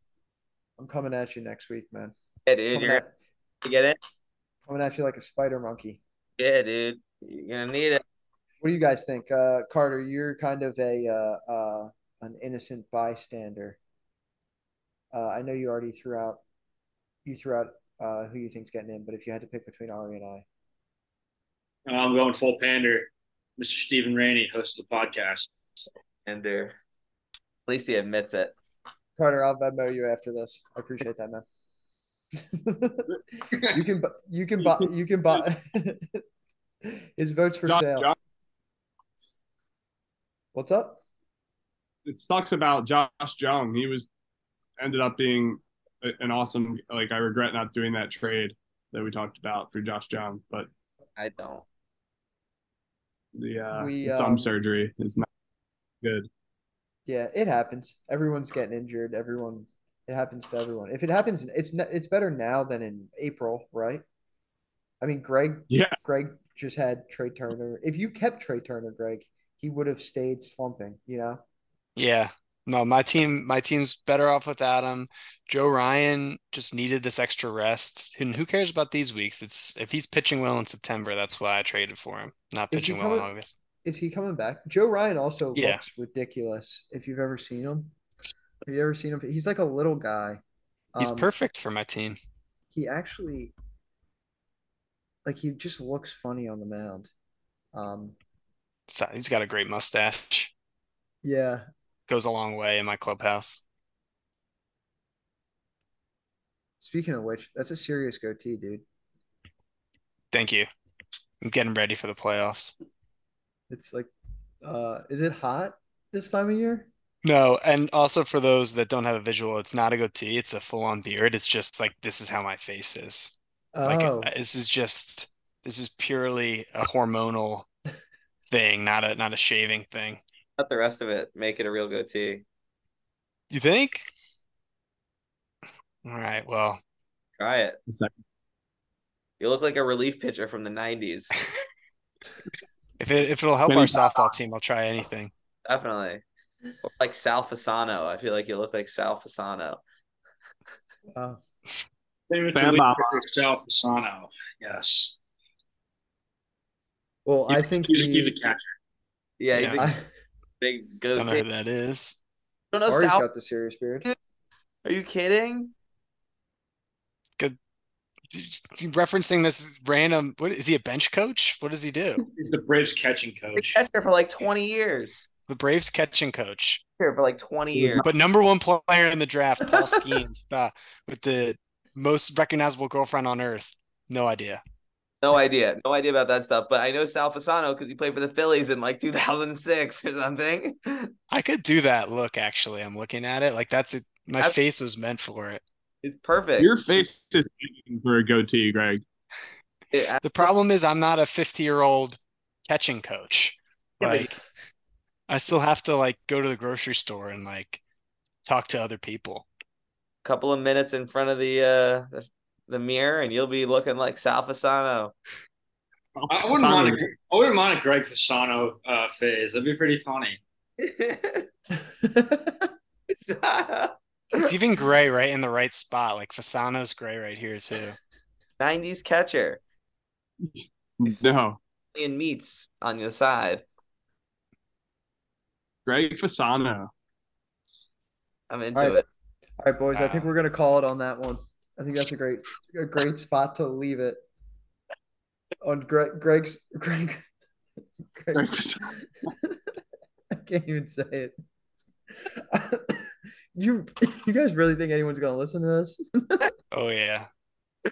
I'm coming at you next week, man. Yeah, dude. Coming You're at, gonna get it. coming at you like a spider monkey. Yeah, dude. You're gonna need it. What do you guys think, uh, Carter? You're kind of a uh, uh, an innocent bystander. Uh, I know you already threw out you threw out uh, who you think's getting in, but if you had to pick between Ari and I, I'm going full pander. Mr. Stephen Rainey, host of the podcast. And there. At least he admits it. Carter, I'll Venmo you after this. I appreciate that, man. you can bu- you can buy you can buy his votes for Josh- sale. Josh- What's up? it sucks about Josh Jung. He was ended up being an awesome. Like I regret not doing that trade that we talked about for Josh Jung, but I don't. the uh, We, thumb um, surgery is not good. Yeah, it happens. Everyone's getting injured. Everyone, it happens to everyone. If it happens, it's it's better now than in April, right? I mean, Greg, Yeah. Greg just had Trea Turner. If you kept Trea Turner, Greg, he would have stayed slumping. You know, Yeah. No, my team, my team's better off without him. Joe Ryan just needed this extra rest. And who cares about these weeks? It's if he's pitching well in September, that's why I traded for him. Not pitching well in coming- August. is he coming back? Joe Ryan also Yeah. looks ridiculous. If you've ever seen him, have you ever seen him? He's like a little guy. He's Um, perfect for my team. He actually, like, he just looks funny on the mound. Um, So he's got a great mustache. yeah, Goes a long way in my clubhouse. Speaking of which, that's a serious goatee, dude. Thank you. I'm getting ready for the playoffs. It's like, uh, is it hot this time of year? No, and also for those that don't have a visual, it's not a goatee, it's a full-on beard. It's just like this is how my face is. Like Oh, uh, this is just this is purely a hormonal thing, not a not a shaving thing. Cut the rest of it. Make it a real goatee. You think? All right, well, Try it. A second. You look like a relief pitcher from the '90s. if it if it'll help Benny our softball team, I'll try anything. Definitely. Or like Sal Fasano. I feel like you look like Sal Fasano. Uh, oh. Favorite Bam delete bam. for Sal Fasano. Yes. Well, I He's- think he's, he's a catcher. Yeah, he's Yeah. a I, big Don't know who that is. don't know Ari's Sal. got the serious beard. Are you kidding? Good. You referencing this random. What is he a bench coach? What does he do? He's the Braves catching The coach. catcher for like 20 years. The Braves catching coach, Here for like 20 years. but number one player in the draft, Paul Skenes, uh, with the most recognizable girlfriend on earth. No idea. No idea. No idea about that stuff. But I know Sal Fasano because he played for the Phillies in like 2006 or something. I could do that look. Actually, I'm looking at it like that's it. My I've- face was meant for it. It's perfect. Your face is for a goatee, Greg. It- The problem is I'm not a 50 year old catching coach. Yeah, Like, I still have to like go to the grocery store and like talk to other people. A couple of minutes in front of the uh the, the mirror and you'll be looking like Sal Fasano. I I wouldn't mind a, I wouldn't mind a Greg Fasano uh, phase. That'd be pretty funny. It's even gray right in the right spot. Like Fasano's gray right here too. 90s catcher. No, And meats on your side. Greg Fasano. I'm into All right. it. All right, boys. I think we're gonna call it on that one. I think that's a great, a great spot to leave it. On Greg, Greg's, Greg, Greg Greg. I can't even say it. you, you guys really think anyone's gonna listen to this? Oh yeah.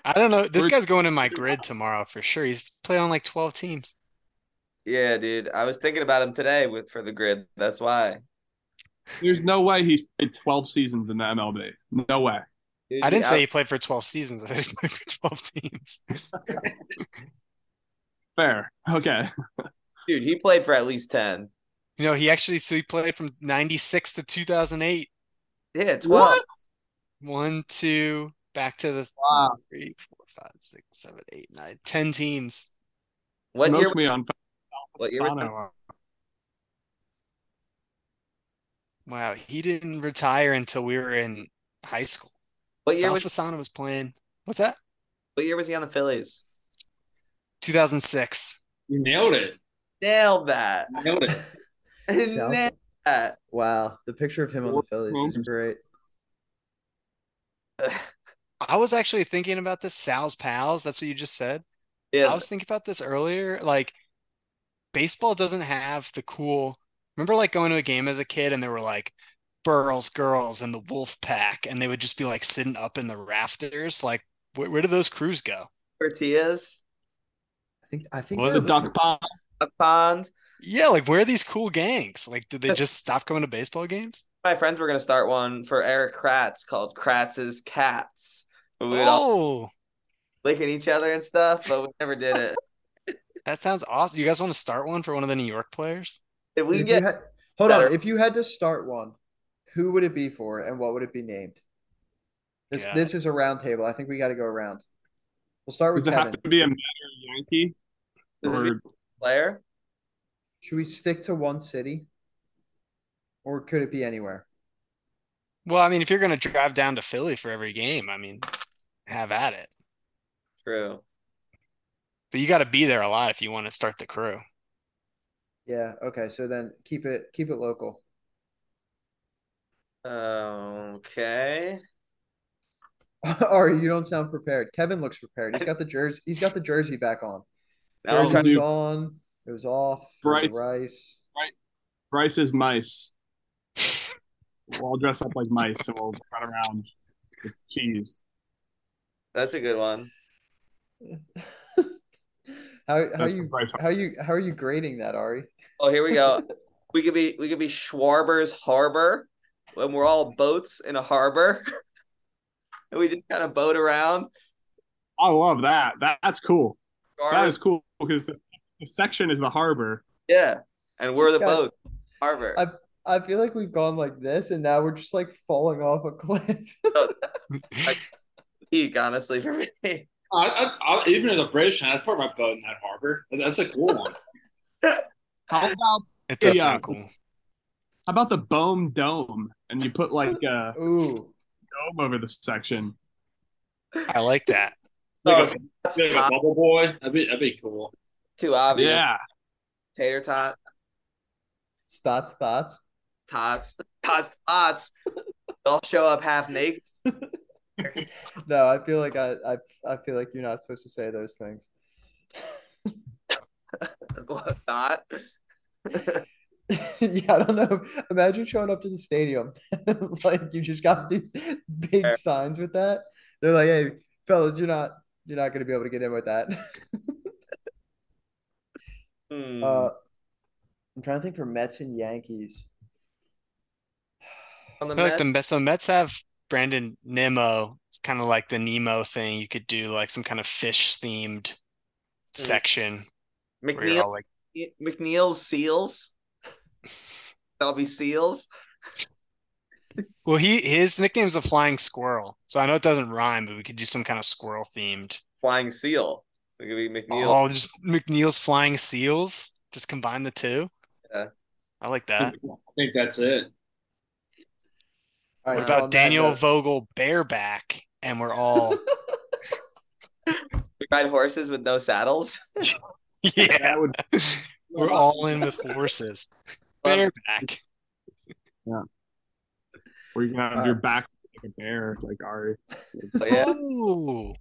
I don't know. This We're- guy's going in my grid tomorrow for sure. He's played on like 12 teams. Yeah, dude. I was thinking about him today with for the grid. That's why. There's no way he's played 12 seasons in the MLB. No way. Dude, I didn't say out- he played for 12 seasons. I said he played for 12 teams. Fair. Okay. dude, he played for at least 10. You know, he actually so he played from 96 to 2008. Yeah, 12. What? One, two, back to the Wow. three, four, five, six, seven, eight, nine, ten teams. What Smoke year me on What year was Wow, he didn't retire until we were in high school. What year Sal was Fasano was playing. What's that? what year was he on the Phillies? 2006. You nailed it. Nailed that. You nailed it. Sal- Nailed that. Wow, the picture of him on the Phillies is great. I was actually thinking about this. Sal's pals. That's what you just said. Yeah, I was thinking about this earlier. Like, baseball doesn't have the cool. Remember, like going to a game as a kid, and there were like Burls girls and the Wolf Pack, and they would just be like sitting up in the rafters. Like, where, where did those crews go? tortillas, I think I think Was The that duck pond. a pond. Yeah, like where are these cool gangs? Like, did they just stop coming to baseball games? My friends were gonna start one for Erik Kratz called Kratz's Cats. We would all Oh, licking each other and stuff, but we never did it. that sounds awesome. You guys want to start one for one of the New York players? If we if get had, hold better- on. If you had to start one, who would it be for, and what would it be named? This Yeah. this is a round table. I think we got to go around. We'll start with Does it have to be a Met or Yankee? Does it be- Or player, Should we stick to one city, or could it be anywhere? Well, I mean, if you're going to drive down to Philly for every game, I mean, have at it. true. But you got to be there a lot if you want to start the crew. Yeah. Okay. So then keep it keep it local. Okay. Ari, you don't sound prepared. Kevin looks prepared. He's got the jersey. He's got the jersey back on. Jersey trying- Jersey's on. It was off. for Bryce. Rice. Bryce's mice. We'll all dress up like mice and we'll run around with cheese. That's a good one. how how That's you Bryce- how you how are you grading that, Ari? Oh, here we go. we could be we could be Schwarber's Harbor when we're all boats in a harbor. and we just kind of boat around. I love that. that that's cool. That Schwarber's- is cool because the, the section is the harbor. yeah. And we're the Yeah. boat. Harbor. I I feel like we've gone like this, and now we're just like falling off a cliff. Oh, peak, honestly, for me. I, I, I, even as a British fan, I'd put my boat in that harbor. That's a cool one. How about It does Yeah. sound uh, cool. How about the Bohm Dome and you put like a Ooh, dome over the section? I like that. Like So, a, like a bubble boy. That'd be that'd be cool. too obvious. Yeah. Tater tot, Stots thoughts. tots, tots, tots. They'll show up half naked. no, I feel like I, I I feel like you're not supposed to say those things. What, Not. yeah, I don't know. Imagine showing up to the stadium, like you just got these big Fair. signs with that. They're like, "Hey, fellas, you're not you're not going to be able to get in with that." Hmm. uh, I'm trying to think for Mets and Yankees. On the I feel like Mets, the Mets, so Mets have Brandon Nimmo. It's kind of like the Nemo thing. You could do like some kind of fish themed section where you're McNeil, like, McNeil's seals. That'll be seals. well, he his nickname's a flying squirrel. So I know it doesn't rhyme, but we could do some kind of squirrel themed. Flying seal. It could be McNeil. Oh, just McNeil's flying seals. Just combine the two. Yeah. I like that. I think that's it. All right, What so about that Daniel note- Vogel bareback? And we're all We ride horses with no saddles. yeah, That would we're all in with horses. Bareback. Yeah. Where you can have uh, your back like a bear, like Ari. Yeah. Oh,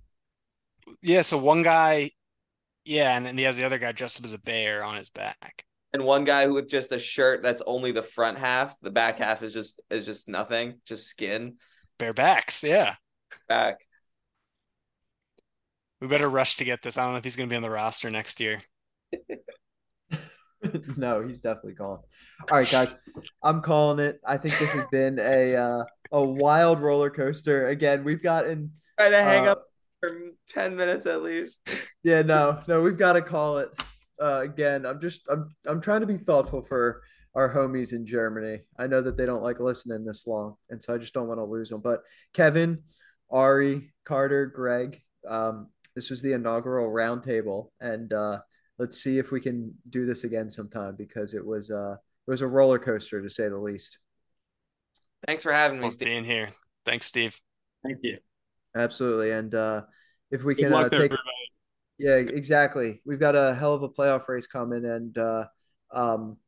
yeah. So one guy, yeah, and then he has the other guy dressed up as a bear on his back. And one guy with just a shirt that's only the front half. The back half is just is just nothing, just skin. Bare backs, yeah. Back. We better rush to get this. I don't know if he's going to be on the roster next year. no, he's definitely calling. All right, guys, I'm calling it. I think this has been a uh, a wild roller coaster. Again, we've gotten Try to hang uh, up for ten minutes at least. Yeah, no, no, we've got to call it. Uh, again, I'm just I'm I'm trying to be thoughtful for our homies in Germany. I know that they don't like listening this long, and so I just don't want to lose them. But Kevin, Ari, Carter, Greg, um, this was the inaugural roundtable, and uh, let's see if we can do this again sometime because it was uh it was a roller coaster to say the least. Thanks for having me, Love Steve. being here. Thanks, Steve. Thank you. Absolutely, and uh, if we Good can uh, take everybody. Yeah, exactly. We've got a hell of a playoff race coming, and uh, um,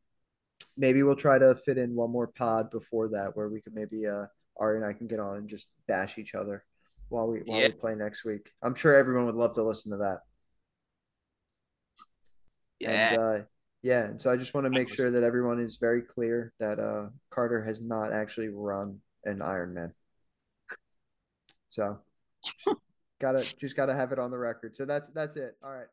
maybe we'll try to fit in one more pod before that, where we could maybe uh, Ari and I can get on and just bash each other while we while Yeah. we play next week. I'm sure everyone would love to listen to that. Yeah. And uh, yeah, and so I just want to make sure that everyone is very clear that uh, Carter has not actually run an Ironman. So, gotta just gotta have it on the record. So that's that's it. All right.